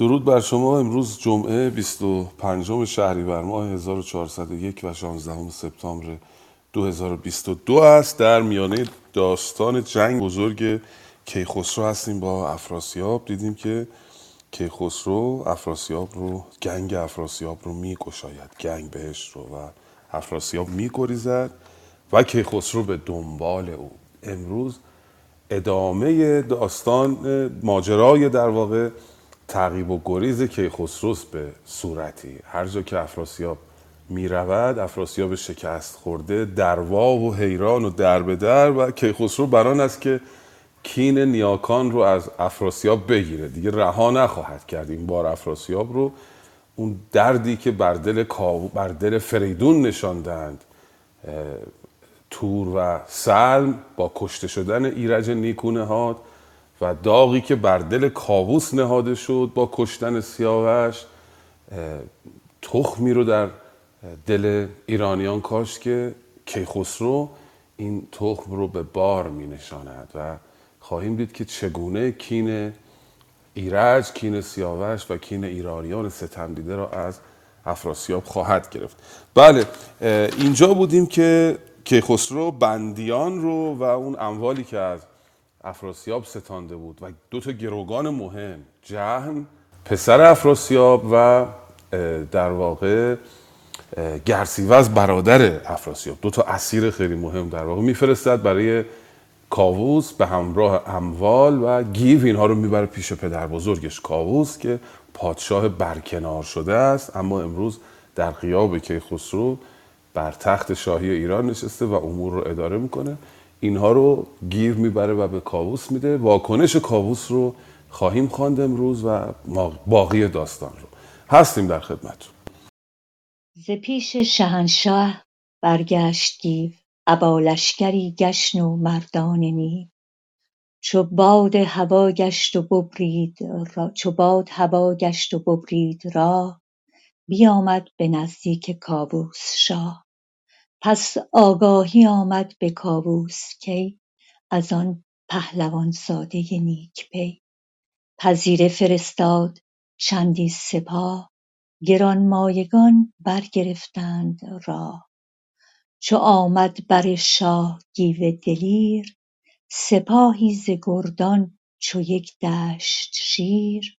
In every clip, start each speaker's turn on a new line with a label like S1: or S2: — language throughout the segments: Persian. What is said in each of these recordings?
S1: درود بر شما. امروز جمعه 25 شهریور ماه 1401 و 16 سپتامبر 2022 است. در میانه داستان جنگ بزرگ کیخسرو هستیم با افراسیاب. دیدیم که کیخسرو افراسیاب رو گنگ افراسیاب رو میکشاید. گنگ بهش رو و افراسیاب میگریزد و کیخسرو به دنبال او. امروز ادامه داستان ماجرای در واقع تعقیب و گریز کیخسروس به صورتی. هر جا که افراسیاب می رود افراسیاب شکست خورده دروا و حیران و در به در و کیخسرو بران است که کین نیاکان رو از افراسیاب بگیره. دیگه رها نخواهد کرد این بار افراسیاب رو. اون دردی که بر دل, بر دل فریدون نشاندند تور و سلم با کشته شدن ایرج نیکونهاد و داغی که بر دل کاووس نهاده شد با کشتن سیاوش تخمی رو در دل ایرانیان کاشت که کیخسرو این تخم رو به بار می نشاند و خواهیم دید که چگونه کین ایرج، کین سیاوش و کین ایرانیان ستم دیده را از افراسیاب خواهد گرفت. بله اینجا بودیم که کیخسرو بندیان رو و اون اموالی که از افراسیاب ستانده بود و دو تا گروگان مهم جهم پسر افراسیاب و در واقع گرسیوز برادر افراسیاب. دو تا اسیر خیلی مهم در واقع میفرستد برای کاووس به همراه اموال و گیو. اینها رو می‌بره پیش پدر بزرگش کاووس که پادشاه برکنار شده است. اما امروز در قیاب کیخسرو بر تخت شاهی ایران نشسته و امور رو اداره می‌کنه. اینها رو گیر می‌بره و به کاووس میده. واکنش کاووس رو خواهیم خواند امروز و باقی داستان رو. هستیم در خدمت
S2: ز پیش شهنشاه برگشت گیو ابا لشکری گشن و مردان نیو چو باد هوا گشت و ببرید چو باد هوا گشت و ببرید راه. بیامد به نزدیک کاووس شاه. پس آگاهی آمد به کاووس کی؟ از آن پهلوان زاده نیک پی. پذیره فرستاد چندی سپاه گرانمایگان برگرفتند راه. چو آمد بر شاه گیو دلیر سپاهی ز گردان چو یک دشت شیر.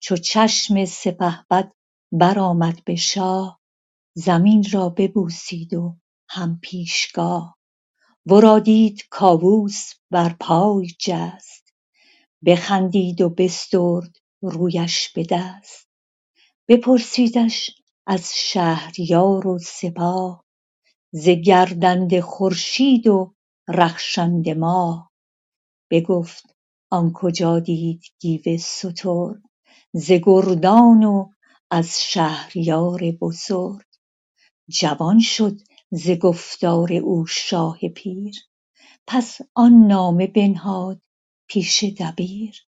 S2: چو چشم سپهبد برآمد به شاه زمین را ببوسید و هم پیشگاه. ورا دید کاووس بر پای جست. بخندید و بسترد رویش به دست. بپرسیدش از شهریار و سپاه. ز گردنده خورشید و رخشنده ماه. بگفت آن کجا دید گیو سترگ ز گردان و از شهریار بزرگ جوان شد ز گفتار او شاه پیر. پس آن نامه بنهاد پیش دبیر.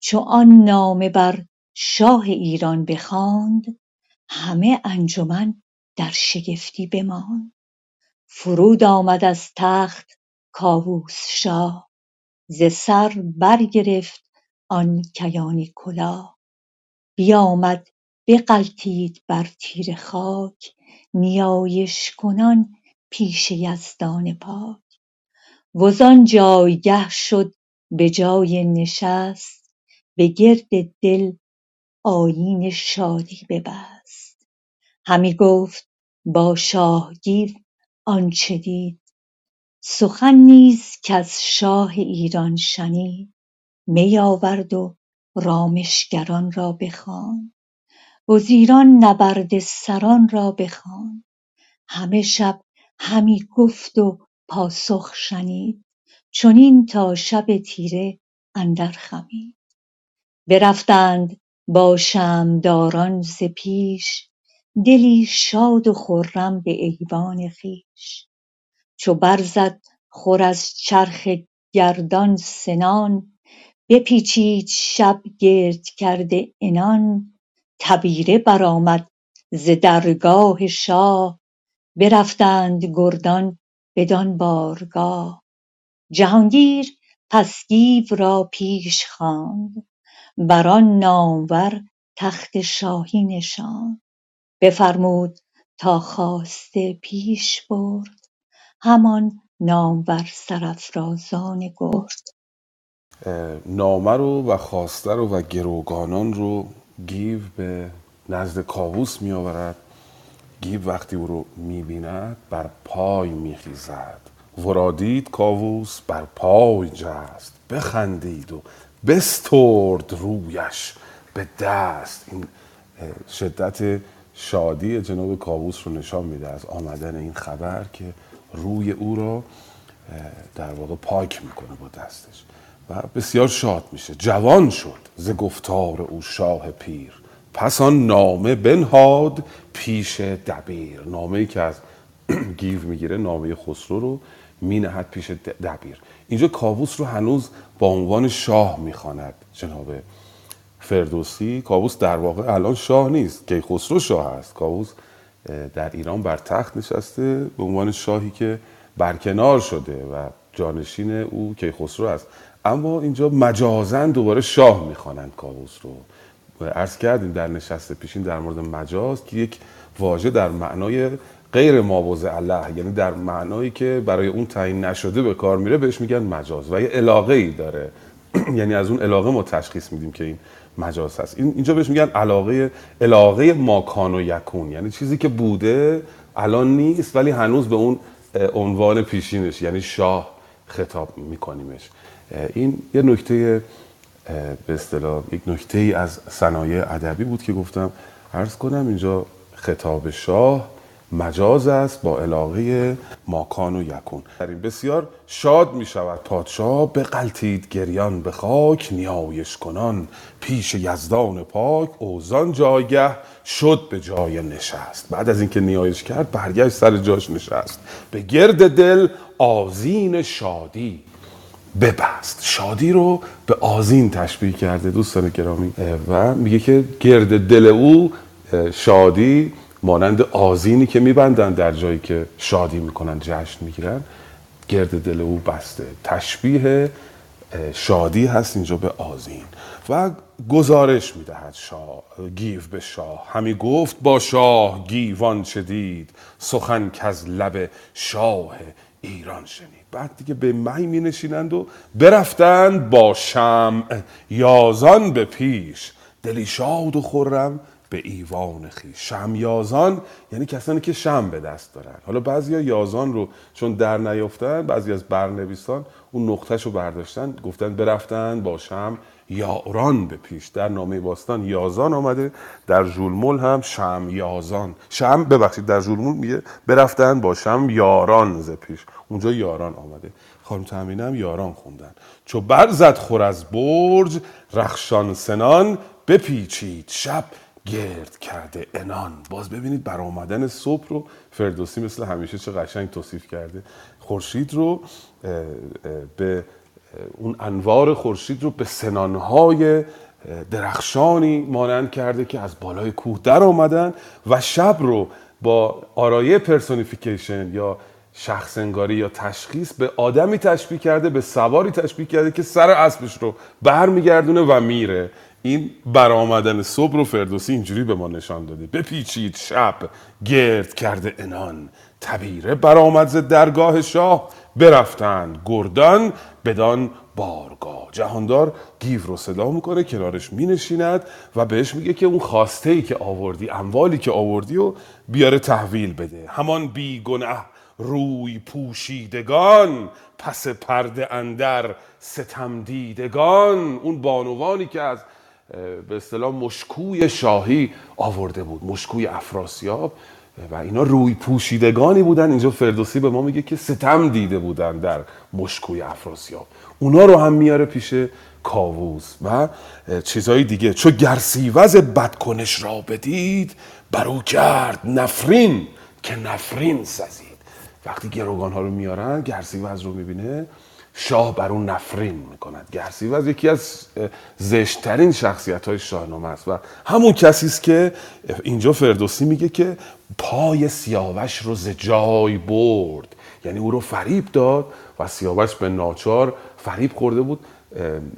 S2: چو آن نامه بر شاه ایران بخواند همه انجمن در شگفتی بماند. فرود آمد از تخت کاووس شاه ز سر برگرفت آن کیانی کلاه. بیامد بغلتید بر تیره خاک نیایش کنان پیش یزدان پاک. وزان جایگه شد به جای نشست به گرد دل آیین شادی ببست. همی گفت با شاه گیو آنچ دید. سخن نیز کز شاه ایران شنید می آورد و رامشگران را بخواند. وزیران نبرد سران را بخواند. همه شب همی گفت و پاسخ شنید. چنین تا شب تیره اندر خمید. برفتند با شمعداران ز پیش. دلی شاد و خرم به ایوان خویش. چو برزد خور از چرخ گردان سنان. بپیچید شب گردکرده عنان. تبیره برآمد ز درگاه شاه. برفتند گردان بدان بارگاه. جهانگیر پس گیو را پیش خواند. بران نامور
S3: تخت شاهی نشاند. بفرمود تا خواسته پیش برد. همان نامور سرافرازان گرد.
S1: نامه رو و خواسته رو و گروگانان رو گیو به نزد کاووس می آورد گیو وقتی او رو می بیند بر پای می خیزد ورادید کاووس بر پای جست. بخندید و بسترد رویش به دست. این شدت شادی جناب کاووس رو نشان میده از آمدن این خبر که روی او را در واقع پاک می‌کنه با دستش. و بسیار شاد میشه. جوان شد ز گفتار او شاه پیر. پس آن نامه بنهاد پیش دبیر. نامه ای که از گیو می‌گیره نامه خسرو رو مینهد پیش دبیر. اینجا کاووس رو هنوز با عنوان شاه می‌خواند جناب فردوسی. کاووس در واقع الان شاه نیست که خسرو شاه است. کاووس در ایران بر تخت نشسته به عنوان شاهی که برکنار شده و جانشین او کیخسرو است. اما اینجا مجازن دوباره شاه می‌خوانند کاووس رو. عرض کردیم در نشست پیشین در مورد مجاز که یک واژه در معنای غیر مابوز الله یعنی در معنایی که برای اون تعیین نشده به کار میره بهش میگن مجاز. و یه علاقه ای داره. یعنی از اون علاقه ما تشخیص میدیم که این مجاز هست. این اینجا بهش میگن علاقه علاقه ماکان و یکون. یعنی چیزی که بوده الان نیست ولی هنوز به اون عنوان پیشینش یعنی شاه خطاب میکنیمش. این یه نکته به اصطلاح یک نکته ای از صنایع ادبی بود که گفتم عرض کنم اینجا خطاب شاه مجاز است با علاقه ماکان و یکون. در این بسیار شاد می شود پادشاه به قلتید گریان به خاک نیایش کنان پیش یزدان پاک. اوزان جایگه شد به جای نشست. بعد از اینکه نیایش کرد برگشت سر جاش نشست. به گرد دل آزین شادی ببست. شادی رو به آزین تشبیه کرده دوستان گرامی. و میگه که گرد دل او شادی مانند آزینی که میبندن در جایی که شادی می‌کنن جشن می‌گیرن. گرد دل او بسته. تشبیه شادی هست اینجا به آزین و گزارش می‌دهد شاه گیو به شاه. همی گفت با شاه گیوان چه دید سخن که از لب شاه ایران شنید. بعد دیگه به می می نشینند و برفتند با شم یازان به پیش. دلی شاد و خورم به ایوان خیش یازان یعنی کسانی که شم به دست دارن. حالا بعضی یازان رو چون در نیافتن بعضی از برنویسان اون نقطهش رو برداشتن گفتن برفتن با شم یاران به پیش. در نامه باستان یازان آمده در جولمول هم شم یازان. شم ببخشید در جولمول میگه برفتن با شم یاران ز پیش. اونجا یاران آمده. خانم تامینه یاران خوندن. چو برزد خور از برج رخشان سنان بپیچید شب. گرد کرده انان باز ببینید برآمدن صبح رو فردوسی مثل همیشه چه قشنگ توصیف کرده. خورشید رو به اون انوار خورشید رو به سنانهای درخشانی مانند کرده که از بالای کوه در آمدن و شب رو با آرایه پرسونیفیکیشن یا شخصنگاری یا تشخیص به آدمی تشبیه کرده به سواری تشبیه کرده که سر اسبش رو برمیگردونه و میره. این برآمدن صبح رو فردوسی اینجوری به ما نشان داده. بپیچید شب گرد کرده انان. تبیره برآمد ز درگاه شاه. برفتند گردان بدان بارگاه. جهاندار گیو رو صدا می‌کنه کنارش مینشیند و بهش میگه که اون خواسته ای که آوردی اموالی که آوردی و بیاره تحویل بده. همان بیگنه روی پوشیدگان پس پرده اندر ستم دیدگان. اون بانوانی که از به اصطلاح مشکوی شاهی آورده بود مشکوی افراسیاب و اینا روی پوشیدگانی بودن. اینجا فردوسی به ما میگه که ستم دیده بودن در مشکوی افراسیاب. اونا رو هم میاره پیش کاووس و چیزهای دیگه. چو گرسیوز بدکنش را بدید برو کرد نفرین که نفرین سزید. وقتی گروگان ها رو میارن گرسیوز رو می‌بینه شاه بر اون نفرین می‌کند. گرسیوز یکی از زشترین شخصیت های شاهنامه است و همون کسی است که اینجا فردوسی میگه که پای سیاوش رو ز جای برد. یعنی او رو فریب داد و سیاوش به ناچار فریب خورده بود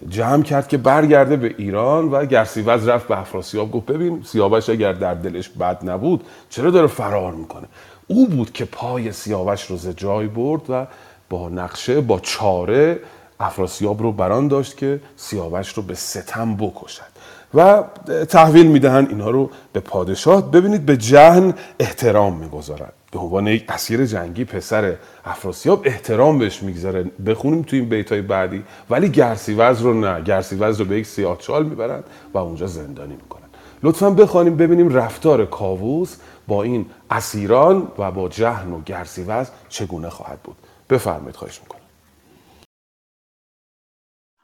S1: جمع کرد که برگرده به ایران و گرسیوز رفت به افراسیاب گفت ببین سیاوش اگر در دلش بد نبود چرا داره فرار می‌کنه؟ او بود که پای سیاوش رو جای برد و با نقشه با چاره افراسیاب رو بران داشت که سیاوش رو به ستم بکشد. و تحویل می‌دهند اینها رو به پادشاه. ببینید به جهن احترام می‌گذارند به عنوان یک اسیر جنگی پسر افراسیاب احترام بهش می‌گذاره. بخونیم توی این بیت های بعدی. ولی گرسیوز رو نه. گرسیوز رو به یک سیاهچال می‌برند و اونجا زندانی می‌کنن لطفا بخوانیم ببینیم رفتار کاووس با این اسیران و با جهن و گرسیوز چگونه خواهد بود. بفرمایید خواهش می‌کنم.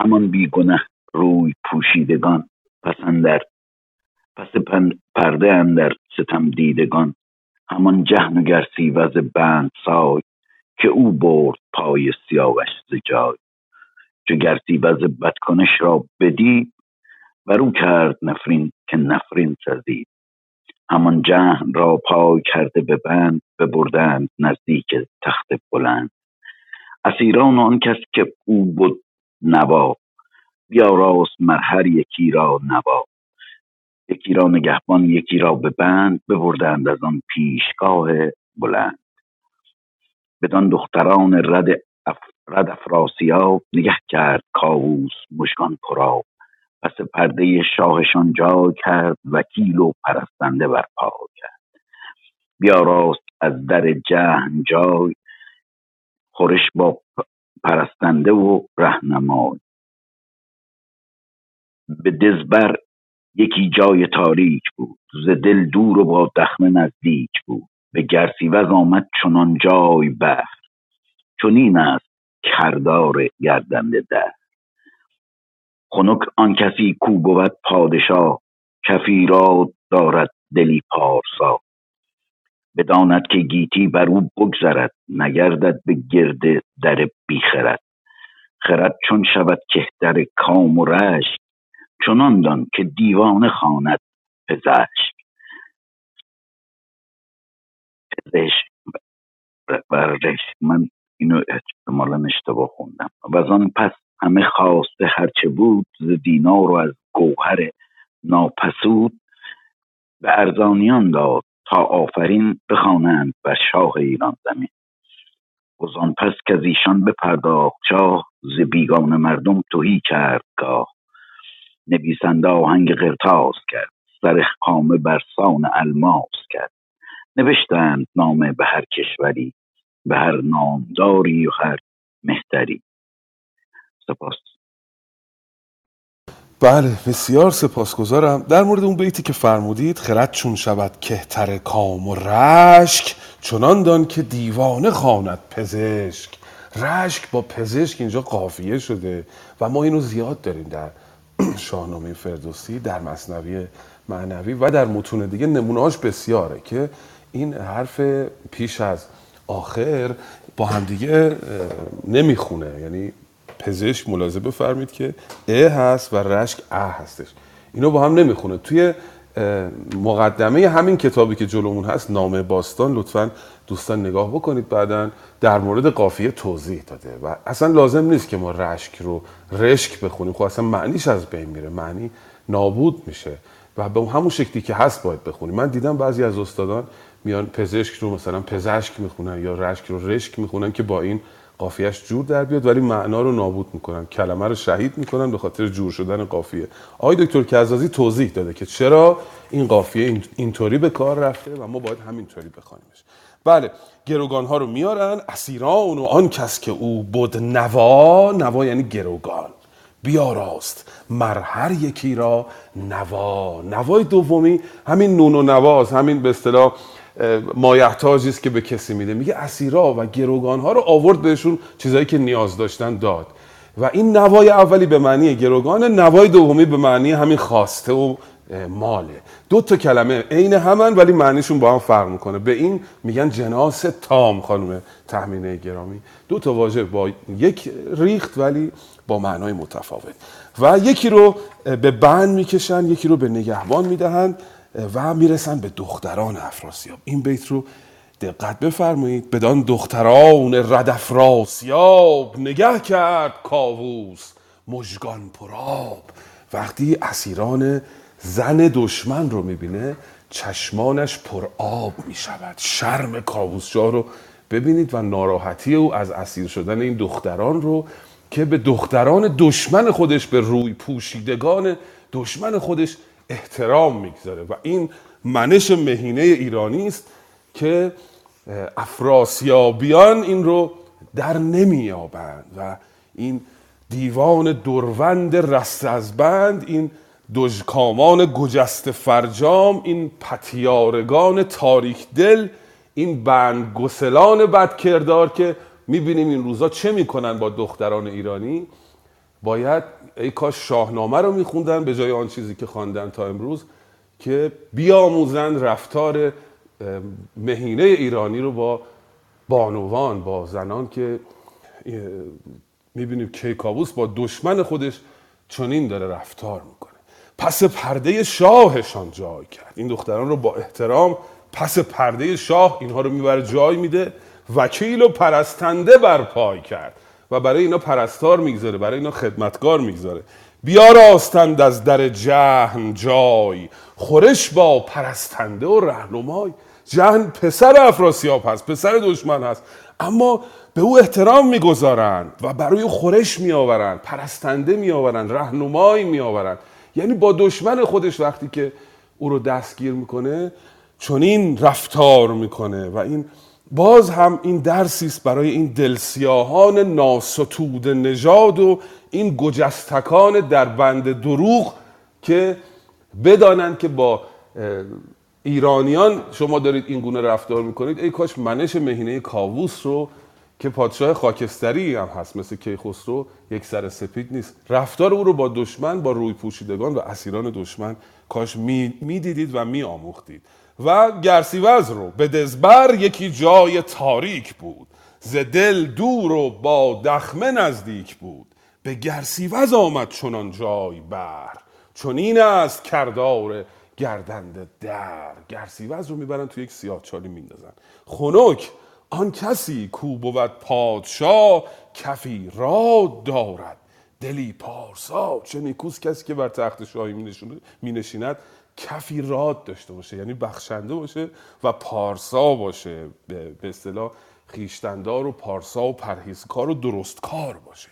S4: همان بیگنه روی پوشیدگان پسندر پس پرده اندر ستم دیدگان همان جهن و گرسیوز بند سای که او برد پای سیاوش ز جای. چو گرسیوز بدکنش را بدید و رو کرد نفرین که نفرین سزید. همان جهن را پای کرده به بند ببردند نزدیک تخت بلند. اسیران آن کس که او بود نوا. راست مر هر یکی را نوا. یکی را نگهبان یکی را به بند ببردند از آن پیشگاه بلند. بدان دختران رد, اف... رد افراسیاب نگه کرد کاووس مشکان پرا پس پرده شاهشان جا کرد وکیل و پرستنده برپا کرد. راست از در جهن جای خورش با پرستنده و رهنمای. به دزبر یکی جای تاریک بود ز دل دور و با دخمه نزدیک بود. به گرسیوز آمد چنان جای بر چنین است کردار گردنده در خنک آن کسی کو بود پادشاه؟ کفی را دارد دلی پارسا. بداند که گیتی بر او بگذرد نگردد به گرد در بیخرد. خرد چون شود کهتر کام و رشک چنان دان که دیوانه خواند پزشک. پزشک و من اینو احتمالا اشتباه خوندم. و از آن پس همه خواسته هرچه بود ز دینار و از گوهر ناپسود به ارزانیان داد. تا آفرین بخوانند بر شاه ایران زمین. و پس که از ایشان بپرداخت شاه ز بیگان مردم توهی کرد گاه. نویسنده آهنگ قرتاز کرد سر خامه بر سان الماس کرد. نوشتند نامه به هر کشوری به هر نامداری و هر مهتری. سپاس.
S1: بله بسیار سپاسگزارم. در مورد اون بیتی که فرمودید خرد چون شود کهتر کام و رشک چنان دان که دیوانه خواند پزشک. رشک با پزشک اینجا قافیه شده و ما اینو زیاد داریم در شاهنامه فردوسی در مصنوی معنوی و در متون دیگه. نمونهاش بسیاره که این حرف پیش از آخر با همدیگه نمی‌خونه. یعنی پزشک ملاحظه بفرمید که ا هست و رشک ا هستش. اینو با هم نمی‌خونه. توی مقدمه همین کتابی که جلومون هست نامه باستان لطفا دوستان نگاه بکنید بعدا در مورد قافیه توضیح داده و اصلا لازم نیست که ما رشک رو رشک بخونیم. خب اصلا معنیش از بین میره. معنی نابود میشه و به همون شکلی که هست باید بخونیم. من دیدم بعضی از استادان میان پزشک رو مثلا پزشک می‌خونن یا رشک رو رشک می‌خونن که با این قافیهش جور در بیاد ولی معنا رو نابود می‌کنن کلمه رو شهید می‌کنن به خاطر جور شدن قافیه. آقای دکتر کزازی توضیح داده که چرا این قافیه اینطوری به کار رفته و ما باید همینطوری بخوانیمش. بله گروگان ها رو میارن اسیران و آن کس که او بود نوا نوا یعنی گروگان. بیاراست مر هر یکی را نوا. نوای دومی همین نون و نواز همین به اصطلاح مایحتاجی است که به کسی میده. میگه اسیرا و گروگان ها رو آورد بهشون چیزایی که نیاز داشتن داد. و این نوای اولی به معنی گروگان نوای دومی به معنی همین خواسته و ماله. دو تا کلمه عین همن ولی معنیشون با هم فرق می‌کنه. به این میگن جناس تام خانم تحمینه گرامی. دو تا واژه با یک ریخت ولی با معنای متفاوت. و یکی رو به بند می‌کشن یکی رو به نگهبان می‌دهند. و می‌رسن به دختران افراسیاب. این بیت رو دقت بفرمایید. بدان دختران رد افراسیاب نگه کرد کاووس مژگان پراب وقتی اسیران زن دشمن رو می‌بینه چشمانش پر آب می‌شود. شرم کاووسجا رو ببینید و ناراحتی او از اسیر شدن این دختران رو که به دختران دشمن خودش به روی پوشیدگان دشمن خودش احترام می‌گذاره و این منش مهینه ایرانی است که افراسیابیان این رو در نمیابند و این دیوان دروند رست از بند این دژکامان گجست فرجام این پتیارگان تاریک دل این بند گسلان بد کردار که می‌بینیم این روزا چه می‌کنن با دختران ایرانی؟ باید ای کاش شاهنامه رو میخوندن به جای آن چیزی که خواندن تا امروز که بیاموزند رفتار مهینه ایرانی رو با بانوان با زنان که می‌بینیم کیکاووس با دشمن خودش چنین داره رفتار می‌کنه. پس پرده شاهشان جای کرد. این دختران رو با احترام پس پرده شاه اینها رو می‌بره جای میده. وکیل و پرستنده برپای کرد. و برای اینا پرستار می‌گذاره برای اینا خدمتگار می‌گذاره. بیا راستند از در جهن جای خورش با پرستنده و رهنمای. جهن پسر افراسیاب هست پسر دشمن هست اما به او احترام می‌گذارند و برای خورش میآورند پرستنده میآورند رهنمای میآورند. یعنی با دشمن خودش وقتی که او رو دستگیر می‌کنه چون این رفتار می‌کنه و این باز هم این درسی است برای این دلسیاهان ناستود نژاد و این گجستکان در بند دروغ که بدانند که با ایرانیان شما دارید این گونه رفتار می‌کنید. ای کاش منش مهینه کاووس رو که پادشاه خاکستری هم هست مثل کیخسرو یک سر سپید نیست. رفتار او رو با دشمن با روی پوشیدگان و اسیران دشمن کاش می‌دیدید و میآموختید. و گرسیوز رو به دزبر یکی جای تاریک بود. ز دل دور و با دخمه نزدیک بود. به گرسیوز آمد چنان جای بر چون این است کردار گردنده در. گرسیوز رو می‌برن تو یک سیاه چالی میندازن. خنک آن کسی کو بود پادشاه کفی را دارد. دلی پارسا چه نیکوس کسی که بر تخت شاهی می نشیند کفی راد داشته باشه یعنی بخشنده باشه و پارسا باشه به اصطلاح خیشتندار و پارسا و پرهیزکار و درستکار باشه.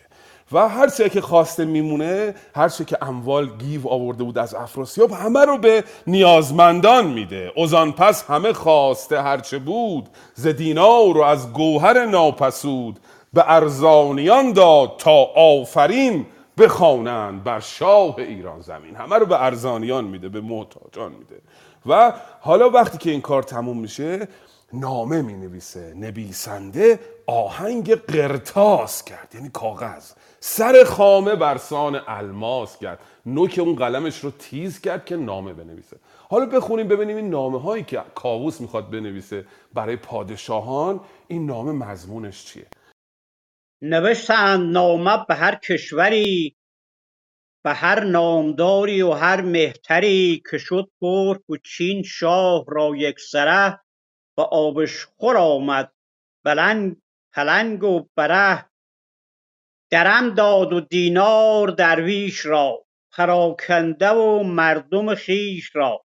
S1: و هر چه که خواسته میمونه هر چه که اموال گیو آورده بود از افراسیاب همه رو به نیازمندان میده. اوزان پس همه خواسته هرچه بود ز دینار و از گوهر ناپسود به ارزانیان داد تا آفرین بخوانند بر شاه ایران زمین. همه رو به ارزانیان میده به محتاجان میده. و حالا وقتی که این کار تموم میشه نامه می نویسه نویسنده آهنگ قرتاس کرد یعنی کاغذ. سر خامه برسان الماس کرد. نوک اون قلمش رو تیز کرد که نامه بنویسه. حالا بخونیم ببینیم این نامه هایی که کاووس می‌خواد بنویسه برای پادشاهان این نامه مضمونش چیه؟
S5: نوشتند نامه به هر کشوری به هر نامداری و هر مهتری که شد ترک و چین شاه را یک سره به آبشخور آمد. بلنگ پلنگ و بره درم داد و دینار درویش را پراکنده و مردم خیش را.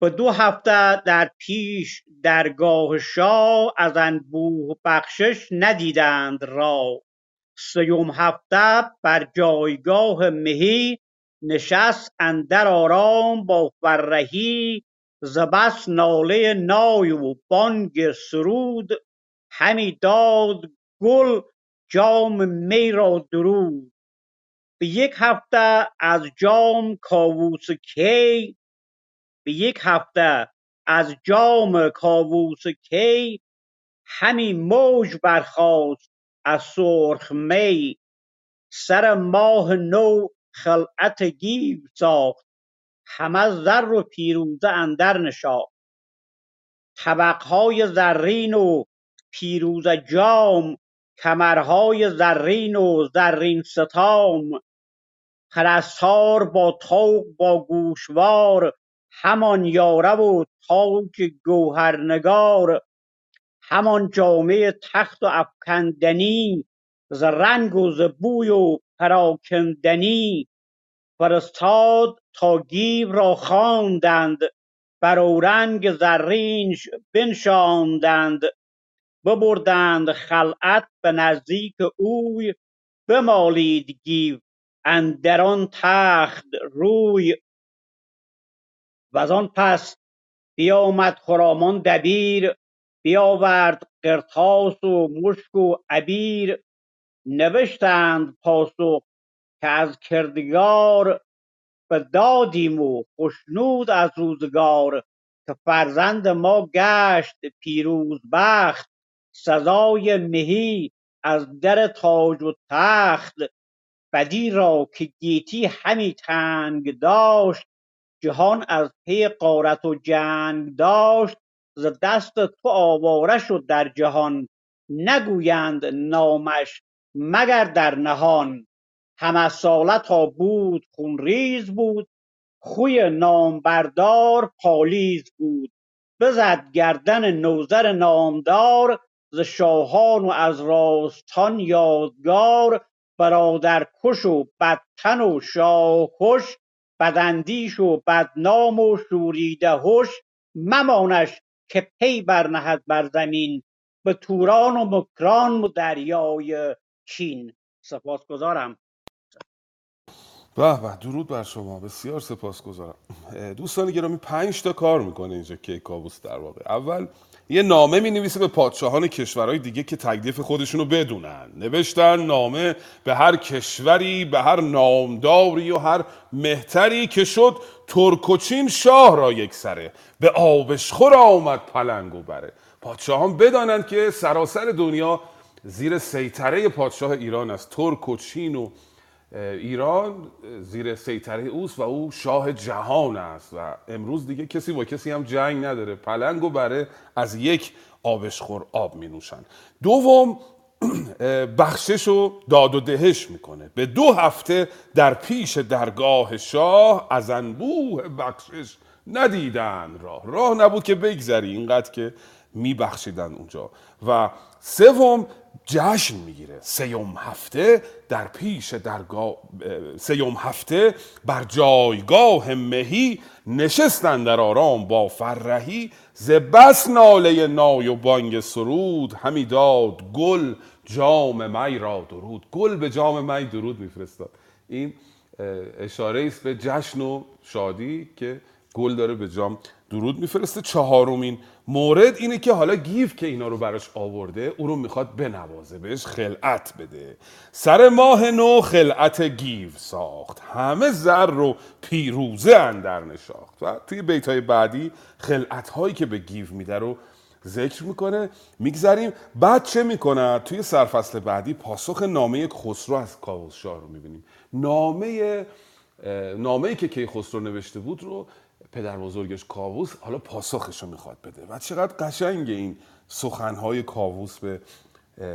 S5: به دو هفته در پیش درگاه شاه از انبوه بخشش ندیدند را سیوم هفته بر جایگاه مهی نشست اندر آرام با فرهی ز بس ناله نای و بانگ سرود. همی داد گل جام می را درود. به یک هفته از جام کاووس کی به یک هفته از جام کاووس کی همی موج برخاست از سرخ می. سر ماه نو خلعت گیو ساخت. همه زر و پیروزه اندر نشاخت. طبقهای زرین و پیروزه جام کمرهای زرین و زرین ستام. پرستار با طوق با گوشوار همان یاره و تاج گوهرنگار همان جامه تخت و افکندنی ز رنگ و ز بوی و پراکندنی فرستاد تا گیو را خواندند بر اورنگ زرینش بنشاندند ببردند خلعت به نزدیک اوی بمالید گیو اندران تخت روی وزان پس بیامد خرامان دبیر بیاورد قرتاس و مشک و عبیر. نوشتند پاسخ که از کردگار بدادیم و خشنود از روزگار که فرزند ما گشت پیروز بخت سزای مهی از در تاج و تخت. بدی را که گیتی همی تنگ داشت جهان از پی غارت و جنگ داشت ز دست تو آواره شد در جهان نگویند نامش مگر در نهان. هم از سالتا بود خونریز بود خوی نامبردار پالیز بود. بزد گردن نوذر نامدار ز شاهان و از راستان یادگار برادرکش و بدتن و شاه کش بداندیش و بدنام و شوریده هش ممانش که پی برنهد بر زمین به توران و مکران و دریای چین. سپاسگزارم.
S1: به به درود بر شما. بسیار سپاسگزارم. دوستان گرامی پنج تا کار می‌کنه اینجا کیکاووس در واقع. اول یه نامه می نویسه به پادشاهان کشورهای دیگه که تکلیف خودشونو بدونن. نوشتن نامه به هر کشوری به هر نامداری و هر مهتری که شد ترکوچین شاه را یک سره. به آبشخور آمد پلنگ و بره. پادشاهان بدانند که سراسر دنیا زیر سیطره پادشاه ایران است. ترک و چین و ایران زیر سیطره اوست و او شاه جهان است و امروز دیگه کسی با کسی هم جنگ نداره. پلنگ و بره از یک آبشخور آب می نوشن. دوم بخشش و داد و دهش می‌کنه. به دو هفته در پیش درگاه شاه از انبوه بخشش ندیدن راه. راه نبود که بگذری اینقدر که میبخشیدن اونجا. و سوم جشن می‌گیره. سیوم هفته در پیش درگاه سیوم هفته بر جایگاه مهی نشستن در آرام با فرهی. ز بس ناله نای و بانگ سرود همی داد گل جام می را درود. گل به جام می درود میفرستاد. این اشاره است به جشن و شادی که گل داره به جام درود میفرسته. چهارمین مورد اینه که حالا گیو که اینا رو براش آورده او رو می‌خواد بنوازه بهش خلعت بده. سر ماه نو خلعت گیو ساخت. همه زر و پیروزه اندر نشاخت. و توی بیت های بعدی خلعت هایی که به گیف میده رو ذکر می‌کنه میگذریم. بعد چه می‌کنه؟ توی سرفصل بعدی پاسخ نامه خسرو از کاووس رو می‌بینیم. نامه نامه ای که کیخسرو نوشته بود رو پدر بزرگش کاووس حالا پاسخش رو می‌خواد بده. و چقدر قشنگه این سخنهای کاووس به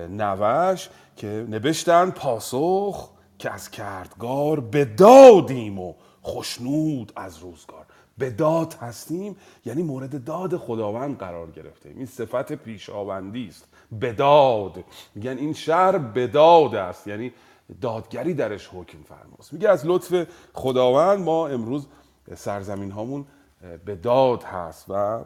S1: نوش که نوشتن پاسخ که از کردگار دادیم و خشنود از روزگار. به داد هستیم یعنی مورد داد خداوند قرار گرفته این صفت پیشاوندی است. به داد. میگن این شهر به داد است. یعنی دادگری درش حکم فرماست. میگه از لطف خداوند ما امروز سرزمین هامون به داد هست و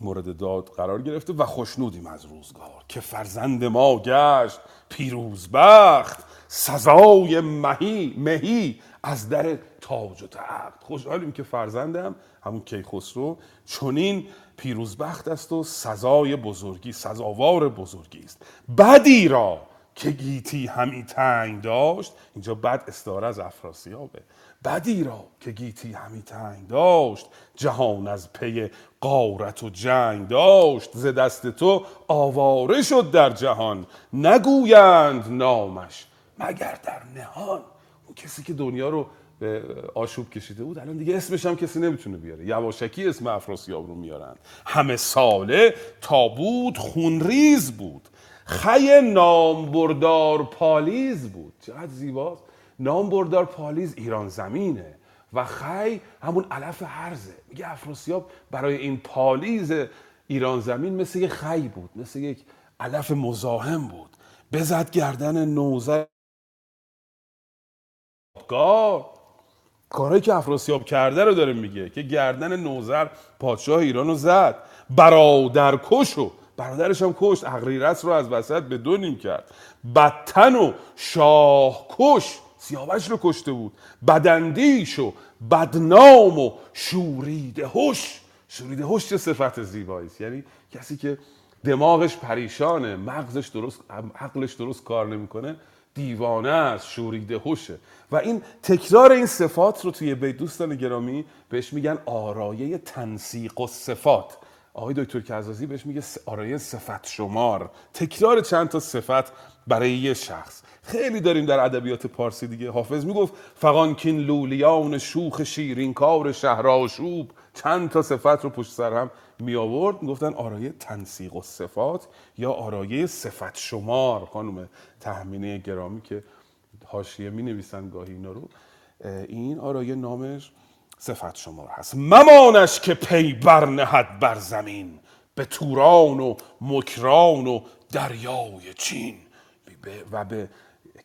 S1: مورد داد قرار گرفته و خوشنودیم از روزگار که فرزند ما گشت پیروزبخت سزای مهی مهی از در تاج و تخت خوشحالیم که فرزندم همون کیخسرو چنین پیروزبخت است و سزای بزرگی سزاوار بزرگی است. بدی را که گیتی همی تنگ داشت اینجا بد استعاره از افراسیابه. بدی را که گیتی همی تنگ داشت جهان از پی قارت و جنگ داشت. ز دست تو آواره شد در جهان نگویند نامش مگر در نهان. اون کسی که دنیا رو به آشوب کشیده بود الان دیگه اسمش هم کسی نمی‌تونه بیاره. یواشکی اسم افراسیاب رو میارن همه ساله تا بود خونریز بود. خی نامبردار پالیز بود. چقدر زیباست. نامبردار پالیز ایران زمینه و خی همون علف هرزه میگه افراسیاب برای این پالیز ایران زمین مثل یک خی بود مثل یک علف مزاحم بود. بزد گردن شاهکار کارهایی که افراسیاب کرده رو داره میگه که گردن نوزر پادشاه ایران رو زد. برادر کشو برادرش هم کشت اغریرس رو از وسط به دو نیم کرد. بدتن و شاه کش سیاوش رو کشته بود. بدندیش و بدنام و شوریده هوش. شوریده هوش چه صفت زیبایی یعنی کسی که دماغش پریشانه مغزش درست عقلش درست کار نمی‌کنه دیوانه است شوریده هوشه. و این تکرار این صفات رو توی بیت دوستان گرامی بهش میگن آرایه تنسیق و صفات. آقای دکتر کزازی بهش میگه آرایه صفت شمار تکرار چند تا صفت برای یه شخص. خیلی داریم در ادبیات پارسی دیگه. حافظ می‌گفت فقانکین لولیان شوخ شیرین کار شهرآشوب چند تا صفت رو پشت سر هم می آورد می‌گفتن آرایه تنسیق و صفات یا آرایه صفت شمار؟ خانم تحمینه گرامی که حاشیه می نویسن گاهی اینا رو. این آرایه نامش صفت شمار هست. ممانش که پی برنهد بر زمین به توران و مکران و دریای چین. و به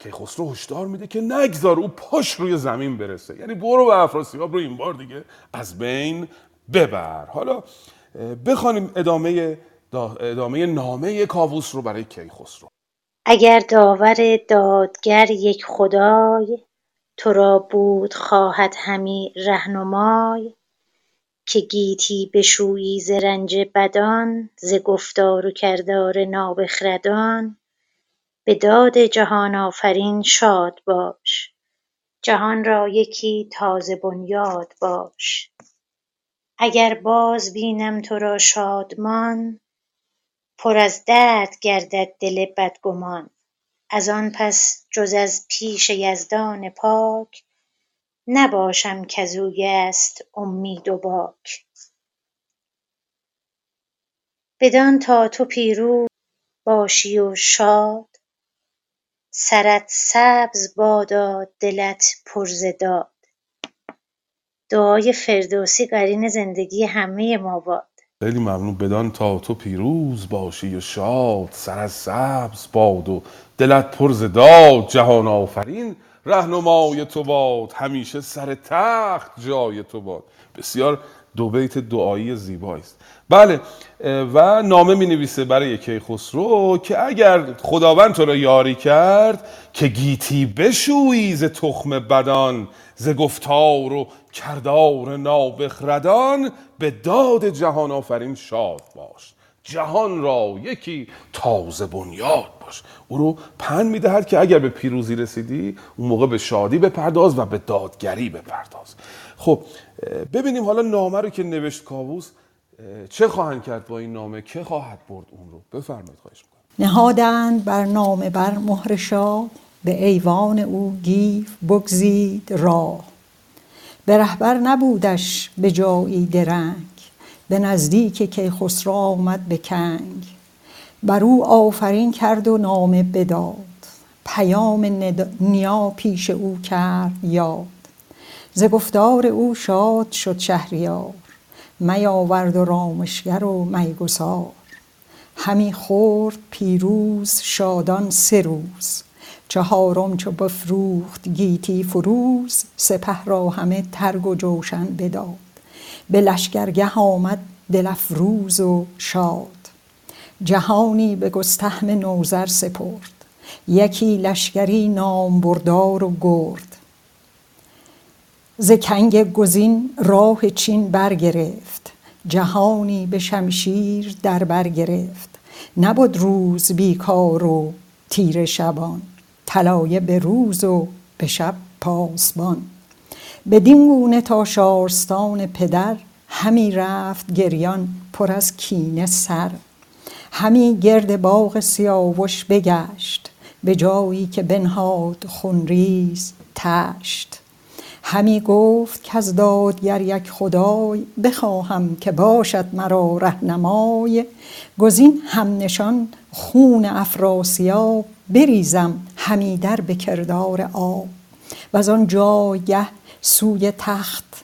S1: کیخسرو هشدار میده که نگذار او پاش روی زمین برسه. یعنی برو به افراسیاب رو این بار دیگه از بین ببر. حالا بخوانیم ادامه ادامه نامه کاووس رو برای کیخسرو.
S6: اگر داور دادگر یک خدای تو را بود خواهد همی رهنمای. که گیتی بشویی ز رنج بدان ز گفتار و کردار نابخردان. به داد جهان آفرین شاد باش. جهان را یکی تازه بنیاد باش. اگر باز بینم تو را شادمان پر از درد گردد دل بدگمان. از آن پس جز از پیش یزدان پاک نباشم کزوی است امید و باک. بدان تا تو پیروز باشی و شاد سرت سبز بادا دلت پر ز داد. دعای فردوسی قرین زندگی همه ما باد.
S1: خیلی ممنون. بدان تا تو پیروز باشی و شاد سرت سبز باد و دلت پر ز داد. جهان آفرین رهنمای تو باد. همیشه سر تخت جای تو باد. بسیار دو بیت دعایی زیبایی است. بله و نامه می نویسه برای کیخسرو که اگر خداوند تو را یاری کرد که گیتی بشویی ز تخم بدان ز گفتار و کردار نابخردان به داد جهان آفرین شاد باش. جهان را یکی تازه بنیاد باش. او رو پند می‌دهد که اگر به پیروزی رسیدی اون موقع به شادی بپرداز و به دادگری بپرداز. خب ببینیم حالا نامه رو که نوشت کاووس چه خواهند کرد با این نامه؟ که خواهد برد اون رو؟ بفرمایید خواهش می‌کنم.
S7: نهادند بر نامه بر مهر شاه به ایوان او گیف بگزید راه. به رهبر نبودش به جایی درنگ به نزدیک کیخسرو آمد به کنگ. بر او آفرین کرد و نامه بداد. پیام نیا پیش او کرد یاد. ز گفتار او شاد شد شهریار می آورد و رامشگر و میگسار. همی خورد پیروز شادان سه روز. چهارم چو بفروخت گیتی فروز سپه را همه ترگ و جوشن بداد. به لشکرگه آمد دل افروز و شاد. جهانی به گستهم نوذر سپرد. یکی لشکری نامبردار و گرد. ز کنگ گزین راه چین برگرفت. جهانی به شمشیر در بر گرفت. نبد روز بیکار و تیره شبان. طلایه به روز و به شب پاسبان. بدین گونه تا شارستان پدر همی رفت گریان پر از کینه سر. همی گرد باغ سیاوش بگشت به جایی که بنهاد خونریز تشت. همی گفت کز دادگر یک خدای بخواهم که باشد مرا رهنمای. گزین هم نشان خون افراسیاب بریزم همی در به کردار آب. وز آن جایگه سوی تخت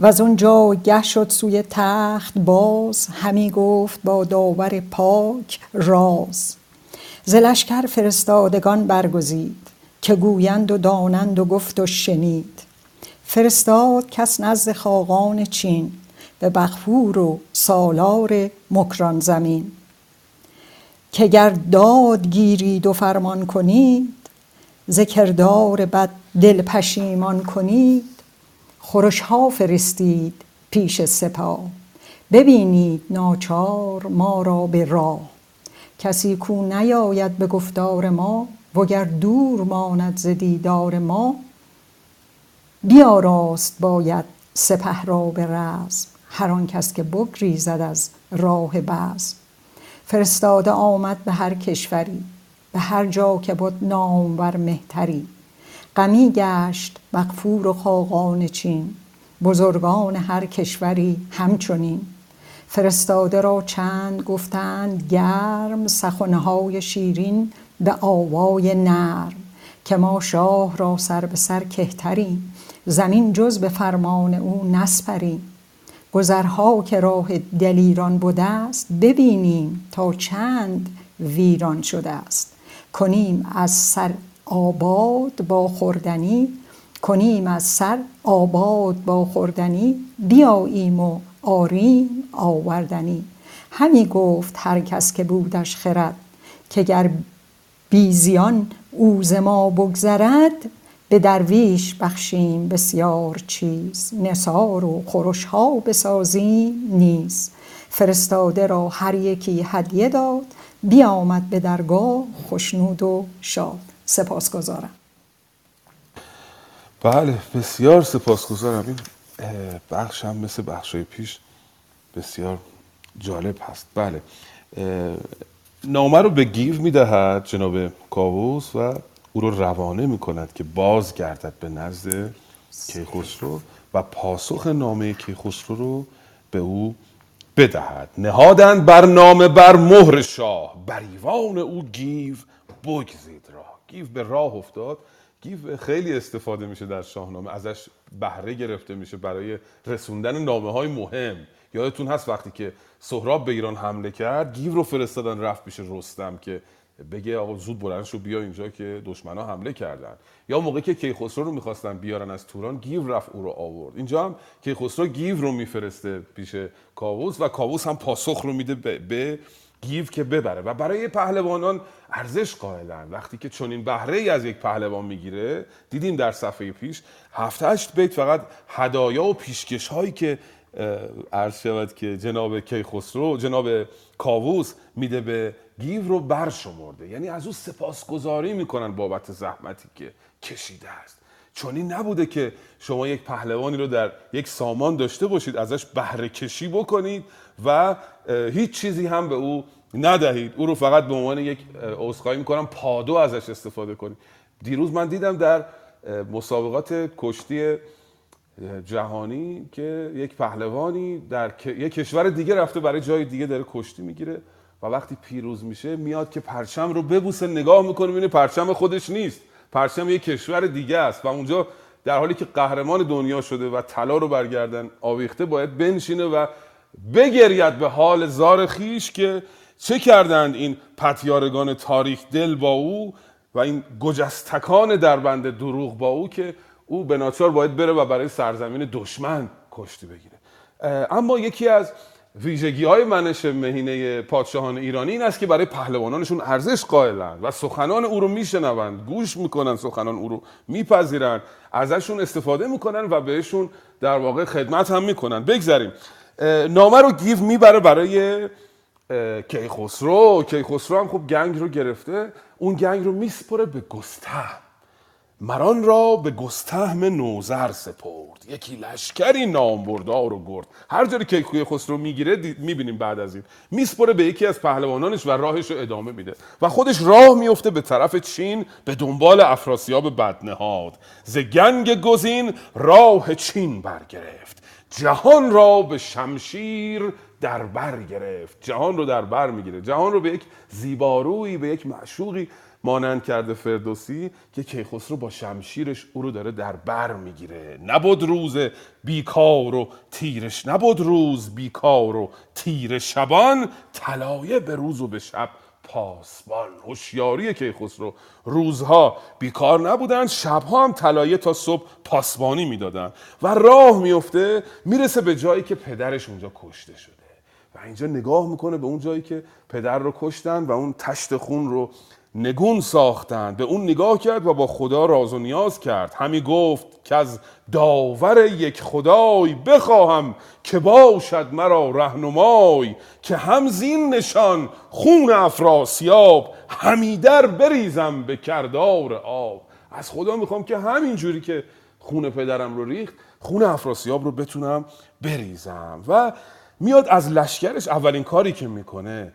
S7: وز آن جایگه شد سوی تخت باز همی گفت با داور پاک راز. ز لشکر فرستادگان برگزید. که گویند و دانند و گفت و شنید. فرستاد کس نزد خاقان چین به بخفور و سالار مکران زمین. که گر داد گیرید و فرمان کنید ز کردار بد دل پشیمان کنید خورش ها فرستید پیش سپاه. ببینید ناچار ما را به راه. کسی کو نیاید به گفتار ما وگر دور ماند ز دیدار ما بیاراست باید سپه را به رزم هر آن کس که بگریزد از راه بزم. فرستاده آمد به هر کشوری به هر جا که بد نامور مهتری. غمی گشت مغفور و خاقان چین بزرگان هر کشوری همچنین. فرستاده را چند گفتند گرم سخنهای شیرین به آوای نرم که ما شاه را سر به سر کهتریم. زمین جز به فرمان او نسپریم. گذرها که راه دلیران بوده است ببینیم تا چند ویران شده است. کنیم از سر آباد با خوردنی کنیم از سر آباد با خوردنی بیاییم و آریم آوردنی. همی گفت هر کس که بودش خرد که گر بیزیان او ز ما بگذرد به درویش بخشیم بسیار چیز نثار و خورش ها بسازیم نیز. فرستاده را هر یکی هدیه داد بیامد به درگاه خشنود و شاد. سپاسگزارم.
S1: بله بسیار سپاسگزارم. این بخش هم مثل بخش پیش بسیار جالب هست. بله نامه رو به گیو می‌دهد جناب کاووس و او رو روانه می‌کند که باز گردد به نزد کیخسرو و پاسخ نامه کیخسرو رو به او بدهد. نهادند بر نامه بر مهر شاه. بر ایوان او گیو بگزید راه. گیو به راه افتاد. گیو خیلی استفاده میشه در شاهنامه. ازش بهره گرفته میشه برای رسوندن نامه های مهم. یادتون هست وقتی که سهراب به ایران حمله کرد گیو رو فرستادن رفت پیش رستم که بگه آقا زود بلند شو بیا اینجا که دشمنا حمله کردن. یا موقعی که کیخسرو رو می‌خواستن بیارن از توران گیو رفت او رو آورد. اینجا هم کیخسرو گیو رو میفرسته پیش کاووس و کاووس هم پاسخ رو میده به, به گیو که ببره. و برای پهلوانان ارزش قائلن. وقتی که چنین بهره ای از یک پهلوان می‌گیره دیدیم در صفحه پیش هفت هشت بیت فقط هدایا و پیشکش هایی که عرض شود که جناب کیخسرو جناب کاووس میده به گیو رو برشمرده. یعنی از او سپاسگزاری می‌کنن بابت زحمتی که کشیده است. چون این نبوده که شما یک پهلوانی رو در یک سامان داشته باشید ازش بهره کشی بکنید و هیچ چیزی هم به او ندهید. او رو فقط به عنوان یک عذرخواهی می‌کنم پادو ازش استفاده کنید. دیروز من دیدم در مسابقات کشتی جهانی که یک پهلوانی در یک کشور دیگه رفته برای جای دیگه داره کشتی می‌گیره و وقتی پیروز میشه میاد که پرچم رو ببوسه نگاه می‌کنه می‌بینه پرچم خودش نیست. پرچم یک کشور دیگه است و اونجا در حالی که قهرمان دنیا شده و طلا رو برگردن آویخته باید بنشینه و بگرید به حال زار خیش که چه کردند این پتیارگان تاریخ دل با او و این گجستکان در بند دروغ با او که او به ناچار باید بره و برای سرزمین دشمن کشتی بگیره. اما یکی از ویژگی های منش مهینه پادشاهان ایرانی این است که برای پهلوانانشون ارزش قائلن و سخنان او رو میشنوند. گوش می‌کنن سخنان او رو میپذیرن ازشون استفاده می‌کنن و بهشون در واقع خدمت هم می‌کنن. بگذاریم. نامه رو گیو می‌بره برای کیخسرو. کیخسرو هم خب گنگ رو گرفته. اون گنگ رو میسپره به گستهم مران را به گستهم نوزر سپرد. یکی لشکری نامبردار و گرد. هر جوری که کوی خسرو می‌گیره می‌بینیم بعد از این. میسپره به یکی از پهلوانانش و راهش رو ادامه میده. و خودش راه میفته به طرف چین به دنبال افراسیاب بدنهاد. ز گنگ گزین راه چین برگرفت. جهان را به شمشیر در بر گرفت. جهان رو در بر می‌گیره. جهان رو به یک زیبارویی به یک معشوقی مانند کرده فردوسی که کیخسرو با شمشیرش او رو داره در بر می‌گیره. نبود روز بیکار و تیرش نبود روز بیکار و تیر شبان. طلایه به روز و به شب پاسبان. هوشیاری کیخسرو. روزها بیکار نبودن شبها هم طلایه تا صبح پاسبانی می‌دادن. و راه میفته می‌رسه به جایی که پدرش اونجا کشته شده. و اینجا نگاه می‌کنه به اون جایی که پدر رو کشتن و اون تشت خون رو نگون ساختند. به اون نگاه کرد و با خدا راز و نیاز کرد. همی گفت که از داور یک خدای بخواهم که باشد مرا رهنمای که هم زین نشان خون افراسیاب همی در بریزم به کردار آب. از خدا می‌خوام که همین جوری که خون پدرم رو ریخت خون افراسیاب رو بتونم بریزم. و میاد از لشکرش اولین کاری که می‌کنه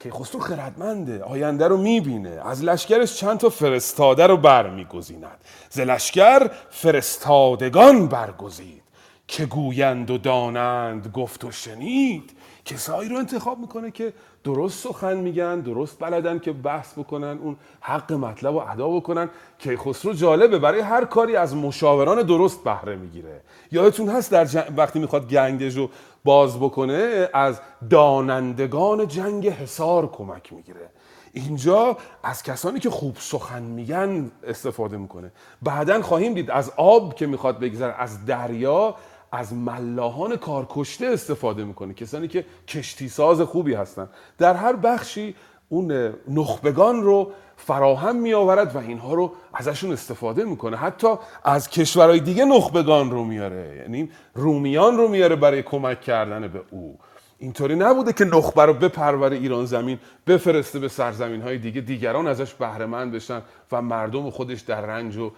S1: که خسرو خردمنده آینده رو می‌بینه. از لشکرش چند تا فرستاده رو برمیگزیند. ز لشکر فرستادگان برگزید. که گویند و دانند گفت و شنید. کسایی رو انتخاب می‌کنه که درست سخن میگن درست بلدن که بحث بکنن اون حق مطلب رو ادا بکنن که خسرو جالبه. برای هر کاری از مشاوران درست بهره می‌گیره. یادتون هست در وقتی می‌خواد گنگش رو باز بکنه از دانندگان جنگ حصار کمک می‌گیره. اینجا از کسانی که خوب سخن میگن استفاده می‌کنه. بعدا خواهیم دید از آب که می‌خواد بگذره از دریا از ملاحان کارکشته استفاده می‌کنه. کسانی که کشتی ساز خوبی هستن. در هر بخشی اون نخبگان رو فراهم می آورد و اینها رو ازشون استفاده می‌کنه. حتی از کشورهای دیگه نخبگان رو میاره. یعنی رومیان رو میاره برای کمک کردن به او. اینطوری نبوده که نخبه رو بپروره ایران زمین بفرسته به سرزمین های دیگه. دیگران ازش بهره بشن و مردم خودش در رنج و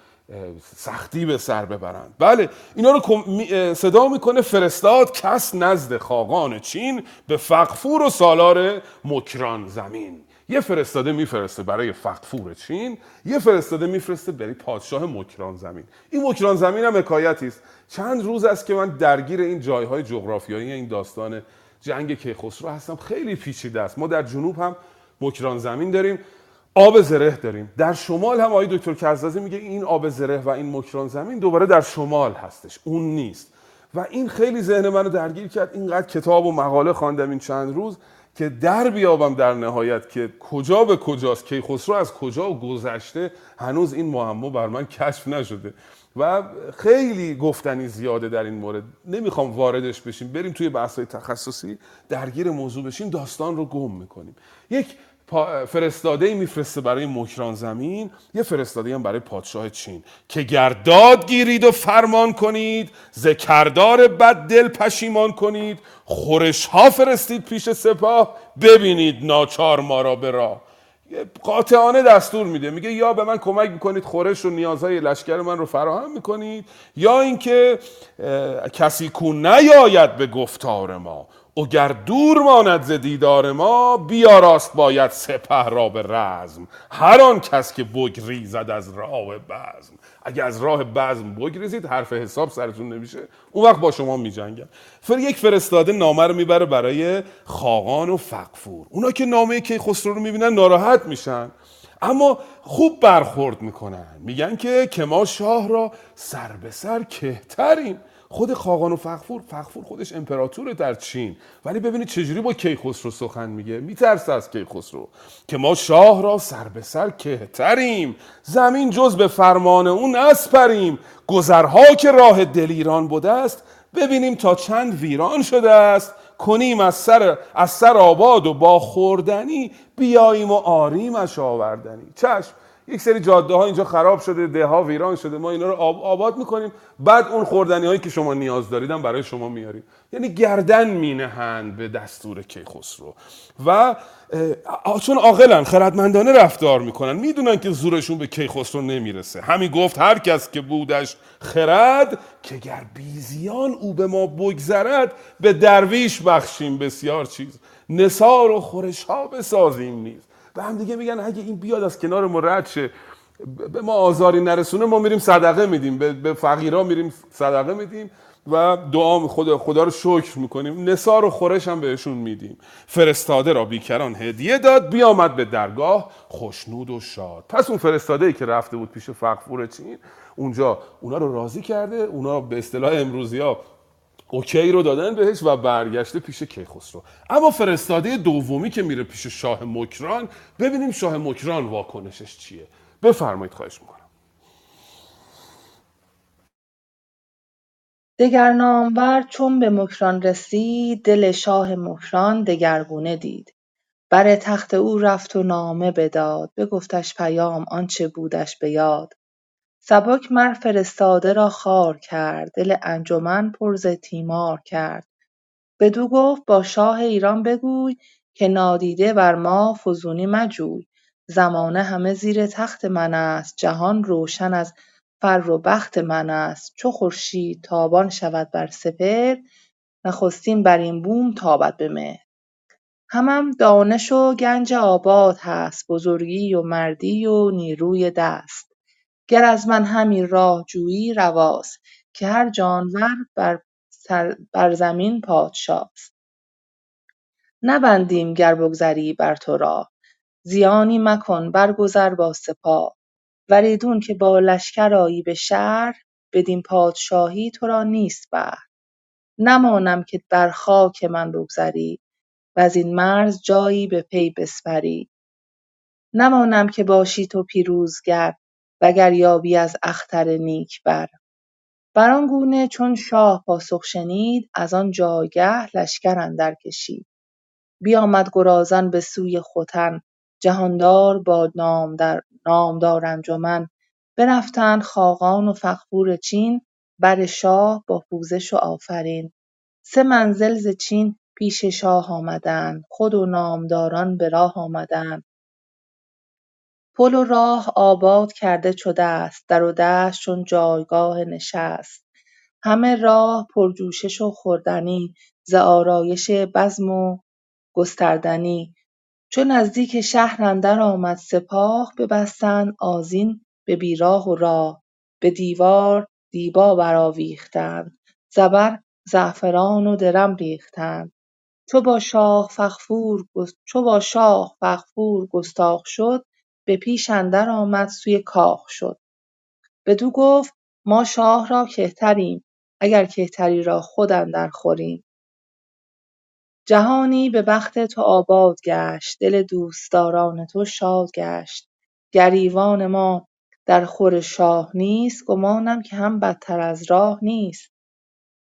S1: سختی به سر ببرند بله اینا رو صدا می‌کنه فرستاد کس نزد خاقان چین به فقفور و سالار مکران زمین. یه فرستاده میفرسته برای فقفور چین یه فرستاده میفرسته برای پادشاه مکران زمین. این مکران زمین هم حکایتی است. چند روز است که من درگیر این جایهای جغرافیایی این داستان جنگ کیخسرو هستم. خیلی پیچیده است. ما در جنوب هم مکران زمین داریم آب زره داریم. در شمال هم آقای دکتر کرزازی میگه این آب زره و این مکران زمین دوباره در شمال هستش. اون نیست. و این خیلی ذهن منو درگیر کرد. اینقدر کتاب و مقاله خواندم این چند روز. که در بیابم در نهایت که کجا به کجاست کیخسرو از کجا گذشته هنوز این معما بر من کشف نشده. و خیلی گفتنی زیاده در این مورد. نمی‌خوام واردش بشیم. بریم توی بحث تخصصی درگیر موضوع بشیم داستان رو گم می‌کنیم. یک فرستاده میفرسته برای مکران زمین یه فرستاده هم برای پادشاه چین. که گرداد گیرید و فرمان کنید ذکردار بد دل پشیمان کنید. خورش ها فرستید پیش سپاه ببینید ناچار ما را به راه. قاطعانه دستور میده. میگه یا به من کمک می‌کنید خورش و نیازهای لشکر من رو فراهم می‌کنید یا اینکه کسی کو نیاید به گفتار ما. اگر دور ماند ز دیدار ما بیا راست باید سپه را به رزم. هر آن کس که بگریزد از راه بزم. اگر از راه بزم بگریزید حرف حساب سرتون نمیشه. اون وقت با شما میجنگن فر یک فرستاده نامه رو می‌بره برای خاقان و فقفور. اونا که نامه کیخسرو رو می‌بینن ناراحت میشن. اما خوب برخورد می‌کنن. میگن که که ما شاه را سر به سر کهتریم. خود خاقان و فخفور فخفور خودش امپراتوره در چین. ولی ببینید چجوری با کیخسرو سخن میگه؟ میترسه از کیخسرو که ما شاه را سر به سر کهتریم. زمین جز به فرمان اون نسپریم. گذرها که راه دلیران بوده است ببینیم تا چند ویران شده است. کنیم از سر, از سر آباد و با خوردنی بیاییم و آریمش آوردنی. چشم یک سری جاده ها اینجا خراب شده ده ها ویران شده ما اینا رو آب آباد می‌کنیم. بعد اون خوردنی هایی که شما نیاز داریدن برای شما میاریم. یعنی گردن مینهند به دستور کیخسرو. و چون عاقلن خردمندانه رفتار می‌کنن می‌دونن که زورشون به کیخسرو نمی‌رسه. همین گفت هر کس که بودش خرد که گر بیزیان او به ما بگذرد به درویش بخشیم بسیار چیز. نصار و خورش ها بسازیم نیز. به هم دیگه میگن اگه این بیاد از کنار ما رد شه به ما آزاری نرسونه ما میریم صدقه میدیم. به فقیرا میریم صدقه میدیم و دعا خدا خدا رو شکر می‌کنیم. نثار و خورش هم بهشون میدیم. فرستاده را بیکران هدیه داد بیامد به درگاه خوشنود و شاد. پس اون فرستاده ای که رفته بود پیش فقفور چین اونجا اونا رو راضی کرده اونا به اصطلاح امروزی ها اوکی رو دادن بهش و برگشته پیش کیخسرو. اما فرستاده دومی که میره پیش شاه مکران ببینیم شاه مکران واکنشش چیه. بفرمایید خواهش می‌کنم.
S8: دگر نامور چون به مکران رسید دل شاه مکران دگرگونه دید. بر تخت او رفت و نامه بداد. بگفتش پیام آنچه بودش به یاد. سبک مر فرستاده را خوار کرد دل انجمن پر ز تیمار کرد. بدو گفت با شاه ایران بگوی که نادیده بر ما فزونی مجوی. زمانه همه زیر تخت من است جهان روشن از فر و بخت من است. چو خورشید تابان شود بر سپهر نخستین بر این بوم تابد به مهر. همم دانش و گنج آباد هست بزرگی و مردی و نیروی دست. گر از من همی راه جویی رواست که هر جانور بر, بر زمین پادشاست. نبندیم گر بگذری بر تو راه زیانی مکن برگذر با سپاه. وریدون که با لشکر آیی به شهر بدین پادشاهی تو را نیست بهر. نمانم که بر خاک من بگذری وزین مرز جایی به پی بسپری. نمانم که باشی تو پیروزگر وگر یابی از اختر نیک بر. بر گونه چون شاه پاسخ شنید از آن جایگه لشکر اندر کشید. بیامد گرازان به سوی ختن جهاندار با نامدار انجمن. برفتند خاقان و فغفور چین بر شاه با پوزش و آفرین. سه منزل ز چین پیش شاه آمدند خود و نامداران به راه آمدند. پل و راه آباد کرده چو دست در و دشت چون جایگاه نشست. همه راه پرجوشش و خوردنی ز آرایش بزم و گستردنی. چو نزدیک شهر اندر آمد سپاه ببستند آذین به بیراه و راه. به دیوار دیبا برآویختند زبر زعفران و درم ریختند. چو با شاه فغفور گستاخ شد به پیش اندر آمد سوی کاخ شد. بدو گفت ما شاه را کهتریم اگر کهتری را خود اندر خوریم. جهانی به بخت تو آباد گشت دل دوستداران تو شاد گشت. گر ایوان ما در خور شاه نیست گمانم که هم بدتر از راه نیست.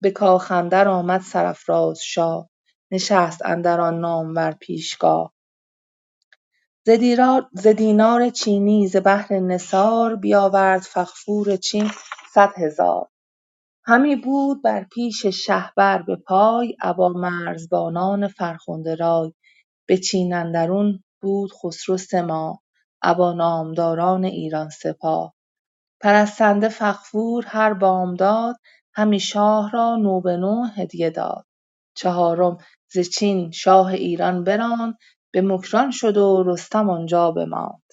S8: به کاخ اندر آمد سرافراز شاه نشست اندر آن نامور پیشگاه. ز دینار چینی ز بهر نثار بیاورد فغفور چین صد هزار. همی بود بر پیش شهپر به پای ابا مرزبانان فرخنده رای. به چین اندرون بود خسرو سه ماه ابا نامداران ایران سپاه. پرستنده فغفور هر بامداد همی شاه را نو به نو هدیه داد. چهارم ز چین شاه ایران براند به مکران شد و رستم آنجا بماند.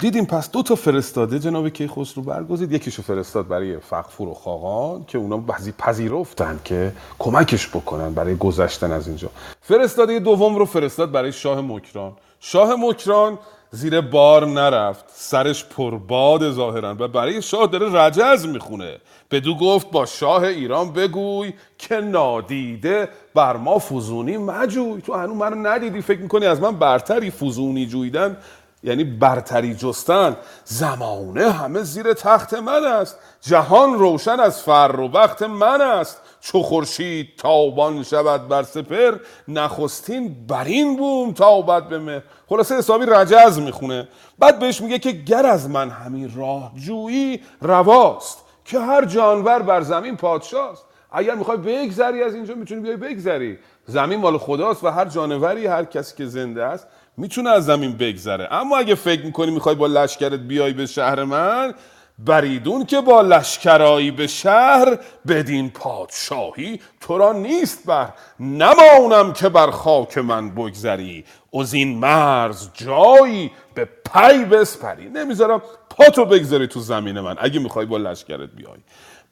S1: دیدیم پس دو تا فرستاده. جناب کیخسرو برگزید. یکیشو فرستاد برای فقفور و خاقان که اونا بعضی پذیرفتن که کمکش بکنن برای گذشتن از اینجا. فرستاده دوم رو فرستاد برای شاه مکران. شاه مکران زیر بار نرفت. سرش پرباد ظاهرا و برای شاه داره رجز می‌خونه. بدو گفت با شاه ایران بگوی که نادیده بر ما فوزونی مجوی. تو هنو منو ندیدی. فکر می‌کنی از من برتری فوزونی جویدن؟ یعنی برتری جستن. زمانه همه زیر تخت من است. جهان روشن از فر و وقت من است. چو خورشید تابان شود بر سپر نخستین بر این بوم تابد به مهر. خلاصه حسابی رجز می‌خونه. بعد بهش میگه که گر از من همین راه جویی رواست. که هر جانور بر زمین پادشاست. اگر می‌خوای بگذری از اینجا می‌تونی بیای بگذری. زمین مال خداست و هر جانوری هر کسی که زنده است می‌تونه از زمین بگذره. اما اگه فکر می‌کنی می‌خوای با لشکرت بیای به شهر من بریدون که با لشکرایی به شهر بدین پادشاهی تو را نیست بر. نمانم که بر خاک من بگذری. از این مرز جایی به پی بسپری. نمی‌ذارم پاتو بگذاری تو زمین من. اگه می‌خوای با لشکرت بیای.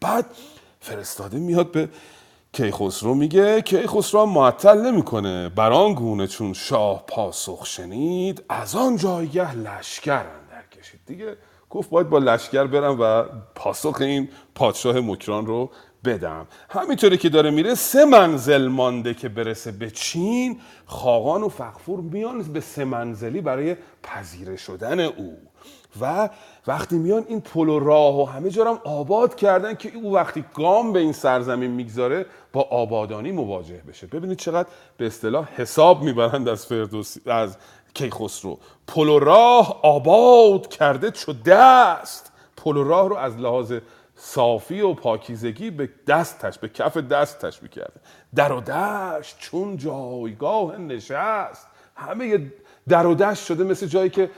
S1: بعد فرستاده میاد به کیخسرو. میگه کیخسرو هم معطل نمی‌کنه. بران گونه چون شاه پاسخ شنید از آن جایگه لشکر اندر کشید. دیگه گفت باید با لشکر برم و پاسخ این پادشاه مکران رو بدم. همینطوری که داره میره سه منزل مانده که برسه به چین خاقان و فخفور میان به سه منزلی برای پذیره شدن او. و وقتی میان این پل و راه و همه جا هم آباد کردن که او وقتی گام به این سرزمین می‌گذاره با آبادانی مواجه بشه. ببینید چقدر به اصطلاح حساب می‌برند از فردوسی از کیخسرو. پل و راه آباد کرده چو دست. پل و راه رو از لحاظ صافی و پاکیزگی به دستش به کف دستش می‌کرده. در و دشت چون جایگاه نشست. همه در و دشت شده مثل جایی که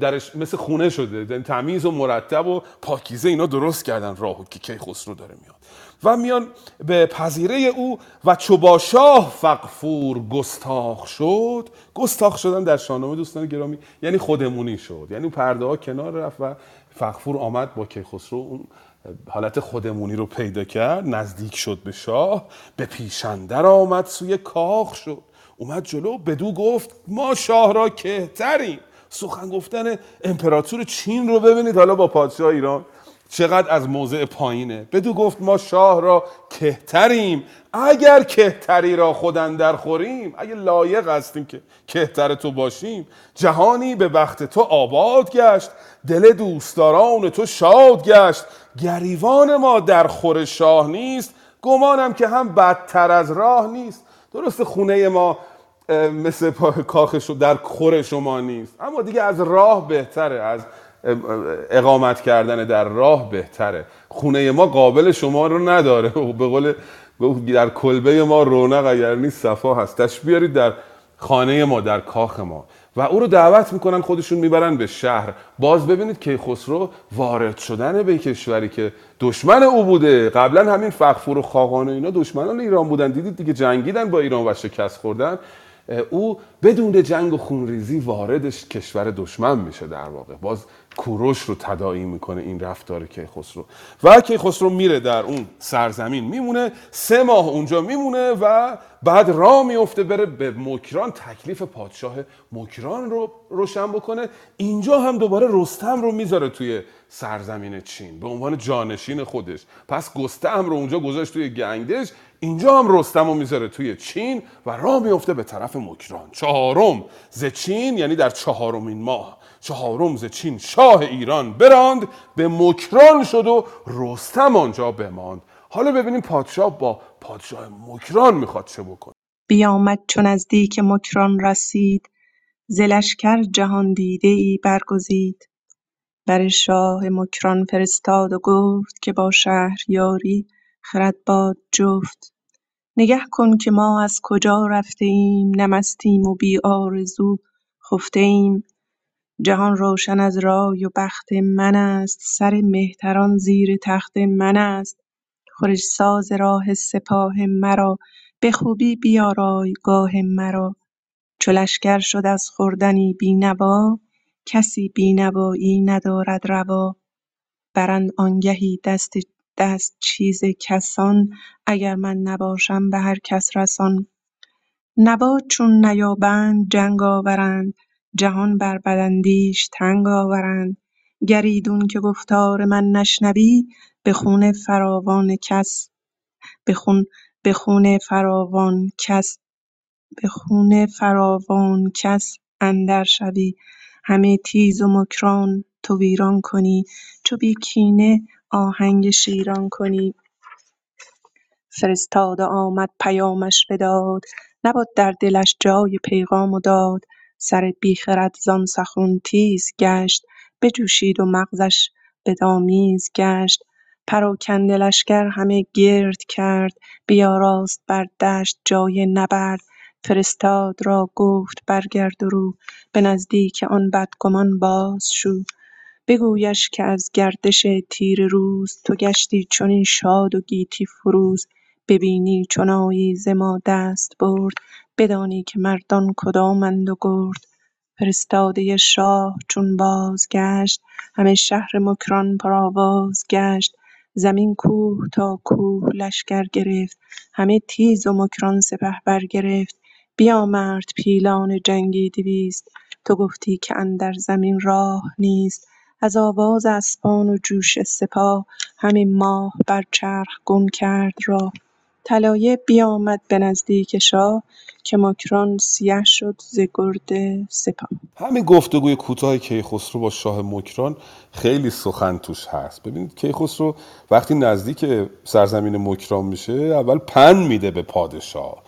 S1: درش مثل خونه شده. یعنی تمیز و مرتب و پاکیزه اینا درست کردن راهو که کی خسرو داره میاد. و میان به پذیره او و چوبا شاه فقفور گستاخ شد. گستاخ شدن در شاهنامه دوستان گرامی یعنی خودمونی شد. یعنی پرده ها کنار رفت و فقفور آمد با کیخسرو اون حالت خودمونی رو پیدا کرد. نزدیک شد به شاه به پیشندر آمد سوی کاخ شد. اومد جلو بدو گفت ما شاه را کهتریم. سخن گفتن امپراتور چین رو ببینید. حالا با پادشاه ایران چقدر از موضع پایینه. بدو گفت ما شاه را کهتریم. اگر کهتری را خودن در خوریم اگه لایق هستیم که کهتر تو باشیم جهانی به وقت تو آباد گشت دل دوستداران تو شاد گشت. گریوان ما در خور شاه نیست گمانم که هم بدتر از راه نیست. درست خونه ما مثل کاخ در خور شما نیست. اما دیگه از راه بهتره از اقامت کردن در راه بهتره. خونه ما قابل شما رو نداره. به قول در کلبه ما رونق اگر نیست صفا هست. تش بیارید در خانه ما در کاخ ما. و او رو دعوت می‌کنن خودشون می‌برن به شهر. باز ببینید که خسرو وارد شدن به کشوری که دشمن او بوده. قبلا همین فخفور و خاقان و اینا دشمنان ایران بودن. دیدید دیگه جنگیدن با ایران و شکست خوردن. او بدون جنگ و خونریزی واردش کشور دشمن میشه در واقع. باز کوروش رو تداعی می‌کنه این رفتار کیخسرو. و کیخسرو میره در اون سرزمین. میمونه سه ماه اونجا میمونه و بعد راه میفته بره به مکران. تکلیف پادشاه مکران رو روشن بکنه. اینجا هم دوباره رستم رو می‌ذاره توی سرزمین چین. به عنوان جانشین خودش. پس گستهم رو اونجا گذاشت توی گنگدش. اینجا هم رستم رو می‌ذاره توی چین و راه میفته به طرف مکران. چهارم ز چین یعنی در چهارمین ماه. چهارم ز چین شاه ایران براند به مکران شد و رستم آنجا بماند. حالا ببینیم پادشاه با پادشاه مکران می‌خواد چه بکنه.
S9: بیامد چون از دیک مکران رسید ز لشکر جهان دیده ای برگزید. بر شاه مکران فرستاد و گفت که با شهریاری خرد باد جفت. نگه کن که ما از کجا رفته ایم نه مستیم و بی آرزو خفته ایم جهان روشن از رای و بخت من است. سر مهتران زیر تخت من است. خورش ساز راه سپاه مرا. به خوبی بیارای گاه مرا. چو لشکر شد از خوردنی بینوا کسی بینوایی ندارد روا. برند آنگهی دست دست چیز کسان اگر من نباشم به هر کس رسان. نوا چون نیابند جنگ آورند. جهان بر بداندیش تنگ آورند. گر ایدون که گفتار من نشنوی به خون فراوان کس اندر شوی. همه تیز و مکران تو ویران کنی چو بی کینه آهنگ شیران کنی. فرستاده آمد پیامش بداد نبد در دلش جای پیغام و داد. سر بی خرد زان سخن تیز گشت. بجوشید و مغزش بدامیز گشت. پراکنده لشکر همه گرد کرد. بیاراست بر دشت جای نبرد. فرستاد را گفت برگرد و رو. به نزدیک آن بدگمان بازشو بگویش که از گردش تیره روز تو گشتی چنین شاد و گیتی فروز. ببینی چون آیی ز ما دستبرد بدانی که مردان کدامند و گرد. فرستاده شاه چون بازگشت همه شهر مکران پرآواز گشت زمین کوه تا کوه لشکر گرفت همه تیز و مکران سپهبر گرفت بیامرد پیلان جنگی دویست تو گفتی که اندر زمین راه نیست. از آواز اسپان و جوش سپاه همه ماه بر چرخ گم کرد راه. طلایه بیامد به نزدیک شاه که مکران سیه شد ز گرد سپاه.
S1: همین گفتگوی کوتاه کیخسرو با شاه مکران خیلی سخن توش هست. ببینید کیخسرو وقتی نزدیک سرزمین مکران میشه اول پن میده به پادشاه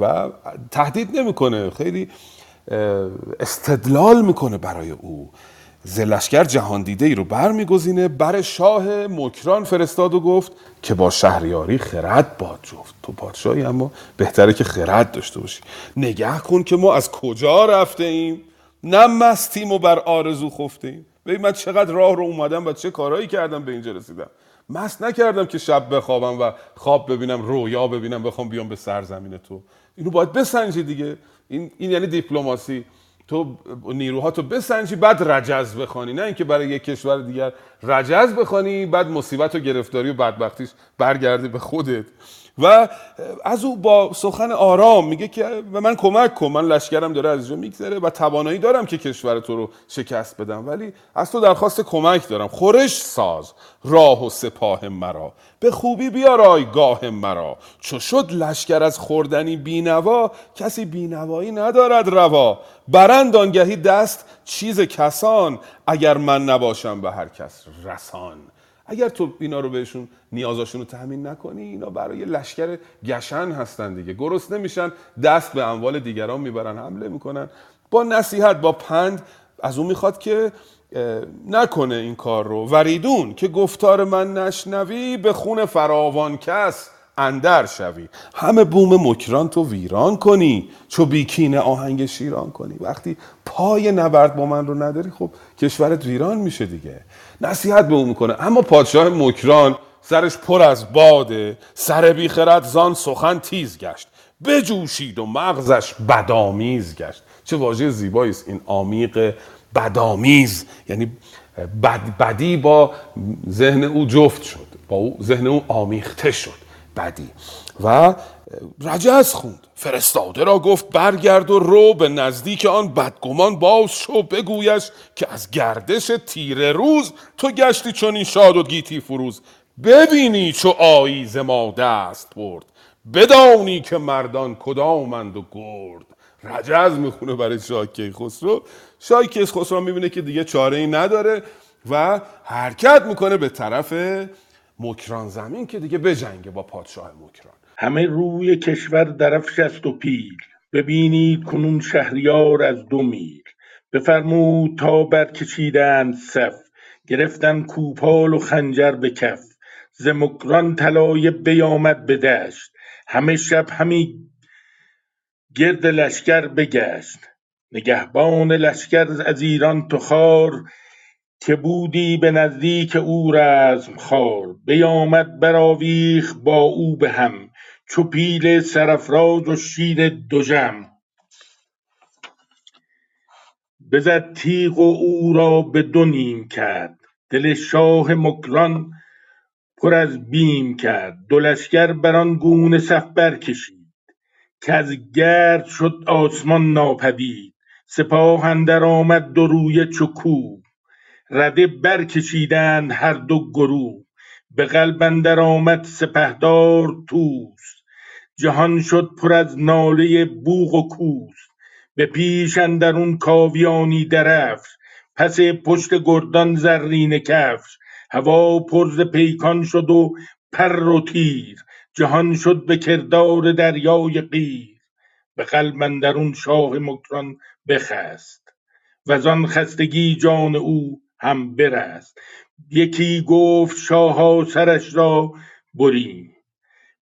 S1: و تهدید نمی‌کنه. خیلی استدلال می‌کنه برای او. زلشگر جهان دیده ای رو برمیگزینه بر شاه مکران فرستاد و گفت که با شهریاری خرد باد جفت. تو پادشاهی اما بهتره که خرد داشته باشی. نگه کن که ما از کجا رفته ایم؟ نه مستیم و بر آرزو خفته ایم. ببین من چقدر راه رو اومدم و چه کارهایی کردم به اینجا رسیدم. مست نکردم که شب بخوابم و خواب ببینم رویا ببینم بخوام بیام به سرزمین تو. اینو باید بسنجی دیگه. این, این یعنی دیپلماسی. تو نیروها تو بسنجی بعد رجز بخوانی. نه اینکه برای یک کشور دیگر رجز بخوانی بعد مصیبت و گرفتاری و بدبختیش برگردی به خودت. و از او با سخن آرام میگه که به من کمک کن من لشکرم داره از اینجا میگذره و توانایی دارم که کشور تو رو شکست بدم ولی از تو درخواست کمک دارم. خورش ساز راه و سپاه مرا. به خوبی بیار گاه مرا. چو شد لشکر از خوردنی بینوا کسی بینوایی ندارد روا. برند آنگهی دست چیز کسان اگر من نباشم به هر کس رسان. اگر تو اینا رو بهشون نیازاشون رو تامین نکنی اینا برای لشکر گشن هستن دیگه. گرسنه میشن دست به اموال دیگران می‌برن حمله می‌کنن. با نصیحت با پند از اون می‌خواد که نکنه این کار رو. وریدون که گفتار من نشنوی به خون فراوان کس اندر شوی. همه بوم مکران تو ویران کنی چو بیکین آهنگ شیران کنی. وقتی پای نبرد با من رو نداری خب کشورت ویران میشه دیگه. نصیحت به اون می‌کنه. اما پادشاه مکران سرش پر از باده سر بیخرد زان سخن تیز گشت. بجوشید و مغزش بدامیز گشت. چه واژه زیبایی است این عمیق بدامیز یعنی بد بدی با ذهن او جفت شد با او ذهن او آمیخته شد. بدی. و رجز خوند. فرستاده را گفت برگرد و رو به نزدیک آن بدگمان باز شو بگویش که از گردش تیر روز تو گشتی چون این شاد و گیتی فروز. ببینی چو آییز ما دست برد. بدانی که مردان کدامند و گرد. رجز می‌خونه برای شاه کیخسرو. شاه کیخسرو می‌بینه که دیگه چاره ای نداره و حرکت می‌کنه به طرف مکران زمین که دیگه بجنگه با پادشاه مکران.
S10: همه روی کشور درفش و پیل ببینید کنون شهریار از دو میل بفرمود تا برکشیدند صف. گرفتن کوپال و خنجر به کف ز مکران طلایه بیامد به دشت. همه شب همی گرد لشکر بگشت. نگهبان لشکر از ایران تو خار که بودی به نزدیک او رزمخوار. بیامد برآویخت با او به هم. چو پیل سرافراز و شیر دژم. بزد تیغ و او را به دو نیم کرد. دل شاه مکران پر از بیم کرد. دو لشکر بر آن گونه صف برکشید. کز گرد شد آسمان ناپدید. سپاه اندر آمد دو رویه چو کوه. رده برکشیدند هر دو گروه. به قلب اندر آمد سپهدار طوس. جهان شد پر از ناله بوق و کوس. به پیش اندرون کاویانی درفش. پس پشت گردان زرینه کفش. هوا پر ز پیکان شد و پر و تیر. جهان شد به کردار دریای قیر. به قلب اندرون شاه مکران بخست. وزان خستگی جان او هم برست. یکی گفت شاها سرش را بریم.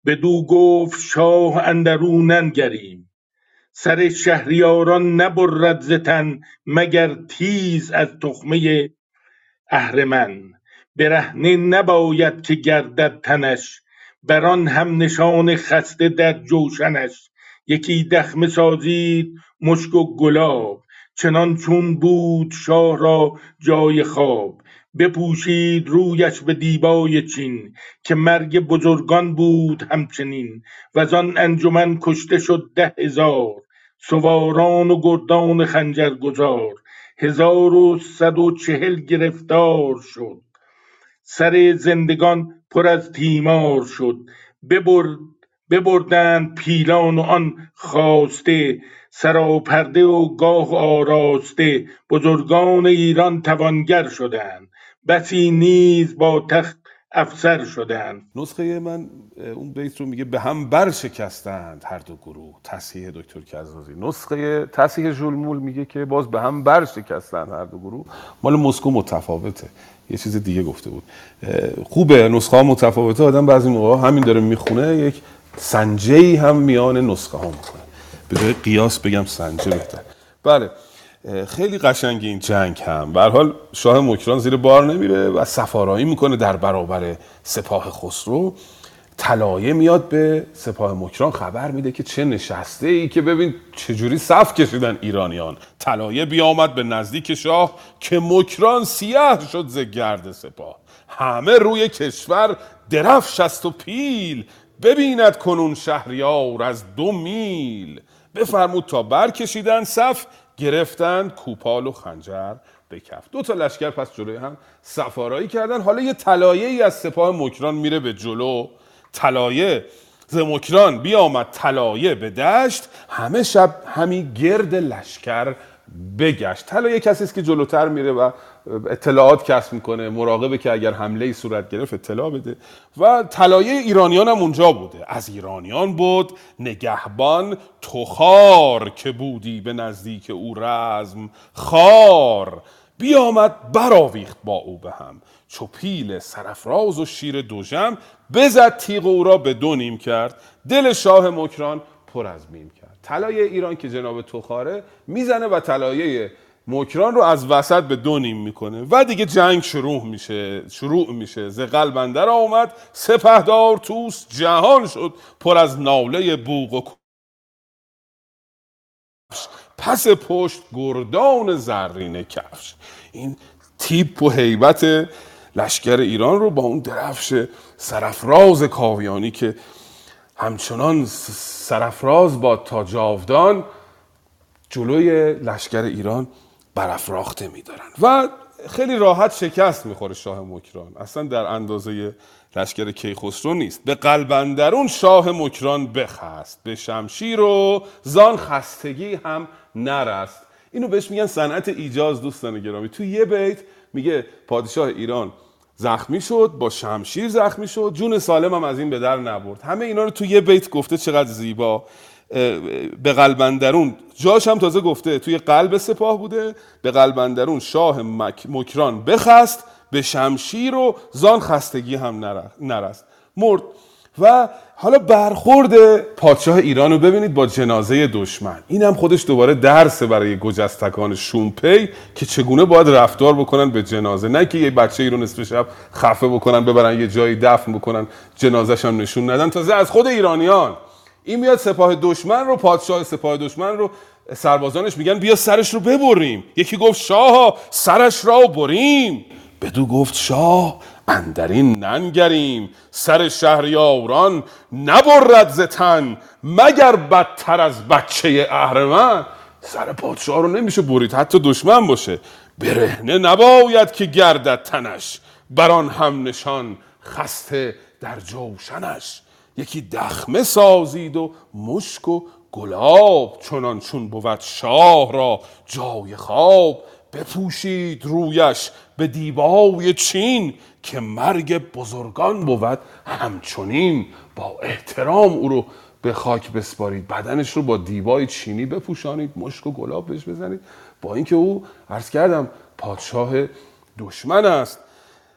S10: بدو گفت شاه اندرو ننگریم سر شهریاران نبرد ز تن مگر تیز از تخمه اهرمن. برهنه نباید که گردد تنش بران هم نشان خسته در جوشنش. یکی دخمه سازید مشک و گلاب چنان چون بود شاه را جای خواب. بپوشید رویش به دیبای چین که مرگ بزرگان بود همچنین. و آن انجمن کشته شد ده هزار سواران و گردان خنجر گذار هزار و صد و چهل گرفتار شد. سر زندگان پر از تیمار شد. ببرد ببردند پیلان و آن خواسته سراپرده و گاه آراسته. بزرگان ایران توانگر شدند. بسی نیز با تخت افسر شدند
S1: نسخه من اون بیت رو میگه به هم بر شکستند هر دو گروه. تصحیح دکتر کزازی نسخه تصحیح ژولمول میگه که باز به هم بر شکستند هر دو گروه. مال مسکو متفاوته. یه چیز دیگه گفته بود. خوبه نسخه ها متفاوته. آدم بعضی موقع همین داره می‌خونه یک سنجه هم میان نسخه ها می‌کنه. به قیاس بگم سنجه بهتر. بله. خیلی قشنگ این جنگ هم. به حال شاه مکران زیر بار نمیره و سفارایی می‌کنه در برابر سپاه خسرو. طلایه میاد به سپاه مکران خبر میده که چه نشسته ای که ببین چجوری صف کشیدن ایرانیان. طلایه بیامد به نزدیک شاه که مکران سیاه شد ز گرد سپاه. همه روی کشور درفش است و پیل. ببیند کنون شهریار از دو میل. بفرمود تا برکشیدن صف گرفتند کوپال و خنجر به کف دو تا لشکر پس جلوی هم سفارایی کردن. حالا یه طلایه ای از سپاه مکران میره به جلو. طلایه ز مکران بیامد طلایه به دشت. همه شب همی گرد لشکر بگشت. طلایه کسی است که جلوتر میره و اطلاعات کسب می‌کنه مراقبه که اگر حمله ای صورت گرفت اطلاع بده. و طلایه ایرانیان هم اونجا بوده. از ایرانیان بود نگهبان تخار که بودی به نزدیک او رزم خار. بیامد برآویخت با او به هم. چو پیل سرفراز و شیر دوژم بزد تیغ او را به دو نیم کرد. دل شاه مکران پر از میم کرد. طلایه ایران که جناب تخاره می‌زنه و طلایه مکران رو از وسط به دو نیم می‌کنه. و دیگه جنگ شروع میشه شروع میشه. ز قلب اندر آمد سپهدار توس جهان شد پر از ناله بوق و پس پشت گردان زرین کفش. این تیپ و هیبت لشکر ایران رو با اون درفش سرفراز کاویانی که همچنان سرفراز با تا جاودان جلوی لشکر ایران برافراخته میدارن و خیلی راحت شکست می‌خوره شاه مکران. اصلا در اندازه لشکر کیخسرو نیست. به قلب اندرون شاه مکران بخست. به شمشیر و زان خستگی هم نرست. اینو بهش میگن صنعت ایجاز دوستان گرامی. تو یه بیت میگه پادشاه ایران زخمی شد با شمشیر زخمی شد. جون سالم هم از این به در نبرد. همه اینا رو تو یه بیت گفته چقدر زیبا. به قلب اندرون. جاش هم تازه گفته توی قلب سپاه بوده. به قلب اندرون شاه مک... مکران بخست. به شمشیر و زان خستگی هم نر- نرست. مرد. و حالا برخورد پادشاه ایران رو ببینید با جنازه دشمن. این هم خودش دوباره درسه برای گجستکان شومپی که چگونه باید رفتار بکنن به جنازه. نه که یه بچه ای رو نصف شب خفه بکنن ببرن یه جایی دفن بکنن جنازش هم نشون ندن. تازه از خود ایرانیان. این میاد سپاه دشمن رو پادشاه سپاه دشمن رو سربازانش میگن بیا سرش رو ببریم. یکی گفت شاه سرش را بریم. بدو گفت شاه اندرین ننگریم. سر شهریاران نبرد ز تن مگر بدتر از بچه اهرمن؟ سر پادشاه رو نمیشه برید حتی دشمن باشه. برهنه نباید که گردد تنش. بران هم نشان خسته در جوشنش. یکی دخمه سازید و مشک و گلاب چنان چون بود شاه را جای خواب. بپوشید رویش به دیبای چین که مرگ بزرگان بود. همچنین با احترام او رو به خاک بسپارید. بدنش رو با دیبای چینی بپوشانید. مشک و گلاب بهش بزنید. با اینکه او عرض کردم پادشاه دشمن است.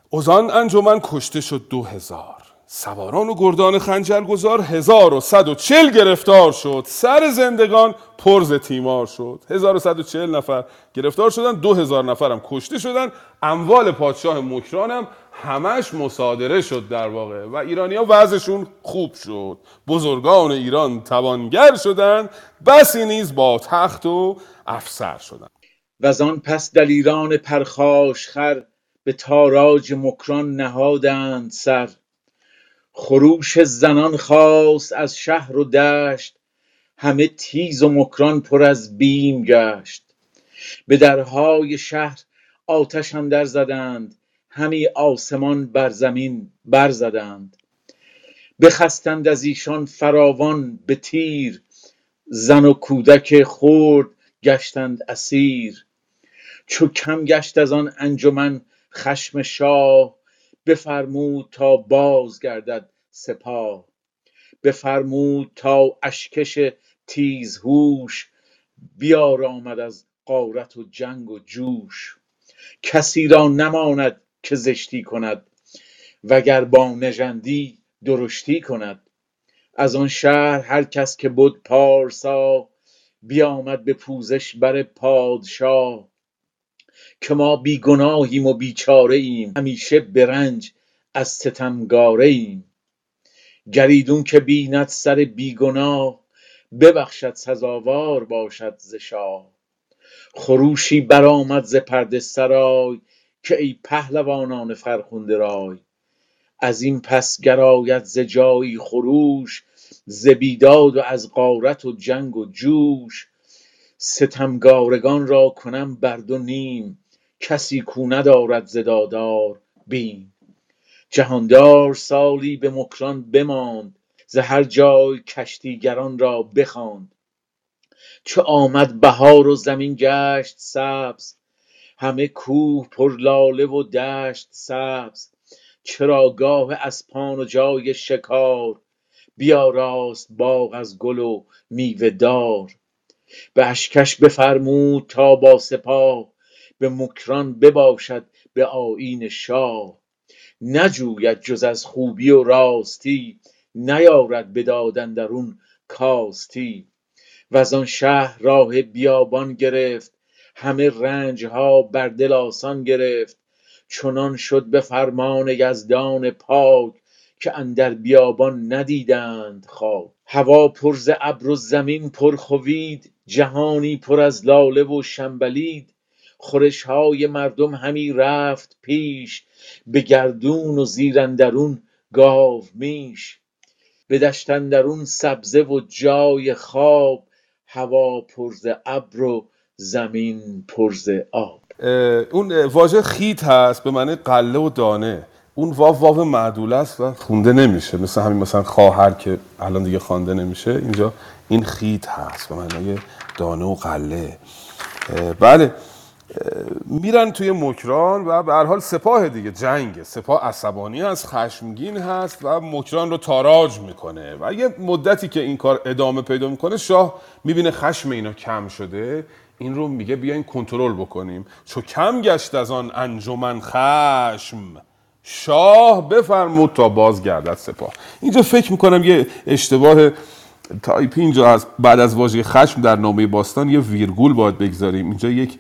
S1: اوزان انجمن کشته شد دو هزار. سواران و گردان خنجرگزار هزار و صد و چل گرفتار شد. سر زندگان پرز تیمار شد. هزار و صد و چل نفر گرفتار شدن دو هزار نفر هم کشته شدن. اموال پادشاه مکران هم همش مصادره شد در واقع و ایرانی ها وضعشون خوب شد. بزرگان ایران توانگر شدن بسی نیز با تخت و افسر شدن.
S11: وزان پس دلیران پرخاشخر به تاراج مکران نهادند سر. خروش زنان خاست از شهر و دشت همه تیز و مکران پر از بیم گشت. به درهای شهر آتش اندر زدند همی آسمان بر زمین بر زدند. بخستند از ایشان فراوان به تیر زن و کودک خرد گشتند اسیر. چو کم گشت از آن انجمن خشم شاه بفرمود تا باز گردد سپاه. بفرمود تا اشکش تیزهوش بیارامد از غارت و جنگ و جوش. کسی را نماند که زشتی کند وگر با نژندی درشتی کند. از آن شهر هر کس که بد پارسا بیامد به پوزش بر پادشاه. که ما بی گناهیم و بیچاره ایم همیشه به رنج از ستمگاره ایم گر ایدون که بیند سر بی گناه ببخشد سزاوار باشد ز شاه. خروشی برآمد ز پرده سرای که ای پهلوانان فرخنده رای. از این پس گر آید ز جایی خروش ز بیداد و از غارت و جنگ و جوش. ستمگارگان را کنم بر دو نیم کسی کو ندارد ز دادار بیم. جهاندار سالی به مکران بماند ز هر جای کشتیگران را بخواند. چو آمد بهار و زمین گشت سبز همه کوه پر لاله و دشت سبز. چراگاه اسپان و جای شکار بیاراست باغ از گل و میوه دار. به اشکش بفرمود تا با سپاه به مکران بباشد به آیین شاه. نجوید جز از خوبی و راستی نیارد به داد اندرون کاستی. وزان شهر راه بیابان گرفت همه رنج ها بر دل آسان گرفت. چنان شد به فرمان یزدان پاک که اندر بیابان ندیدند خاک. هوا پر ز ابر و زمین پر خوید جهانی پر از لاله و شنبلید. خورش های مردم همی رفت پیش به گردون و زیر اندرون گاومیش به دشت اندرون سبزه و جای خواب هوا پر ز ابر و زمین پر آب.
S1: اون واژه خیت هست به معنی قله و دانه. اون واو واو معدوله است و خونده نمیشه. مثل همین مثلا خواهر که الان دیگه خوانده نمیشه اینجا این خیت هست به معنای دانه و قله. بله. میرن توی مکران و به هر حال سپاه دیگه جنگه. سپاه عصبانی هست خشمگین هست و مکران رو تاراج می‌کنه. و یه مدتی که این کار ادامه پیدا می‌کنه شاه می‌بینه خشم اینا کم شده. این رو میگه بیاین کنترل بکنیم. چو کم گشت از آن انجمن خشم شاه بفرمود تا باز گردد سپاه. اینجا فکر می‌کنم یه اشتباه تایپی اینجا هست. بعد از واژه خشم در نامه باستان یه ویرگول باید بگذاریم. اینجا یک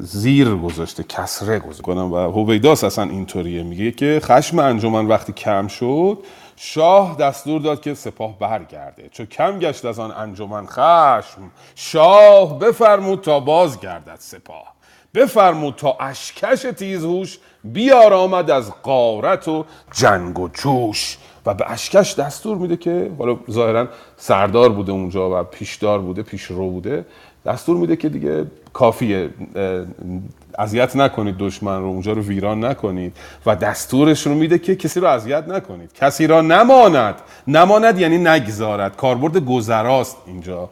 S1: زیر گذاشته کسره گذاشته. کنم و هویداس اصلا اینطوریه میگه که خشم انجمن وقتی کم شد شاه دستور داد که سپاه برگرده. چون کم گشت از آن انجمن خشم شاه بفرمود تا باز گردد سپاه. بفرمود تا اشکش تیزهوش بیار آمد از قارت و جنگ و جوش. و به اشکش دستور میده که حالا ظاهرا سردار بوده اونجا و پیشدار بوده پیشرو بوده دستور میده که دیگه کافیه اذیت نکنید دشمن رو اونجا رو ویران نکنید. و دستورش رو میده که کسی رو اذیت نکنید. کسی را نماند. نماند یعنی نگذارد. کاربرد گذراست اینجا.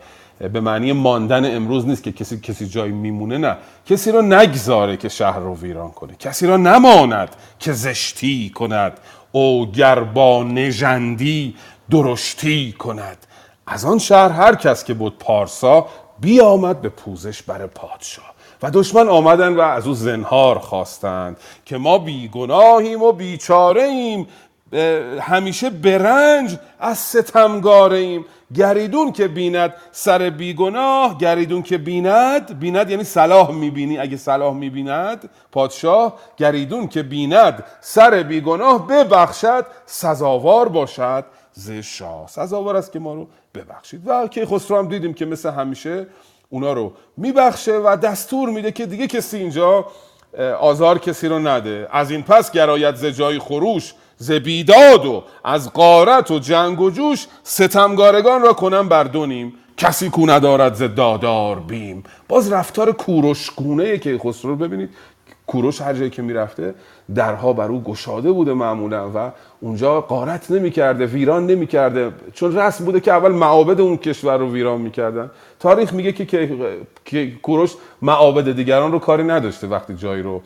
S1: به معنی ماندن امروز نیست که کسی کسی جایی میمونه نه. کسی را نگذاره که شهر رو ویران کنه. کسی را نماند که زشتی کند او گر با نژندی درشتی کند. از آن شهر هر کس که بود پارسا بیامد به پوزش بر پادشاه. و دشمن آمدن و از او زنهار خواستند که ما بیگناهیم و بیچاره ایم همیشه برنج از ستمگاره ایم گریدون که بیند سر بیگناه گریدون که بیند بیند یعنی صلاح می‌بینی. اگه صلاح می‌بیند پادشاه گریدون که بیند سر بیگناه ببخشد سزاوار باشد ز شاه. سزاوار است که ما رو ببخشید. و که خسرو هم دیدیم که مثل همیشه اونا رو میبخشه و دستور میده که دیگه کسی اینجا آزار کسی رو نده. از این پس گرایت ز جای خروش ز بیداد و از قارت و جنگ و جوش ستمگارگان را کنم بر دونیم کسی کو ندارد ز دادار بیم. باز رفتار کوروشگونه که خسرو رو ببینید کوروش هر جایی که می‌رفته درها بر او گشاده بوده معمولا و اونجا قارت نمی‌کرده ویران نمی‌کرده. چون رسم بوده که اول معابد اون کشور رو ویران می‌کردن. تاریخ میگه که, کوروش معابد دیگران رو کاری نداشته وقتی جایی رو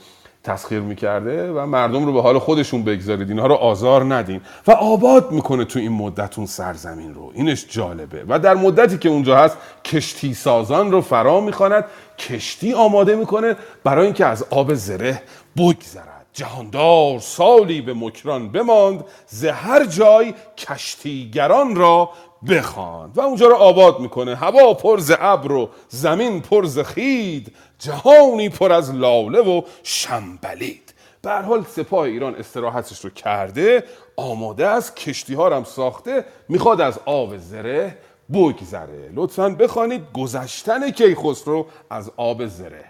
S1: تسخیر می‌کرده و مردم رو به حال خودشون بگذارید. اینها رو آزار ندین. و آباد می‌کنه تو این مدت اون سرزمین رو. اینش جالبه. و در مدتی که اونجا هست کشتی سازان رو فرا می‌خواند. کشتی آماده می‌کنه برای اینکه از آب زره بگذرد. جهاندار سالی به مکران بماند. ز هر جای کشتیگران را بخواند و اونجا رو آباد می‌کنه. هوا پر ز ابر و زمین پر ز خید. جهانی پر از لاله و شنبلید. به حال سپاه ایران استراحتش رو کرده. آماده است. کشتی ها هم ساخته. می‌خواد از آب زره بگذره. لطفا بخوانید گذشتن کیخسرو از آب زره.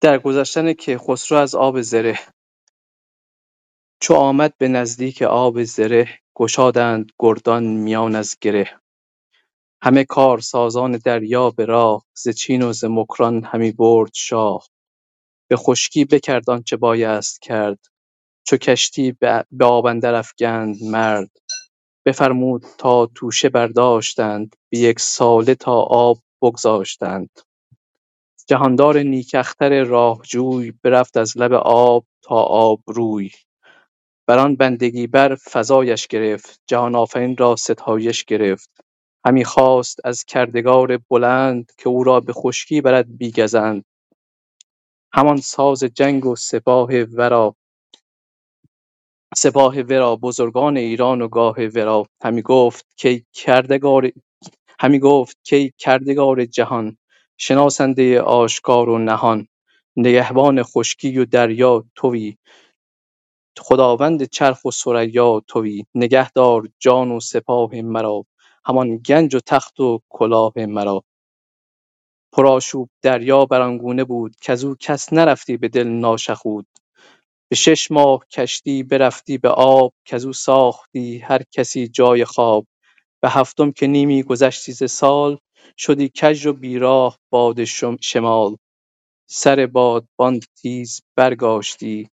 S12: در گذشتن کیخسرو از آب زره. چو آمد به نزدیک آب زره گشادند گردان میان از گره. همه کارسازان دریا به راه ز چین و ز مکران همی برد شاه. به خشکی بکرد آنچه بایست کرد چو کشتی به آب اندر افگند مرد. بفرمود تا توشه برداشتند به یک ساله تا آب بگذاشتند. جهاندار نیک اختر راهجوی برفت از لب آب تا آبروی بران بندگی بر فزایش گرفت جهان آفرین را ستایش گرفت. همی خواست از کردگار بلند که او را به خشکی برد بی گزند همان ساز جنگ و سپاه ورا سپاه ورا بزرگان ایران و گاه ورا. همی گفت کای کردگار همی گفت کای کردگار جهان شناسنده آشکار و نهان. نگهبان خشکی و دریا تویی خداوند چرخ و ثریا تویی نگهدار جان و سپاه مرا. همان گنج و تخت و کلاه مرا. پرآشوب دریا برانگونه بود کزو کس نرفتی به دل ناشخود. به شش ماه کشتی برفتی به آب کزو ساختی هر کسی جای خواب. به هفتم که نیمی گذشتی ز سال شدی کژ و بیراه باد شمال. سر بادبان تیز برگاشتی.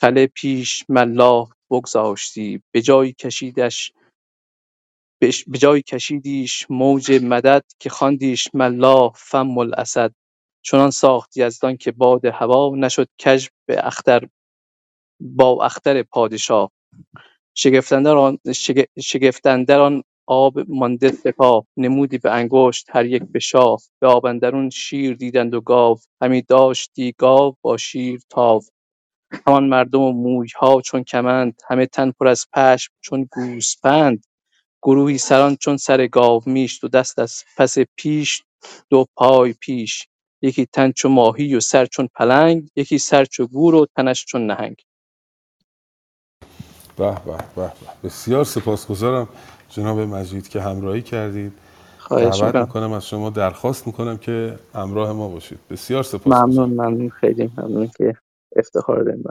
S12: خله پیش ملاح بگذاشتی به جای کشیدش به جای کشیدیش موج مدد که خواندیش ملاح فم الاسد. چنان ساخت یزدان که باد هوا نشد کژ به اختر با اختر پادشاه. شگفت اندر آن آب مانده سپاه. نمودی به انگشت هر یک به شاه. به آب اندرون شیر دیدند و گاو. همی داشتی گاو با شیر تاو. همان مردم و مویها چون کمند همه تن پر از پشم چون گوسپند گروهی سران چون سر گاومیش دو دست از پس پیش دو پای پیش. یکی تن چو ماهی و سر چون پلنگ یکی سر چو گور و تنش چون نهنگ.
S1: به به به به. بسیار سپاسگزارم جناب مجید که همراهی کردید.
S12: خواهش
S1: دعوت
S12: می‌کنم.
S1: می‌کنم از شما درخواست می‌کنم که همراه ما باشید. بسیار سپاسگزارم.
S12: ممنون ممنون. خیلی ممنون که افتخار داریم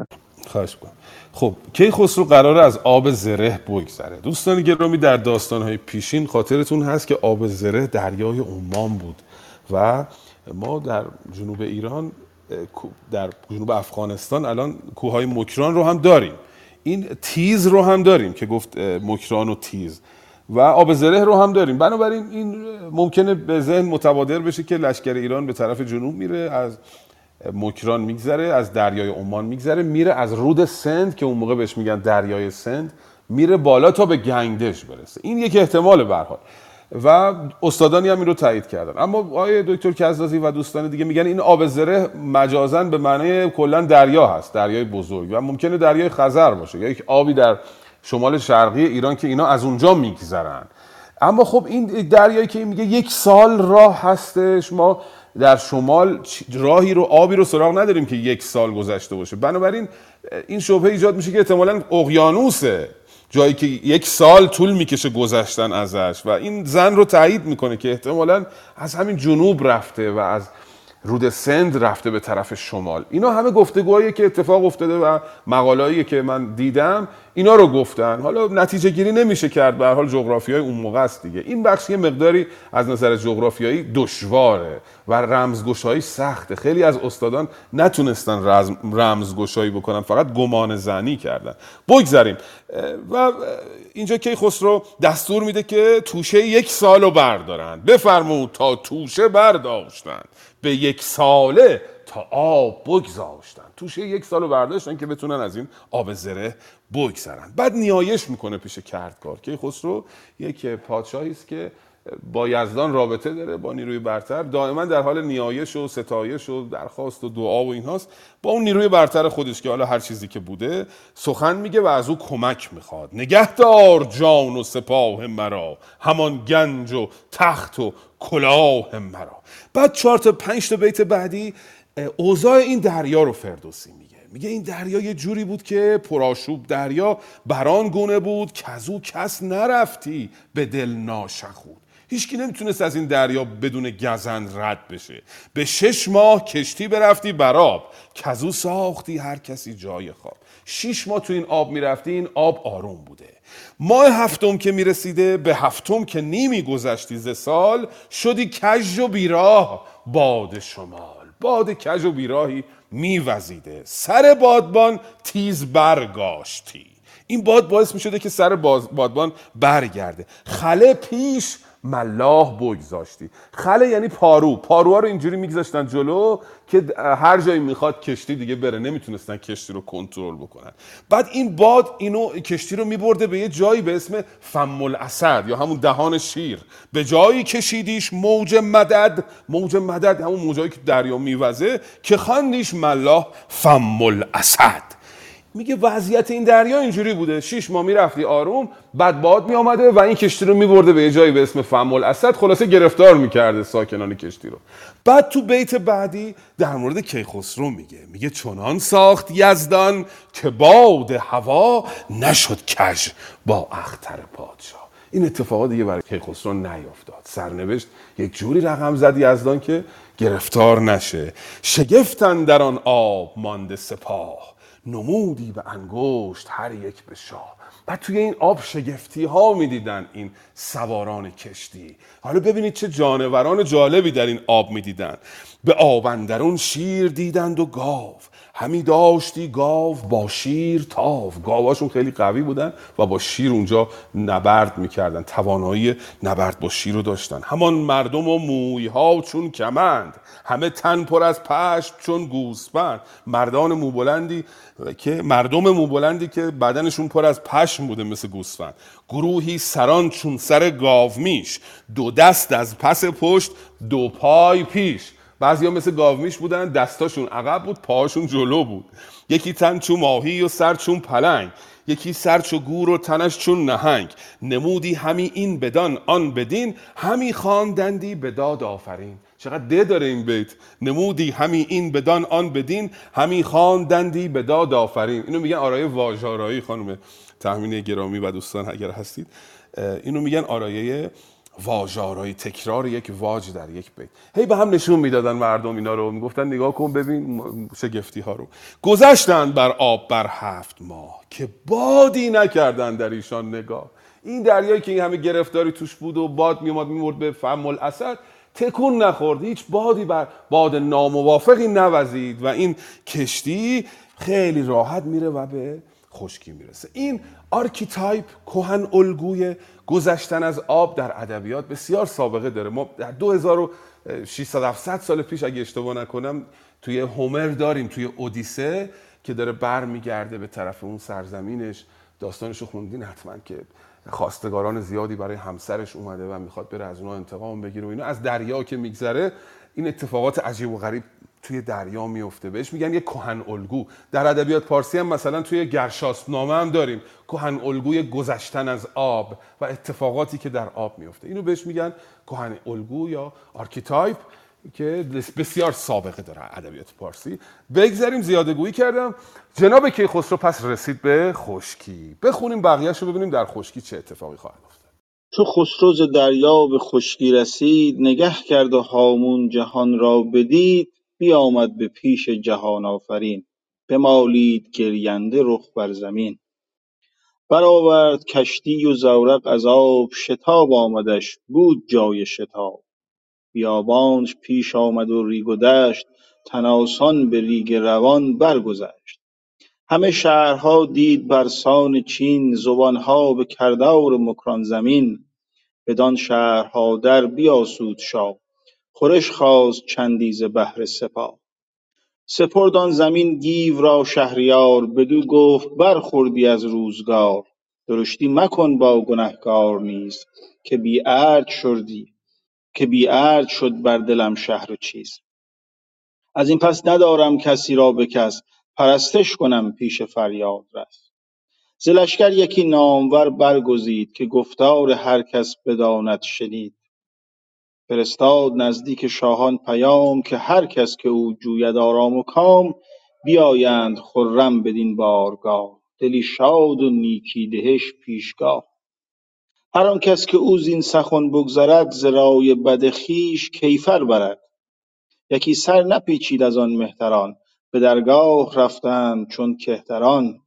S1: خواهش کنم خب کیخسرو قراره از آب زره بگذره. دوستان گرامی در داستانهای پیشین خاطرتون هست که آب زره دریای عمان بود و ما در جنوب ایران در جنوب افغانستان الان کوههای مکران رو هم داریم. این تیز رو هم داریم که گفت مکران و تیز. و آب زره رو هم داریم. بنابراین این ممکنه به ذهن متبادر بشه که لشکر ایران به طرف جنوب میره از مکران میگذره از دریای عمان میگذره میره از رود سند که اون موقع بهش میگن دریای سند میره بالا تا به گنگدش برسه. این یک احتمال به و استادانی هم این رو تایید کردن. اما آقای دکتر کزازی و دوستان دیگه میگن این آب زره مجازا به معنای کلا دریا هست دریای بزرگ. و ممکنه دریای خزر باشه یا یک آبی در شمال شرقی ایران که اینا از اونجا میگذرن. اما خب این دریایی که میگه یک سال راه هستش ما در شمال راهی رو آبی رو سراغ نداریم که یک سال گذشته باشه. بنابراین این شبهه ایجاد میشه که احتمالاً اقیانوسه جایی که یک سال طول می‌کشه گذشتن ازش و این زن رو تایید می‌کنه که احتمالا از همین جنوب رفته و از رود سند رفته به طرف شمال. اینا همه گفتگوهایی که اتفاق افتاده و مقالهایی که من دیدم اینا رو گفتن. حالا نتیجه گیری نمیشه کرد. به حال جغرافیای اون موقع است دیگه. این بخش یه مقداری از نظر جغرافیایی دشواره و رمزگشایی سخته. خیلی از استادان نتونستن رمزگشایی بکنن. فقط گمان زنی کردن. بگذاریم و اینجا کی خسرو دستور میده که توشه یک سالو بردارن. بفرمود تا توشه برداشتن. به یک ساله تا آب بگذاشتن. توشه یک سالو برداشتن که بتونن از این آب زره بگذرن. بعد نیایش می‌کنه پیش کردگار که خسرو یک پادشاهی است که با یزدان رابطه داره با نیروی برتر. دائما در حال نیایش و ستایش و درخواست و دعا و اینهاست. با اون نیروی برتر خودش که حالا هر چیزی که بوده سخن میگه و از او کمک می‌خواد. نگهدار جان و سپاه مرا همان گنج و تخت و کلاه مرا. بعد چهار تا پنج تا بیت بعدی اوضاع این دریا رو فردوسی میگه. میگه این دریا یه جوری بود که پرآشوب دریا بران گونه بود او کس نرفتی به دل ناشخود. هیچکی نمی‌تونست از این دریا بدون گزند رد بشه. به شش ماه کشتی برفتی براب از او ساختی هر کسی جای خواب. شش ماه تو این آب می‌رفتی این آب آروم بوده. ماه هفتم که می‌رسیده به هفتم که نیمی گذشتی ز سال شدی کژ و بیراه باد شمال. باد کژ و بیراهی میوزیده. سر بادبان تیز برگاشتی. این باد باعث می شده که سر بادبان برگرده. خله پیش ملاح بگذاشتی. خله یعنی پارو. پاروها رو اینجوری میگذاشتن جلو که هر جایی می‌خواد کشتی دیگه بره. نمی‌تونستن کشتی رو کنترل بکنن. بعد این باد اینو کشتی رو میبرده به یه جایی به اسم فم الاسد یا همون دهان شیر. به جایی کشیدیش موج مدد. موج مدد همون موجایی که دریا میوزه که خواندیش ملاح فم الاسد میگه وضعیت این دریا اینجوری بوده. شیش ماه می‌رفتی آروم بعد باد میآمده و این کشتی رو میبرده به جایی به اسم فم الاسد خلاصه گرفتار می‌کرده ساکنان کشتی رو. بعد تو بیت بعدی در مورد کیخسرو میگه. میگه چنان ساخت یزدان که باد هوا نشد کژ با اختر پادشاه. این اتفاقات دیگه برای کیخسرو نیفتاد سرنوشت یک جوری رقم زد یزدان که گرفتار نشه. شگفتن در آن آب مانده سپاه. نمودی به انگشت هر یک به شاه بعد توی این آب شگفتی ها می‌دیدن این سواران کشتی. حالا ببینید چه جانوران جالبی در این آب می‌دیدن. به آبندرون شیر دیدند و گاو. همی داشتی گاو با شیر تاو. گاواشون خیلی قوی بودن و با شیر اونجا نبرد می‌کردن. توانایی نبرد با شیر رو داشتن. همان مردم و موی ها چون کمند. همه تن پر از پشم چون گوسفند. مردان موبلندی که مردم موبلندی که بدنشون پر از پشم بوده مثل گوسفند. گروهی سران چون سر گاو میش. دو دست از پس پشت دو پای پیش. بعضیا مثل گاومیش بودن دستاشون عقب بود پاهاشون جلو بود. یکی تن چون ماهی و سر چون پلنگ. یکی سر چو گور و تنش چون نهنگ. نمودی همی این بدان آن بدین. همی خواندندی به داد آفرین. چقدر ده داره این بیت. نمودی همی این بدان آن بدین. همی خواندندی به داد آفرین. اینو میگن آرای واژارایی خانم تحمین گرامی و دوستان اگر هستید اینو میگن آرایه واژارای تکرار یک واج در یک بیت. هی به هم نشون می‌دادن مردم اینا رو. می‌گفتن نگاه کن ببین شگفتی ها رو. گذشتن بر آب بر هفت ماه که بادی نکردن در ایشان نگاه. این دریایی که این همه گرفتاری توش بود و باد میومد میمرد به فم الاسد تکون نخورد. هیچ بادی بر باد ناموافقی نوزید و این کشتی خیلی راحت میره و به خشکی می‌رسه. این archetype کهن الگوی گذشتن از آب در ادبیات بسیار سابقه داره. ما در 2600 700 سال پیش اگه اشتباه نکنم توی هومر داریم توی اودیسه که داره بر میگرده به طرف اون سرزمینش. داستانشو خوندین حتما که خواستگاران زیادی برای همسرش اومده و می‌خواد بره از اونها انتقام بگیره و اینا. از دریا که میگذره این اتفاقات عجیب و غریب توی دریا میفته. بهش میگن یه کهن الگو. در ادبیات پارسی هم مثلا توی گرشاسب هم داریم. کهن الگوی گذشتن از آب و اتفاقاتی که در آب میفته. اینو بهش میگن کهن الگو یا archetype که بسیار سابقه داره ادبیات پارسی. بگذریم زیاده گویی کردم. جناب کیخسرو پس رسید به خشکی. بخونیم بقیهش رو ببینیم در خشکی چه اتفاقی خواهد افتاد.
S13: چو خسرو ز دریا به خشکی رسید نگه کرد و هامون جهان را بدید. بیامد به پیش جهان آفرین بمالید گرینده رخ بر زمین. برآورد کشتی و زورق از آب شتاب آمدش بود جای شتاب. بیابانش پیش آمد و ریگ و دشت تن آسان به ریگ روان برگذشت. همه شهرها دید برسان چین زبانها به کردار مکران زمین. بدان شهرها در بیاسود شاه. خورش خواست چندی ز بهر سپاه. سپرد آن زمین گیو را شهریار بدو گفت برخوردی از روزگار. درشتی مکن با گنهکار نیز که بی ارج شدی که بی ارج شد بر دلم شهر و چیز. از این پس ندارم کسی را به کس پرستش کنم پیش فریاد رس. ز لشکر یکی نامور برگزید که گفتار هر کس بداند شنید. فرستاد نزدیک شاهان پیام که هر کس که او جوید آرام و کام بیایند خرم بدین بارگاه. دلی شاد و نیکی دهش پیشگاه. هر آن کس که او زین سخن بگذرد ز رای بد خویش کیفر برد. یکی سر نپیچید از آن مهتران به درگاه رفتند چون کهتران.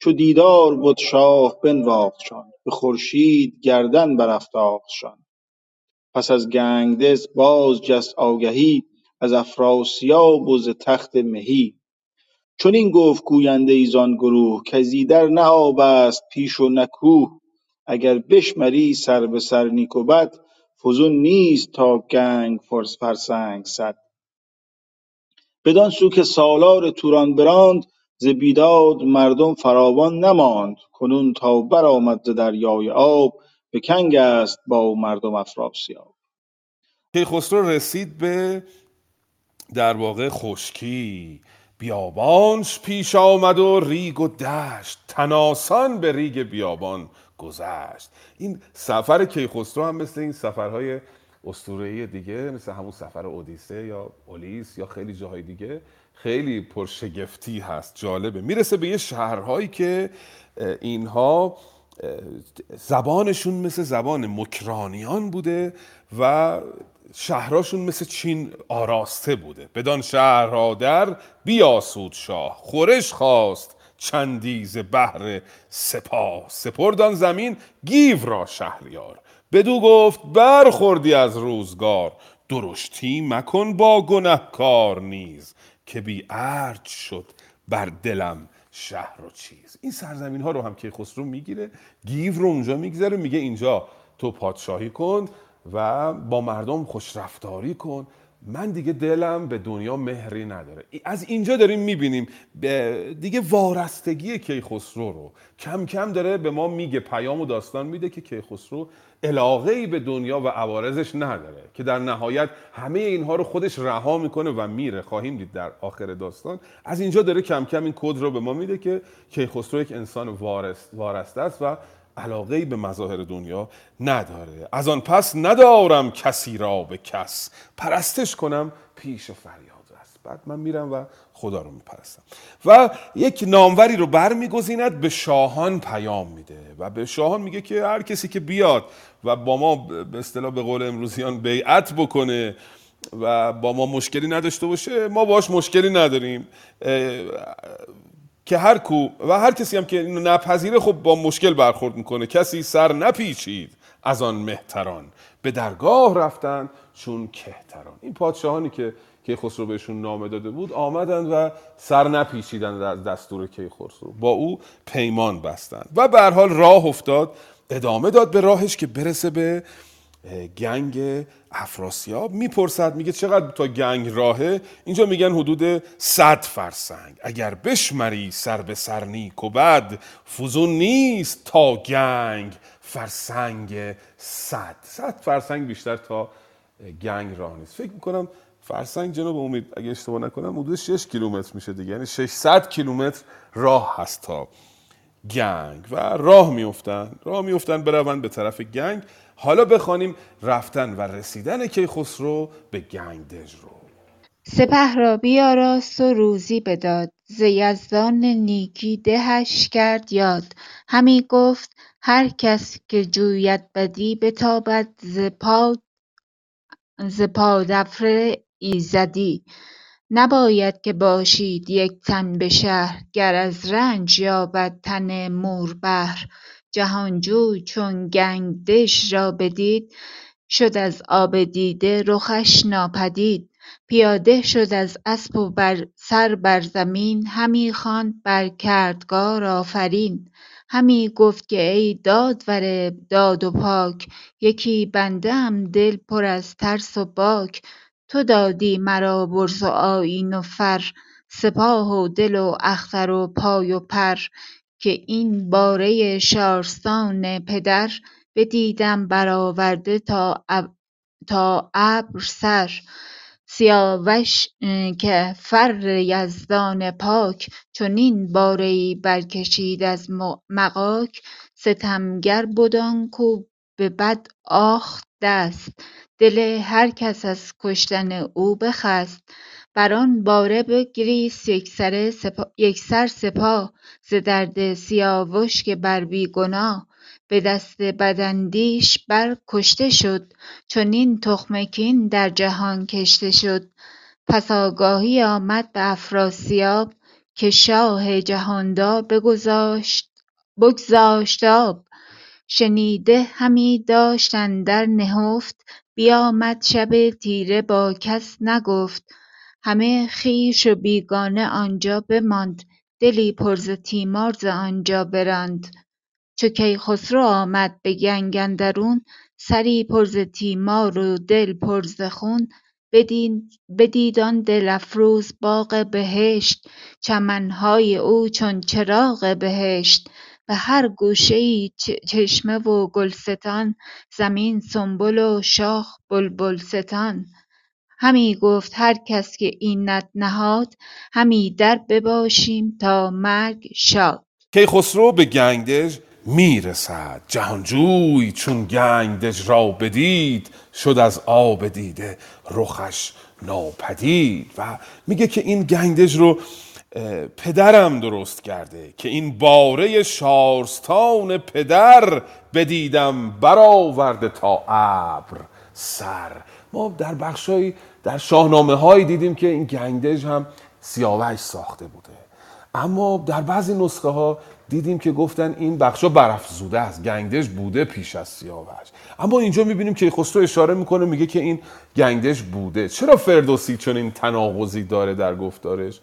S13: چو دیدار بد شاه بنواختشان به خورشید گردن برافراختشان پس از گنگدز باز جست آگهی از افراسیاب و ز تخت مهی. چنین گفت گوینده ای زان گروه کز ایدر نه آب است پیش و نه کوه. اگر بشمری سر به سر نیک و بد فزون نیست تا گنگ فرسنگ صد. بدان سو که سالار توران براند ز بیداد مردم فراوان نماند. کنون تا برآمد ز دریای آب به کنگ است با مردم افراسیاب
S1: کیخسرو رسید به در واقع خشکی. بیابانش پیش آمد و ریگ و دشت. تناسان به ریگ بیابان گذشت. این سفر کیخسرو هم مثل این سفرهای اسطوره‌ای دیگه مثل همون سفر اودیسه یا اولیس یا خیلی جاهای دیگه خیلی پرشگفتی هست جالبه. می‌رسه به یه شهرهایی که اینها زبانشون مثل زبان مکرانیان بوده و شهرهاشون مثل چین آراسته بوده. بدان شهرها در بیاسود شاه. خورش خواست چندیز بهر سپاه. سپردان زمین گیو را شهریار. بدو گفت برخوردی از روزگار. درشتی مکن با گنهکار نیز که بی شد بر دلم شهر و چیز. این سرزمین ها رو هم که خسرو می‌گیره گیو رو اونجا می‌گذاره میگه اینجا تو پادشاهی کن و با مردم خوش رفتاری کن. من دیگه دلم به دنیا مهری نداره. از اینجا داریم می‌بینیم دیگه وارستگی کیخسرو رو. کم کم داره به ما میگه پیام و داستان میده که کیخسرو علاقه ای به دنیا و عوارضش نداره که در نهایت همه اینها رو خودش رها می‌کنه و میره. خواهیم دید در آخر داستان. از اینجا داره کم کم این کد رو به ما میده که کیخسرو یک انسان وارست وارسته است و علاقه به مظاهر دنیا نداره. از آن پس ندارم کسی را به کس. پرستش کنم پیش فریاد است بعد من میرم و خدا رو میپرستم. و یک ناموری رو برمیگزیند به شاهان پیام میده. و به شاهان میگه که هر کسی که بیاد و با ما به اصطلاح به قول امروزیان بیعت بکنه و با ما مشکلی نداشته باشه ما باش مشکلی نداریم. که هر کو و هر کسی هم که اینو نپذیره خب با مشکل برخورد می‌کنه. کسی سر نپیچید از آن مهتران. به درگاه رفتن چون کهتران. این پادشاهانی که کیخسرو بهشون نامه داده بود آمدند و سر نپیچیدند از دستور کیخسرو. با او پیمان بستند. و به حال راه افتاد. ادامه داد به راهش که برسه به گنگ افراسیاب می‌پرسد میگه چقدر تا گنگ راهه؟ اینجا میگن حدود 100 فرسنگ. اگر بشمری سر به سر نیک و بد فزون نیست تا گنگ فرسنگ 100 100 فرسنگ بیشتر تا گنگ راه نیست. فکر می‌کنم فرسنگ جناب امید اگه اشتباه نکنم حدود 6 کیلومتر میشه دیگه. یعنی 600 کیلومتر راه هست تا گنگ. و راه میفتن راه میفتن بروند به طرف گنگ. حالا بخوانیم رفتن و رسیدن کیخسرو به گنگدژ رو.
S14: سپه را بیاراست و روزی بداد. ز یزدان نیکی دهش کرد یاد. همی گفت هر کس که جوید بدی بتابد ز پا ز پادفر ایزدی. نباید که باشید یک تن به شهر گر از رنج یابد تن مور بهر جهانجوی چون گنگدژ را بدید شد از آب دیده رخش ناپدید. پیاده شد از اسپ و بر سر بر زمین همی خواند بر کردگار آفرین. همی گفت که ای دادور داد و پاک یکی بنده ام دل پر از ترس و باک. تو دادی مرا برز و آیین و فر سپاه و دل و اختر و پای و پر. که این باره شارستان پدر بدیدم برآورده تا ابر سر. سیاوش که فر یزدان پاک چنین باره ای برکشید از مغاک ستمگر بد آنکو به بد آخت دست. دل هر کس از کشتن او بخست. بر آن باره بگریست یکسر سپاه ز درد سیاوش که بر بی گناه به دست بداندیش بر کشته شد. چنین تخم کین در جهان کشته شد. پس آگاهی آمد به افراسیاب که شاه جهاندار بگذاشت بگذاشت آب. شنیده همی داشت اندر نهفت. بیامد شب تیره با کس نگفت. همه خویش و بیگانه آنجا بماند دلی پر ز تیمار ز آنجا براند. چو کیخسرو آمد به گنگ اندرون سری پر ز تیمار و دل پر ز خون. بدید آن دل افروز باغ بهشت چمنهای او چون چراغ بهشت. به هر گوشه ای چشمه و گلستان زمین سنبل و شاخ بلبلستان همی گفت هر کس که اینت نهاد همی در بباشیم تا مرگ شاد.
S1: کیخسرو به گنگدژ می‌رسد. جهانجوی چون گنگدژ را بدید شد از آب دیده رخش ناپدید. و میگه که این گنگدژ رو پدرم درست کرده که این باره شارستان پدر بدیدم برآورده تا ابر سر. ما در بخشای در شاهنامه هایی دیدیم که این گنگدژ هم سیاوش ساخته بوده. اما در بعضی نسخه ها دیدیم که گفتن این بخشا برافزوده است گنگدژ بوده پیش از سیاوش. اما اینجا می‌بینیم که خسرو اشاره می‌کنه میگه که این گنگدژ بوده. چرا فردوسی چون این تناقضی داره در گفتارش؟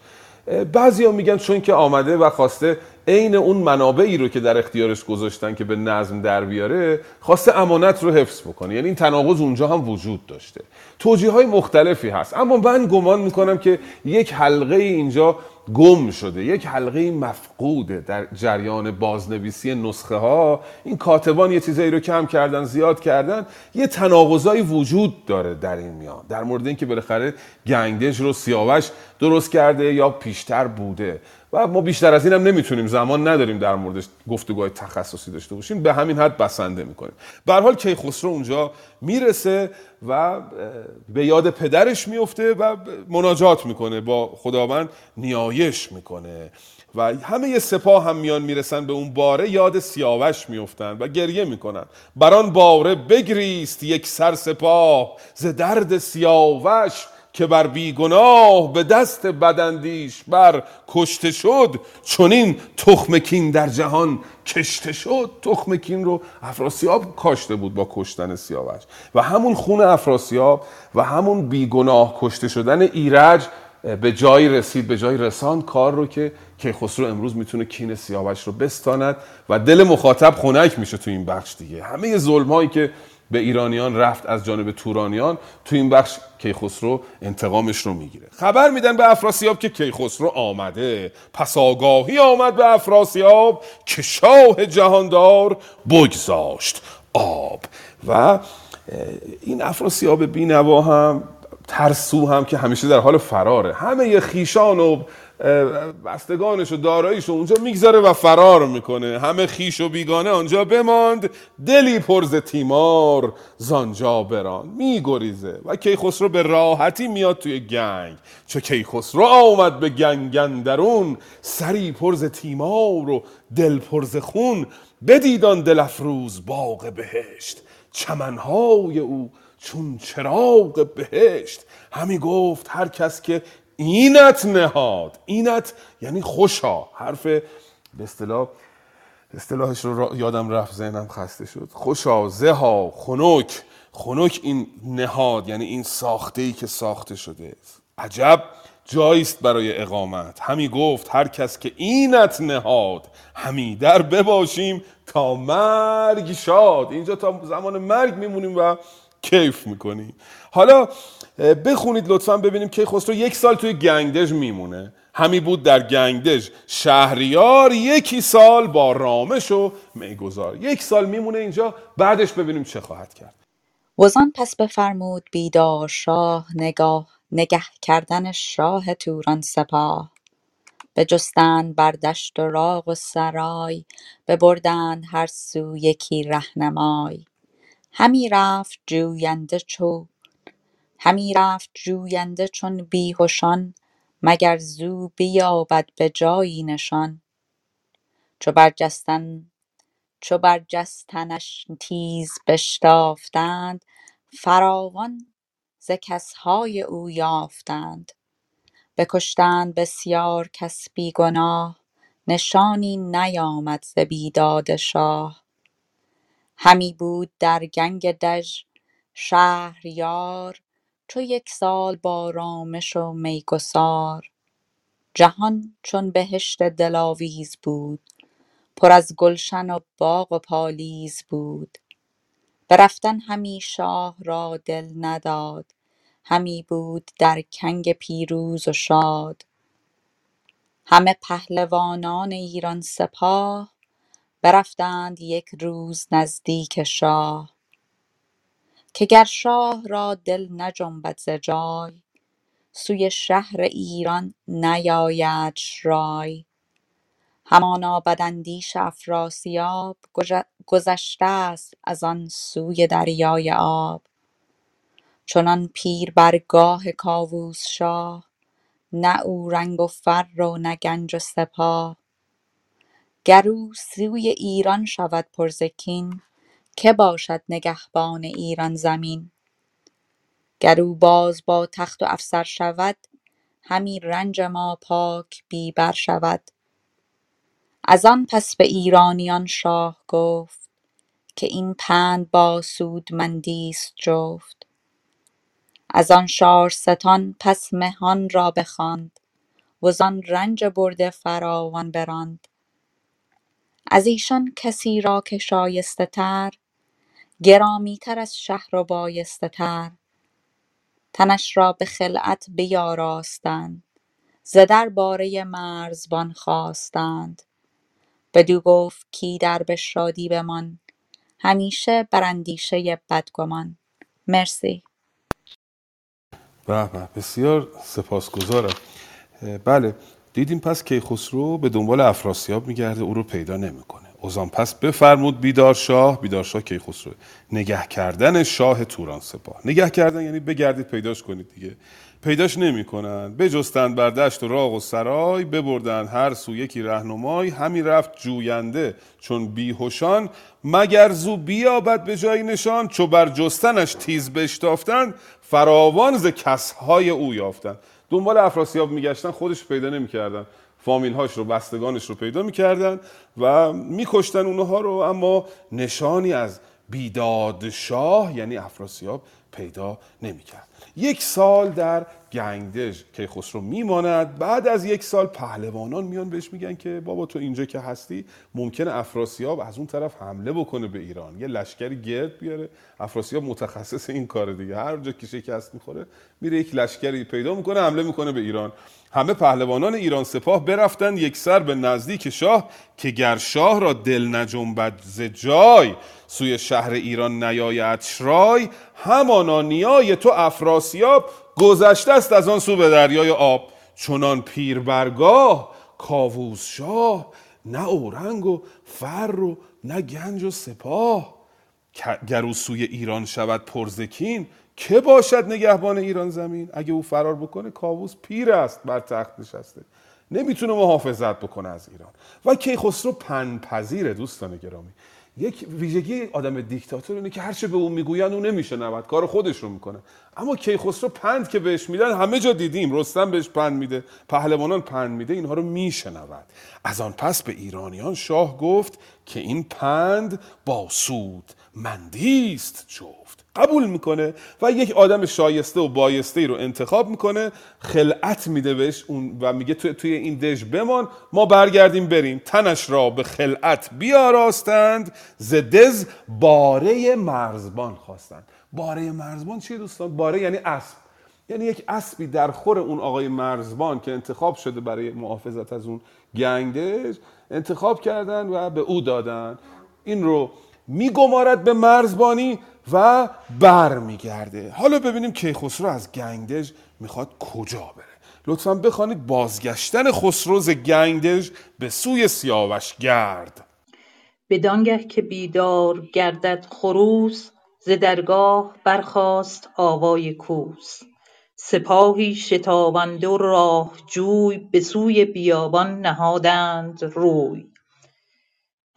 S1: بعضیا میگن چون که آمده و خواسته عین اون منابعی رو که در اختیارش گذاشتن که به نظم در بیاره خواسته امانت رو حفظ بکنه. یعنی این تناقض اونجا هم وجود داشته. توجیه های مختلفی هست. اما من گمان می‌کنم که یک حلقه اینجا گم شده. یک حلقه مفقوده در جریان بازنویسی نسخه ها این کاتبان یه چیزایی رو کم کردن زیاد کردن. یه تناقضایی وجود داره در این میان. در مورد اینکه بالاخره گنگدژ رو سیاوش درست کرده یا پیشتر بوده. و ما بیشتر از اینم نمی‌تونیم زمان نداریم در موردش گفتگوهای تخصصی داشته باشیم. به همین حد بسنده می‌کنیم. به حال کیخسرو اونجا می‌رسه و به یاد پدرش میفته و مناجات می‌کنه با خداوند نیایش می‌کنه. و همه سپاه هم میان می‌رسن به اون باره یاد سیاوش میفتن و گریه می‌کنن. بران باره بگریست یک سر سپاه ز درد سیاوش که بر بیگناه به دست بدندیش بر کشته شد چونین تخم کین در جهان کشته شد. تخم کین رو افراسیاب کاشته بود با کشتن سیاوش. و همون خون افراسیاب و همون بیگناه کشته شدن ایرج به جایی رسید به جایی رساند کار رو که کیخسرو امروز می‌تونه کین سیاوش رو بستاند. و دل مخاطب خنک میشه تو این بخش دیگه. همه ظلم هایی که به ایرانیان رفت از جانب تورانیان تو این بخش کیخسرو انتقامش رو می‌گیره. خبر میدن به افراسیاب که کیخسرو آمده. پس آگاهی آمد به افراسیاب که شاه جهاندار بگذاشت آب. و این افراسیاب بینوا هم ترسو هم که همیشه در حال فراره. همه خیشان و بستگانش و داراییش اونجا می‌گذاره و فرار می‌کنه. همه خیش و بیگانه آنجا بماند. دلی پرز تیمار زانجا بران. میگریزه. و کیخسرو به راحتی میاد توی گنگ. چو کیخسرو آمد به گنگن درون سری پرز تیمار و دل پرز خون. بدیدان دل افروز باغ بهشت. چمنهای او چون چراغ بهشت. همی گفت هر کس که اینت نهاد. اینت یعنی خوشا. حرف به اصطلاح اصطلاحش رو یادم رفت ذهنم خسته شد. خوشا زها خنک. خنک این نهاد یعنی این ساخته ای که ساخته شده. عجب جاییست برای اقامت. همی گفت هر کس که اینت نهاد هم ایدر بباشیم تا مرگ شاد. اینجا تا زمان مرگ میمونیم و کیف می‌کنیم. حالا بخونید لطفا ببینیم که خسرو. یک سال توی گنگدژ میمونه. همی بود در گنگدژ شهریار یکی سال با رامش و میگذار. یک سال میمونه اینجا بعدش ببینیم چه خواهد کرد.
S15: وزان پس بفرمود بیدار شاه نگاه نگه کردن شاه توران سپاه. بجستند بر دشت و راغ و سرای ببردند هر سو یکی رهنمای. همی رفت جوینده چو همی رفت جوینده چون بیهشان مگر زو بیابد به جایی نشان. چو برجستن چو برجستنش تیز بشتافتند فراوان ز کسهای او یافتند. بکشتند بسیار کس بی گناه نشانی نیامد ز بیداد شاه. همی بود در گنگ دژ شهریار چو یک سال با رامش و میگسار. جهان چون بهشت دلاویز بود پر از گلشن و باغ و پالیز بود. به رفتن همی شاه را دل نداد همی بود در کنگ پیروز و شاد. همه پهلوانان ایران سپاه برفتند یک روز نزدیک شاه. که گر شاه را دل نجنبد ز جای سوی شهر ایران نیایدش رای همانا بداندیش افراسیاب گذشته ست از آن سوی دریای آب. چنان پیر بر گاه کاووس شاه نه او رنگ و فر و نه گنج و سپاه. گر او سوی ایران شود پر ز کین که باشد نگهبان ایران زمین. گر او باز با تخت و افسر شود همی رنج ما پاک بی بر شود. از آن پس به ایرانیان شاه گفت که این پند با سودمندیست جفت. از آن شارستان پس مهان را بخواند وزان رنج برده فراوان براند. از ایشان کسی را که شایسته تر گرامی تر از شهر و بایسته تر. تنش را به خلعت بیاراستند. ز در باره مرزبان خواستند. بدو گفت کایدر به شادی بمان. همیشه بر اندیشه بدگمان. مرسی.
S1: به به بسیار سپاسگزارم. بله دیدیم پس کیخسرو به دنبال افراسیاب میگرده او رو پیدا نمی‌کنه. اوزان پس بفرمود بیدار شاه. بیدار شاه کیخسرو. نگه کردن شاه توران سپاه. نگه کردن یعنی بگردید پیداش کنید دیگه. پیداش نمی‌کنن. بجستند بر دشت و راغ و سرای ببردند هر سو یکی رهنمای. همی رفت جوینده چون بیهوشان. مگر زو بیابد به جایی نشان؟ چو بر جستنش تیز بشتافتند فراوان ز کسهای او یافتند دنبال افراسیاب میگشتن خودش پیدا نمی‌کردن. فامیلهاش رو بستگانش رو پیدا می‌کردن و میکشتن اونها رو. اما نشانی از بیداد شاه یعنی افراسیاب پیدا نمی‌کرد. یک سال در گنگدژ کیخسرو میماند. بعد از یک سال پهلوانان میان بهش میگن که بابا تو اینجا که هستی ممکنه افراسیاب از اون طرف حمله بکنه به ایران. یه لشکری گرد بیاره. افراسیاب متخصص این کار دیگه. هر جا که شکست می‌خوره میره یک لشکری پیدا می‌کنه حمله می‌کنه به ایران. همه پهلوانان ایران سپاه برفتند یک سر به نزدیک شاه که گر شاه را دل نجنبد ز جای سوی شهر ایران نیاید. رای همانا نیای تو افراسیاب گذشته است از آن سو به دریای آب. چنان پیر برگاه کاووس شاه نه اورنگ و فر و نه گنج و سپاه. گر او سوی ایران شود پرزکین که باشد نگهبان ایران زمین؟ اگه او فرار بکنه کاووس پیر است بر تخت نشسته. نمی‌تونه محافظت بکنه از ایران. و کیخسرو پنپذیره دوستان گرامی. یک ویژگی آدم دیکتاتور اینه که هرچه به اون می‌گوین اون نمیشه نود کار خودش رو می‌کنه. اما کیخسرو پند که بهش میدن همه جا دیدیم. رستم بهش پند میده پهلوانان پند میده اینها رو میشنود. از آن پس به ایرانیان شاه گفت که این پند با سود مندیست جفت قبول می‌کنه و یک آدم شایسته و بایسته ای رو انتخاب می‌کنه. خلعت میده بهش اون و میگه توی, توی این دژ بمان ما برگردیم بریم. تنش را به خلعت بیاراستند. زدز باره مرزبان خواستند. باره مرزبان چیه دوستان؟ باره یعنی اسب. یعنی یک اسبی در خور اون آقای مرزبان که انتخاب شده برای محافظت از اون گنگدژ انتخاب کردن و به او دادن. این رو میگمارد به مرزبانی و بر میگرده حالا ببینیم کیخسرو از گنگدژ می‌خواد کجا بره. لطفا بخوانید بازگشتن خسروز گنگدژ به سوی سیاوش گرد.
S3: بدانگه که بیدار گردد خروس ز درگاه برخاست آوای کوس. سپاهی شتابنده و راهجوی به سوی بیابان نهادند روی.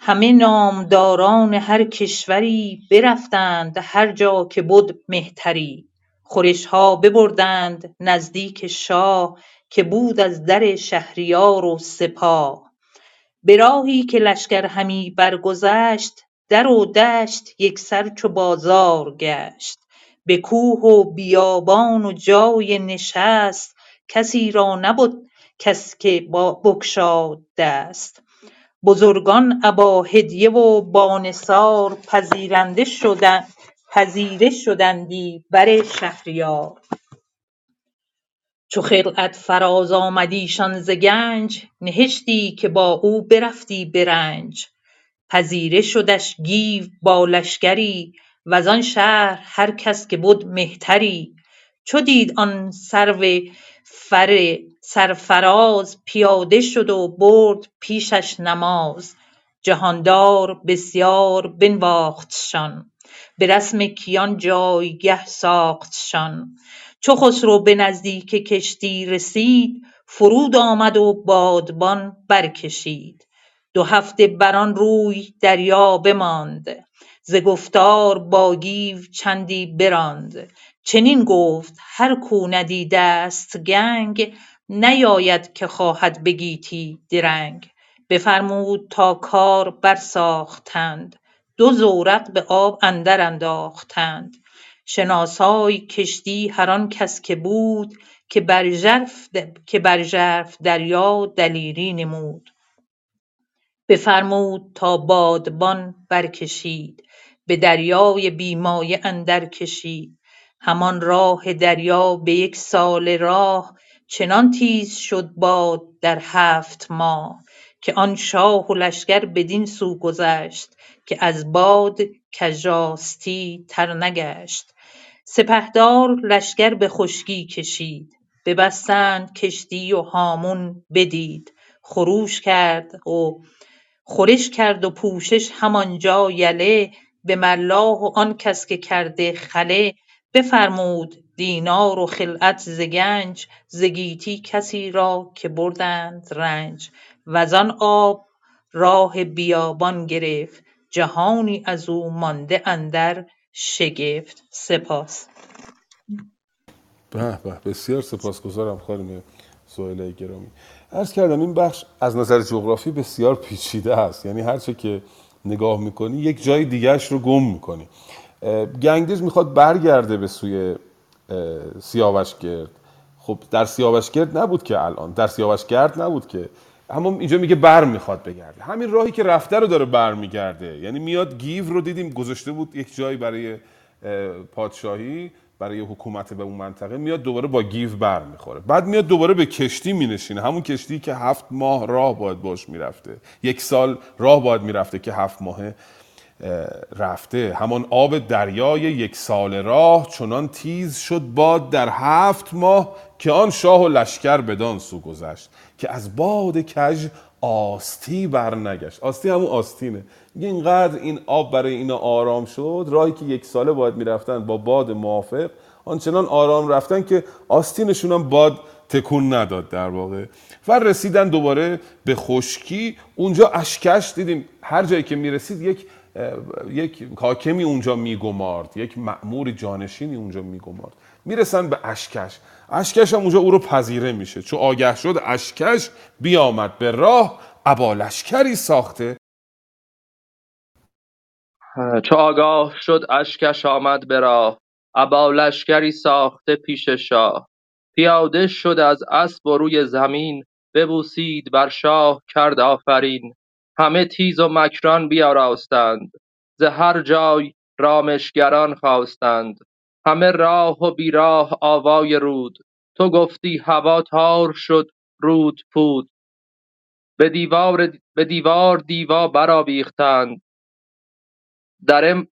S3: همه نامداران هر کشوری برفتند هر جا که بد مهتری. خورشها ببردند نزدیک شاه که بود از در شهریار و سپاه به راهی که لشکر همی برگذشت در و دشت یکسر چو بازار گشت. به کوه و بیابان و جای نشست کسی را نبد کس که بگشاد دست. بزرگان ابا هدیه و با نثار پذیره شدندی بر شهریار. چو خلعت فراز آمدیشان ز گنج نهشتی که با او برفتی به رنج. پذیره شدش گیو با لشکری وزان شهر هر کس که بد مهتری. چو دید آن سرو سرفراز پیاده شد و برد پیشش نماز. جهاندار بسیار بنواختشان. به رسم کیان جایگه ساختشان. چو خسرو به نزدیک کشتی رسید فرود آمد و بادبان برکشید. دو هفته بران روی دریا بماند. ز گفتار با گیو چندی براند. چنین گفت هر کو ندیدست گنگ نیاید که خواهد به گیتی درنگ. بفرمود تا کار برساختند. دو زورق به آب اندر انداختند. شناسای کشتی هر آن کس که بود که بر ژرف دریا دلیری نمود. بفرمود تا بادبان برکشید. به دریای بی مایه اندر کشید. همان راه دریا به یک ساله راه چنان تیز شد باد در هفت ماه که آن شاه و لشکر بدین سو گذشت که از باد کژ راستی تر نگشت. سپهدار لشکر به خشکی کشید ببستند کشتی و هامون بدید. خروش کرد و خورش کرد و پوشش همانجا یله به ملاح و آن کس که کرده خله بفرمود دینار و خلعت ز گنج ز گیتی کسی را که بردند رنج. وزان آب راه بیابان گرفت جهانی ازو مانده اندر شگفت. سپاس.
S1: به به بسیار سپاسگزارم خانم سهیله گرامی. عرض کردم این بخش از نظر جغرافی بسیار پیچیده است. یعنی هرچه که نگاه می‌کنی یک جای دیگرش رو گم می‌کنی. گنگدژ می‌خواد برگرده به سوی سیاوشگرد خب در سیاوشگرد نبود که الان. در سیاوشگرد نبود که. اما اینجا میگه بر می‌خواد بگرده. همین راهی که رفته رو داره بر میگرده. یعنی میاد گیو رو دیدیم. گذاشته بود یک جایی برای پادشاهی برای حکومت به اون منطقه. میاد دوباره با گیو بر می‌خوره. بعد میاد دوباره به کشتی مینشینه. همون کشتی که هفت ماه راه باید باش می‌رفته. یک سال راه باید می‌رفته که هفت ماهه. رفته. همان آب دریای یک سال راه چنان تیز شد باد در هفت ماه که آن شاه و لشکر بدان سو گذشت که از باد کژ آستی بر نگشت آستی همون آستینه. میگه اینقدر این آب برای اینا آرام شد. راهی که یک ساله باید می‌رفتن با باد موافق. آنچنان آرام رفتن که آستینشون هم باد تکون نداد در واقع. و رسیدن دوباره به خشکی. اونجا اشکش دیدیم. هر جایی که می‌رسید یک یک حاکمی اونجا میگمارد یک مأمور جانشینی اونجا میگمارد. می‌رسن به اشکش. اشکش هم اونجا او رو پذیره میشه. چون آگه شد اشکش بیامد به راه ابالشکری ساخته.
S16: چو آگاه شد اشکش آمد به راه. ابا لشکری ساخته پیش شاه. پیاده شد از اسب و روی زمین ببوسید بر شاه کرد آفرین. همه تیز و مکران بیاراستند ز هر جای رامشگران خواستند. همه راه و بی راه آوای رود تو گفتی هوا تار شد رود پود. به دیوار به دیوار دیوا برآویختند. درم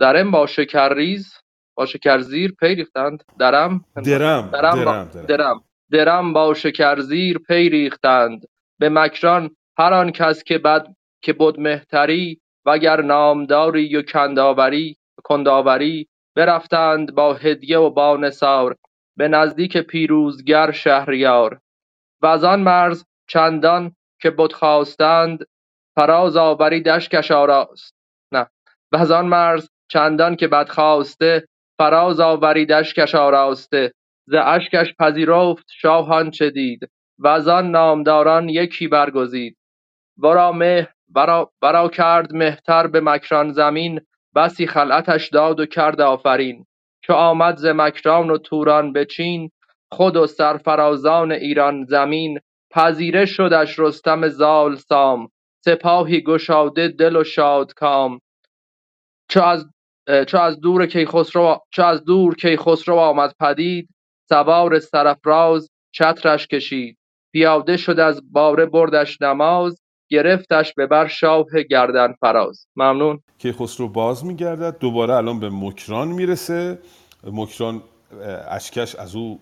S16: درم با شکرریز با شکرزیر پی ریختند. درم
S1: درم
S16: درم با
S1: درم درم.
S16: درم درم با شکرزیر پی ریختند. به مکران هر آن کس که بد که بد مهتری وگر نامداری و کندآوری کندآوری برفتند با هدیه و با نثار به نزدیک پیروزگر شهریار. وزان مرز چندان که بت خواستند فراز آورید اشکش آراست. نه وزان مرز چندان که بد خواسته فراز آورید اشکش آراسته. ز اشکش پذیرفت شاه آنچه دید وزان نامداران یکی برگزید. ورا مهر ورا, کرد مهتر به مکران زمین بسی خلعتش داد و کرد آفرین. چو آمد ز مکران و توران به چین خود و سرفرازان ایران زمین. پذیره شدش رستم زال سام سپاهی گشاده دل و شادکام چو از چو از دور کیخسرو چو از دور کیخسرو آمد پدید سوار سرافراز چترش کشید. پیاده شد از باره بردش نماز گرفتش به بر شاه گردن فراز. ممنون.
S1: که خسرو باز میگردد دوباره الان به مکران می‌رسه. مکران اشکش از او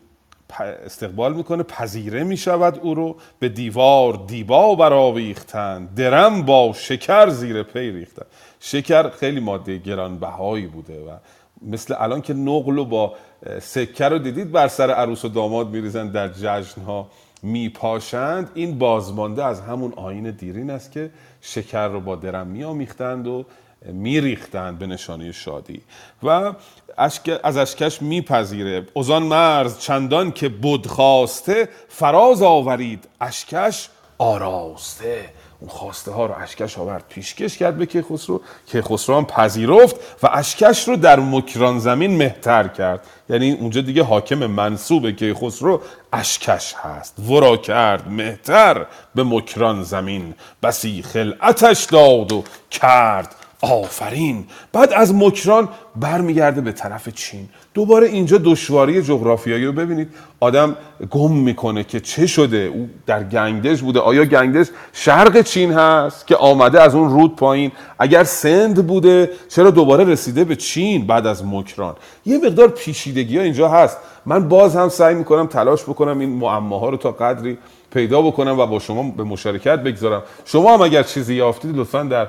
S1: استقبال می‌کنه پذیره می‌شود او رو. به دیوار دیبا برآویختند درم با شکر زیر پی ریختند شکر خیلی ماده گرانبهایی بوده و مثل الان که نقل رو با سکه رو دیدید بر سر عروس و داماد میریزن در جشنها. میپاشند. این بازمانده از همون آین دیرین است که شکر رو با درم میآمیختند و میریختند به نشانه شادی. و اشک از اشکش میپذیره. ازان مرز چندان که بد خواسته فراز آورید. اشکش آراسته. اون خواسته ها رو اشکش آورد پیشکش کرد به کیخسرو. کیخسرو هم پذیرفت و اشکش رو در مکران زمین مهتر کرد. یعنی اونجا دیگه حاکم منصوب کیخسرو اشکش هست. ورا کرد مهتر به مکران زمین. بسی خلعتش داد و کرد. آفرین. بعد از مکران برمیگرده به طرف چین. دوباره اینجا دشواری جغرافیایی رو ببینید. آدم گم می‌کنه که چه شده. او در گنگدش بوده. آیا گنگدش شرق چین هست که آمده از اون رود پایین؟ اگر سند بوده چرا دوباره رسیده به چین بعد از مکران؟ یه مقدار پیچیدگی ها اینجا هست. من باز هم سعی می‌کنم تلاش بکنم این معماها رو تا قدری پیدا بکنم و با شما به مشارکت بگذارم. شما هم اگر چیزی یافتید لطفا در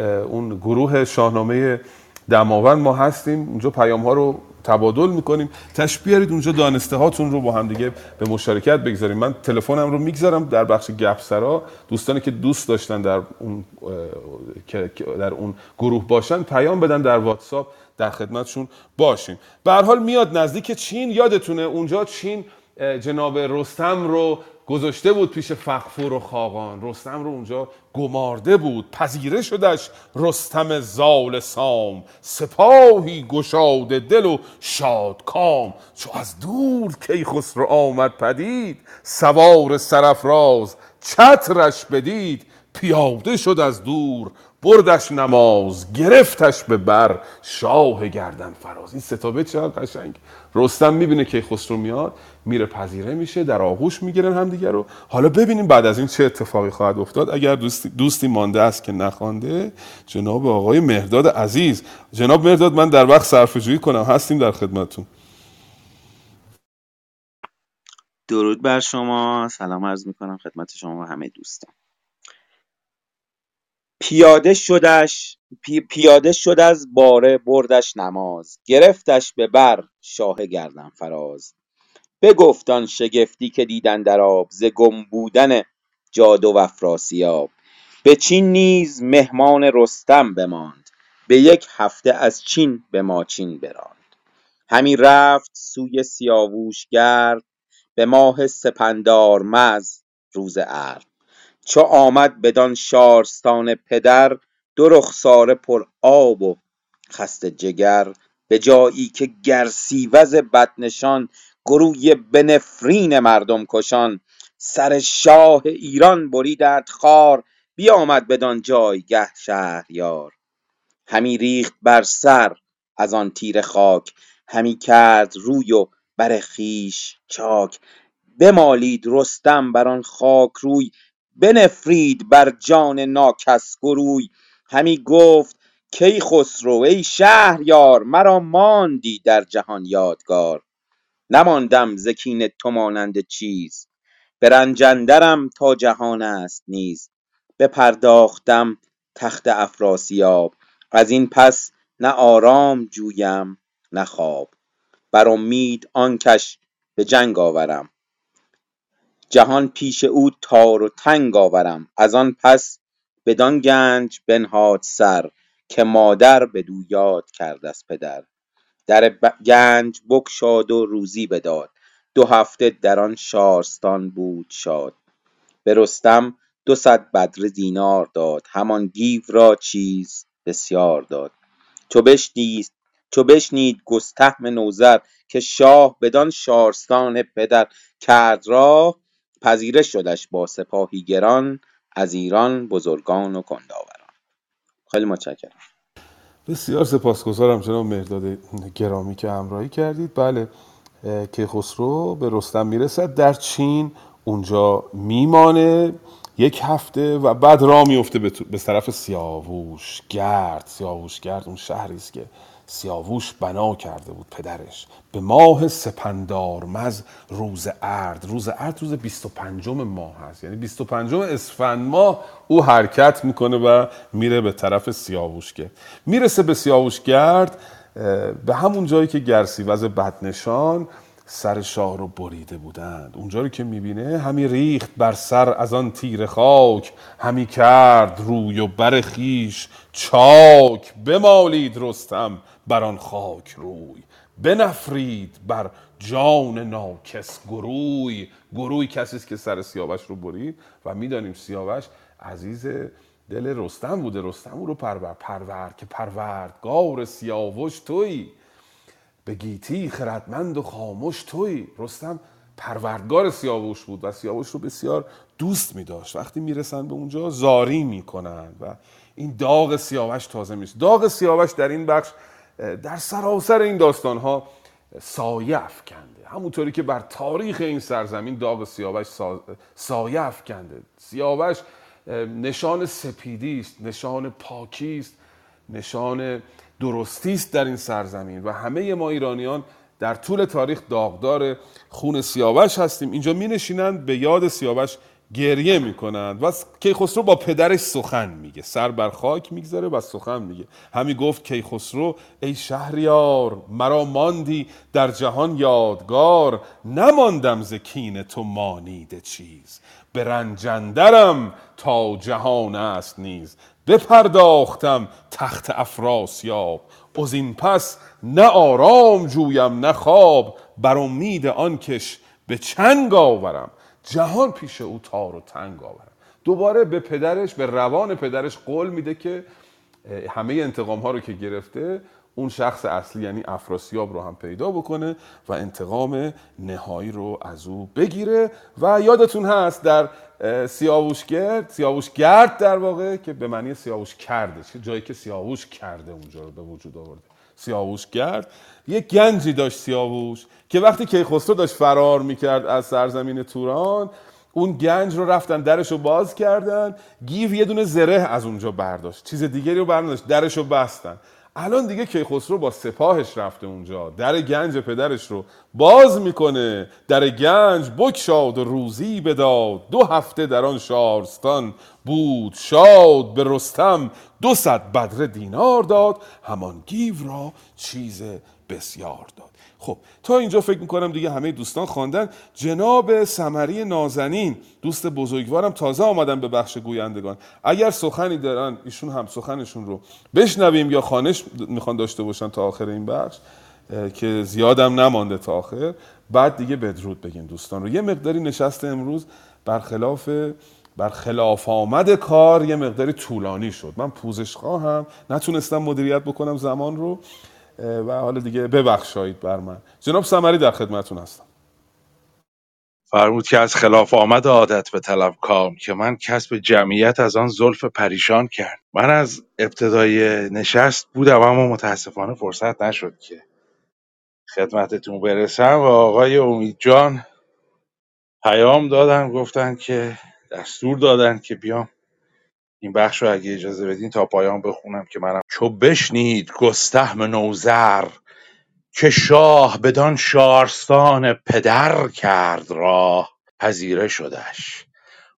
S1: اون گروه شاهنامه دماوند ما هستیم. اونجا پیام ها رو تبادل می‌کنیم. تشبیه بیارید اونجا دانسته هاتون رو با هم دیگه به مشارکت بگذاریم. من تلفنم رو می‌گذارم در بخش گپسرا. دوستانی که دوست داشتن در اون در اون گروه باشن پیام بدن در واتساپ در خدمتشون باشیم. به حال میاد نزدیک چین یادتونه اونجا چین جناب رستم رو گذاشته بود پیش فخفور و خاقان. رستم رو اونجا گمارده بود پذیره شدش رستم زال سام. سپاهی گشاده دل و شادکام چو از دور کیخسرو آمد پدید سوار سرافراز چترش بدید. پیاده شد از دور بردش نماز گرفتش به بر. شاه گردن فراز. این ستابه چقدر قشنگ؟ رستم می‌بینه که خسرو میاد میره پذیره میشه در آغوش می‌گیرن همدیگه رو. حالا ببینیم بعد از این چه اتفاقی خواهد افتاد. اگر دوستی, دوستی مانده است که نخوانده جناب آقای مهداد عزیز. جناب مهداد من در وقت صرفه جویی کنم. هستیم در خدمتتون.
S17: درود بر شما. سلام عرض می‌کنم خدمت شما و همه دوستان. پیاده شدش پی- پیاده شد از باره بردش نماز گرفتش به بر شاه گردن فراز. بگفت آن شگفتی که دید اندر آب ز گم بودن جاد و افراسیاب. به چین نیز مهمان رستم بماند به یک هفته از چین به ماچین براند. همی رفت سوی سیاووش گرد به ماه سپندارمذ روز ارد چو آمد بدان شارستان پدر دو رخساره پر آب و خسته جگر به جایی که گرسیوز بدنشان گروی بنفرین مردم کشان. سر شاه ایران بریدند خوار بیامد بدان جایگه شهریار. همی ریخت بر سر از آن تیره خاک همی کرد روی و بر خویش چاک. بمالید رستم بر آن خاک روی بنفرید بر جان ناکس گروی. همی گفت کیخسرو ای شهریار مرا ماندی در جهان یادگار. نماندم ز کین تو مانند چیز. به رنج تا جهان است نیز. بپرداختم تخت افراسیاب. از این پس نه آرام جویم نه خواب. بر امید آنکش به جنگ آورم. جهان پیش او تار و تنگ آورم. از آن پس بدان گنج بنهاد سر که مادر بدو یاد کرد از پدر. در ب- گنج بگشاد و روزی بداد. دو هفته در آن شارستان بود شاد. به رستم دو صد بدره دینار داد. همان دیو را چیز بسیار داد. چو بشنید چو بشنید گستهم نوذر که شاه بدان شارستان پدر کرد راه پذیره شدش با سپاهی گران از ایران بزرگان و کنداوران. خیلی متشکرم.
S1: بسیار سپاسگزارم جناب مهداد گرامی که همراهی کردید. بله اه، کیخسرو به رستم می‌رسد. در چین اونجا میمانه یک هفته و بعد راه میفته به, طرف سیاووش گرد سیاووش گرد اون شهری است که سیاووش بنا کرده بود پدرش. به ماه سپندارمز روز ارد روز ارد روز 25 ماه هست. یعنی 25 اسفند ماه او حرکت می‌کنه و میره به طرف سیاووشگرد می‌رسه به سیاووشگرد اه، به همون جایی که گرسیوز بدنشان سر شاه رو بریده بودند. اونجا رو که می‌بینه همی ریخت بر سر از آن تیر خاک. همی کرد روی و بر خیش چاک. بمالید رستم بر آن خاک روی. بنفرید بر جان ناکس گروی. گروی کسی است که سر سیاوش رو برید. و می‌دانیم سیاوش عزیز دل رستم بوده. رستم او رو پرور پرور که پروردگار سیاوش تویی به گیتی خردمند و خاموش تویی رستم پروردگار سیاوش بود و سیاوش رو بسیار دوست می داشت وقتی می‌رسن به اونجا زاری می‌کنن و این داغ سیاوش تازه میشه. داغ سیاوش در این بخش در سراسر این داستان ها سایه افکنده. همونطوری که بر تاریخ این سرزمین داغ سیاوش سا- سایه افکنده. سیاوش نشان سپیدی است نشان پاکی است نشان درستی است در این سرزمین و همه ما ایرانیان در طول تاریخ داغدار خون سیاوش هستیم. اینجا می نشینند به یاد سیاوش گریه می‌کنند و کیخسرو با پدرش سخن میگه. سر بر خاک می‌گذاره و سخن میگه. همی گفت کیخسرو ای شهریار مرا ماندی در جهان یادگار نماندم ز کین تو مانیده چیز. به رنجندرم تا جهان است نیز. بپرداختم تخت افراسیاب. از این پس نه آرام جویم نه خواب. بر امید آن به چنگ آورم. جهان پیش او تار و تنگ آورم دوباره به پدرش به روان پدرش قول میده که همه انتقام ها رو که گرفته اون شخص اصلی یعنی افراسیاب رو هم پیدا بکنه و انتقام نهایی رو از او بگیره. و یادتون هست در سیاووش گرد سیاووش گرد در واقع که به معنی سیاووش کرده جایی که سیاووش کرده اونجا رو به وجود آورده. سیاووش گرد یک گنجی داشت سیاووش که وقتی کیخسرو داشت فرار می‌کرد از سرزمین توران اون گنج رو رفتن درش رو باز کردن. گیو یه دونه زره از اونجا برداشت. چیز دیگری رو برداشت درش رو بستن. الان دیگه کیخسرو با سپاهش رفته اونجا. در گنج پدرش رو باز می‌کنه. در گنج بکشاد و روزی بداد. دو هفته در آن شارستان بود شاد. به رستم دو صد بدر دینار داد. همان گیو را چیز بسیار داد. خب تا اینجا فکر می‌کنم دیگه همه دوستان خواندن. جناب سمری نازنین دوست بزرگوارم تازه آمدن به بخش گویندگان. اگر سخنی دارن ایشون هم سخنشون رو بشنویم یا خانش می‌خوان داشته باشن تا آخر این بخش که زیادم نمانده تا آخر. بعد دیگه بدرود بگیم دوستان رو. یه مقداری نشست امروز برخلاف برخلاف آمد کار یه مقداری طولانی شد. من پوزش خواهم. نتونستم مدیریت بکنم زمان رو. و حالا دیگه ببخشایید بر من. جناب سمری در خدمتون هستم.
S18: فرمود که از خلاف آمد عادت به طلب کام که من کسب جمعیت از آن زلف پریشان کرد. من از ابتدای نشست بودم اما متاسفانه فرصت نشد که خدمتتون برسم و آقای امید جان پیام دادن گفتن که دستور دادن که بیام. این بخش رو اگه اجازه بدین تا پایان بخونم که منم چو بشنید گستهم نوذر که شاه بدان شارستان پدر کرد راه پذیره شدش.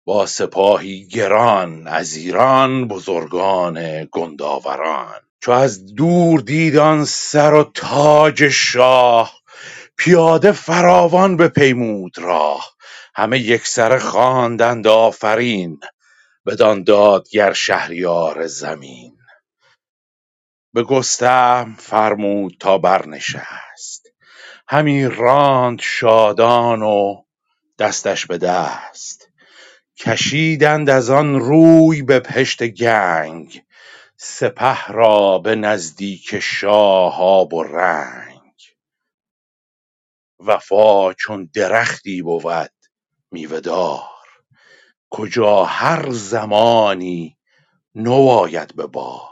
S18: با سپاهی گران از ایران بزرگان گنداوران. چو از دور دید آن سر و تاج شاه پیاده فراوان بپیمود راه. همه یکسره خواندند آفرین بدان دادگر شهریار زمین. به گستهم فرمود تا برنشست. همی راند شادان و دستش به دست. کشیدند از آن روی به پشت گنگ. سپه را به نزدیک شاه آب و رنگ. وفا چون درختی بود میوه کجا هر زمانی نو آید به بار.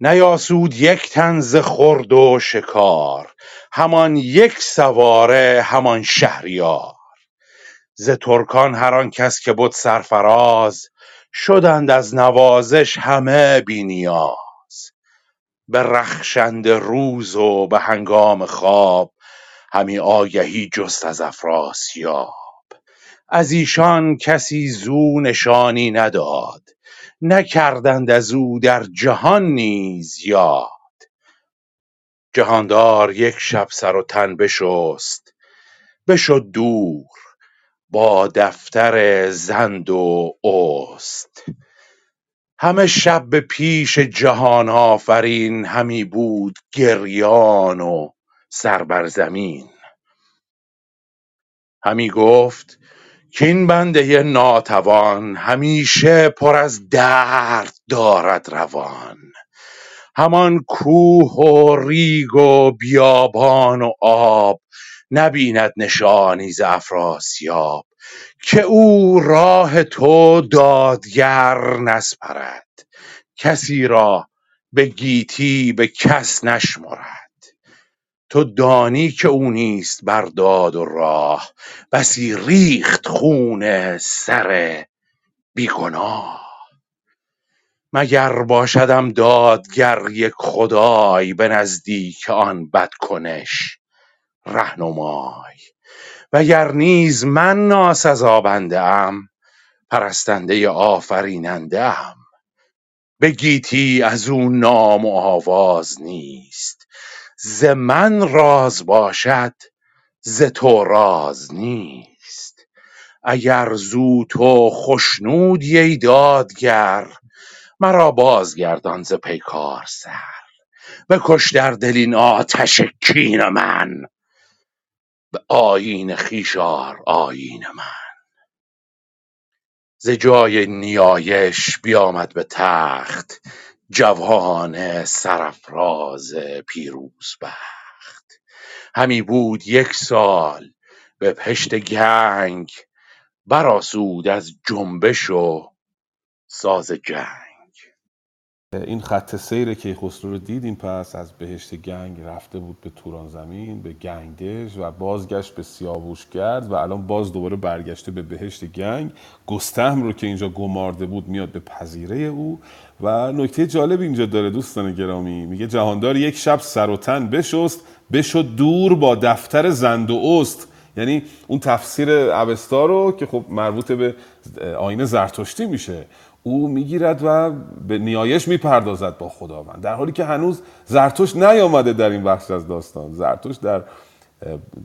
S18: نیاسود یک تن ز خورد و شکار همان یک سواره همان شهریار. ز ترکان هر آن کس که بد سرفراز شدند از نوازش همه بی نیاز. به رخشنده روز و به هنگام خواب همی آگهی جست از افراسیاب. از ایشان کسی زو نشانی نداد نکردند از او در جهان نیز یاد. جهاندار یک شب سر و تن بشست بشد دور با دفتر زند و است همه شب به پیش جهان آفرین همی بود گریان و سر بر زمین. همی گفت کاین بنده ناتوان همیشه پر از درد دارد روان. همان کوه و ریگ و بیابان و آب نبیند نشانی ز افراسیاب که او راه تو دادگر نسپرد. کسی را به گیتی به کس نشمرد. تو دانی که او نیست بر داد و راه بسی ریخت خون سر بی گناه مگر باشدم دادگر یک خدای به نزدیک آن بدکنش رهنمای؟ وگر نیز من ناسزا بنده ام پرستنده آفریننده ام. به گیتی از او نام و آواز نیست. ز من راز باشد ز تو راز نیست. اگر زو تو خشنودی ای دادگر مرا بازگردان ز پیکار سر. بکش در دل این آتش کین من به آیین خویش آر آیین من. ز جای نیایش بیامد به تخت جوان سرافراز پیروزبخت همی بود یک سال به پشت گنگ برآسود از جنبش و ساز جنگ.
S1: این خط سیر کیخسرو رو دیدیم پس از بهشت گنگ رفته بود به توران زمین به گنگدژ و بازگشت به سیاووشگرد و الان باز دوباره برگشته به بهشت گنگ. گستهم رو که اینجا گمارده بود میاد به پذیره او و نکته جالب اینجا داره دوستان گرامی میگه جهاندار یک شب سر و تن بشست بشد دور با دفتر زند و است یعنی اون تفسیر اوستا رو که خب مربوط به آین زرتشتی میشه. او می‌گیرد و به نیایش می‌پردازد با خداوند. در حالی که هنوز زرتشت نیامده در این بخش از داستان. زرتشت در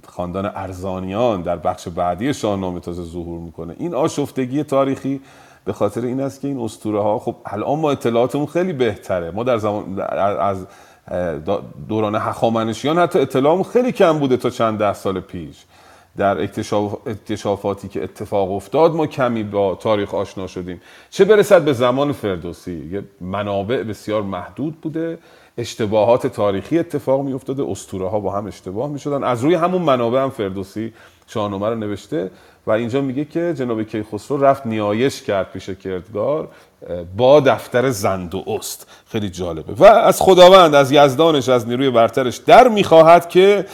S1: خاندان ارزانیان در بخش بعدی شاهنامه تازه ظهور می‌کنه. این آشفتگی تاریخی به خاطر این است که این اسطوره ها خب الان ما اطلاعاتمون خیلی بهتره. ما در زمان از دوران هخامنشیان حتی اطلاعمون خیلی کم بوده تا چند ده سال پیش. در اکتشاف، اکتشافاتی که اتفاق افتاد ما کمی با تاریخ آشنا شدیم. چه برسد به زمان فردوسی؟ منابع بسیار محدود بوده. اشتباهات تاریخی اتفاق می افتاده. اسطوره ها با هم اشتباه می شدن. از روی همون منابع هم فردوسی شاهنامه رو نوشته و اینجا میگه که جناب کیخسرو رفت نیایش کرد پیش کردگار با دفتر زند و است. خیلی جالبه. و از خداوند از یزدانش از نیروی برترش در می‌خواهد که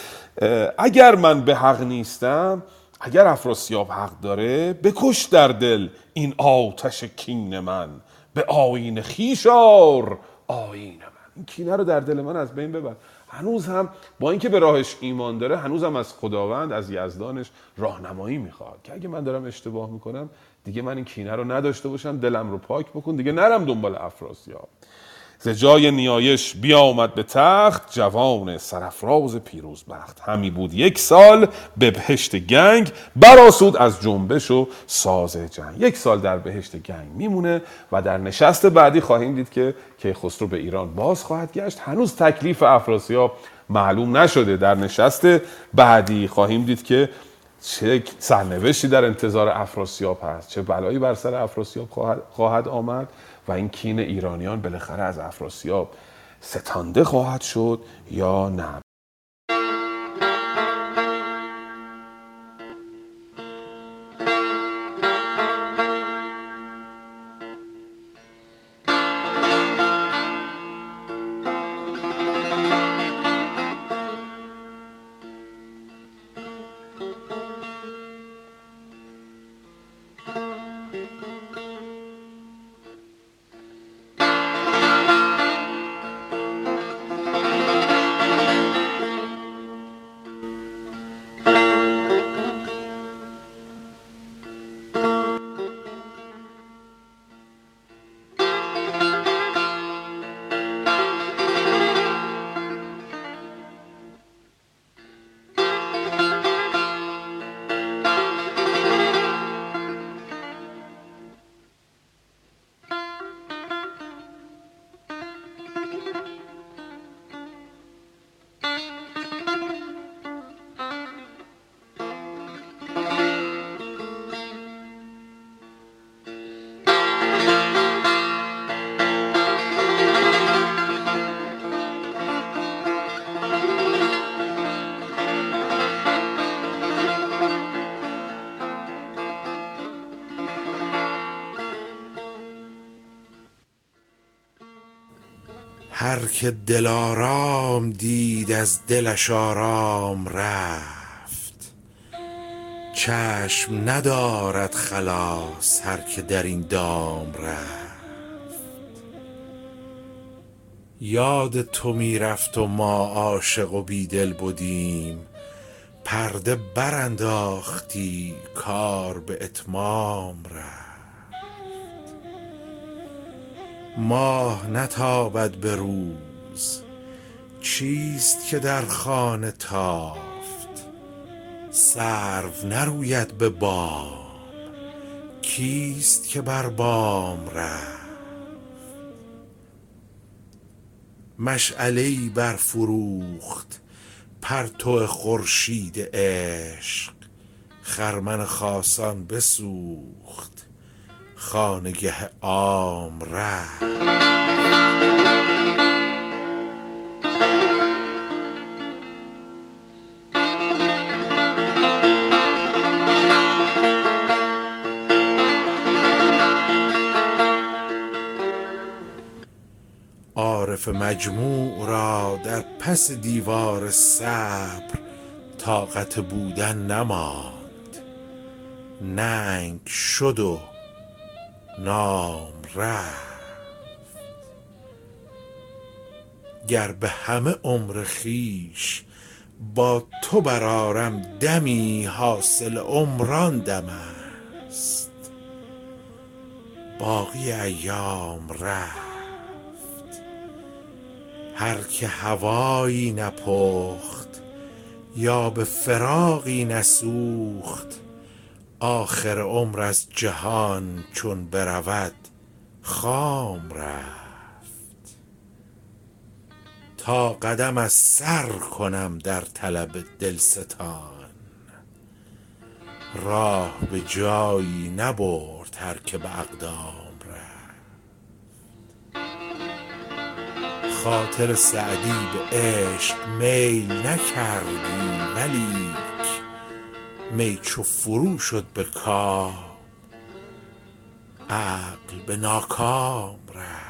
S1: اگر من به حق نیستم اگر افراسیاب حق داره بکش در دل این آتش کین من. به آین خیشار آین من. این کینه رو در دل من از بین ببر. هنوز هم با اینکه به راهش ایمان داره هنوز هم از خداوند از یزدانش راهنمایی می‌خواد. که اگه من دارم اشتباه می‌کنم دیگه من این کینه رو نداشته باشم دلم رو پاک بکن دیگه نرم دنبال افراسیاب. ز جای نیایش بیامد به تخت جوان سرفراز پیروز بخت. همی بود یک سال به بهشت گنگ براسود از جنبش و ساز جنگ. یک سال در بهشت گنگ میمونه و در نشست بعدی خواهیم دید که کیخسرو به ایران باز خواهد گشت. هنوز تکلیف افراسیاب معلوم نشده. در نشست بعدی خواهیم دید که چه سرنوشتی در انتظار افراسیاب هست چه بلایی بر سر افراسیاب خواهد آمد. و این کین ایرانیان بالاخره از افراسیاب ستانده خواهد شد یا نه.
S19: که دلارام دید از دلش آرام رفت. چشم ندارد خلاص هر که در این دام رفت. یاد تو می رفت و ما عاشق و بیدل بدیم. پرده برانداختی کار به اتمام رفت. ماه نتابد به روز. چیست که در خانه تافت؟ سرو نروید به بام. کیست که بر بام رفت؟ مشعله ای برفروخت پرتو خورشید عشق. خرمن خاصان بسوخت خانگه عام رفت. عارف مجموع را در پس دیوار صبر طاقت بودن نماند. ننگ شد و نام رفت. گر به همه عمر خویش با تو برآرم دمی حاصل عمر آن دم است. باقی ایام رفت. هر که هوایی نپخت یا به فراقی نسوخت آخر عمر از جهان چون برود خام رفت. تا قدم از سر کنم در طلب دلستان. راه به جایی نبرد هر که به اقدام رفت. خاطر سعدی به عشق میل نکردی ولیک می چو فرو شد به کام. عقل به ناکام رفت.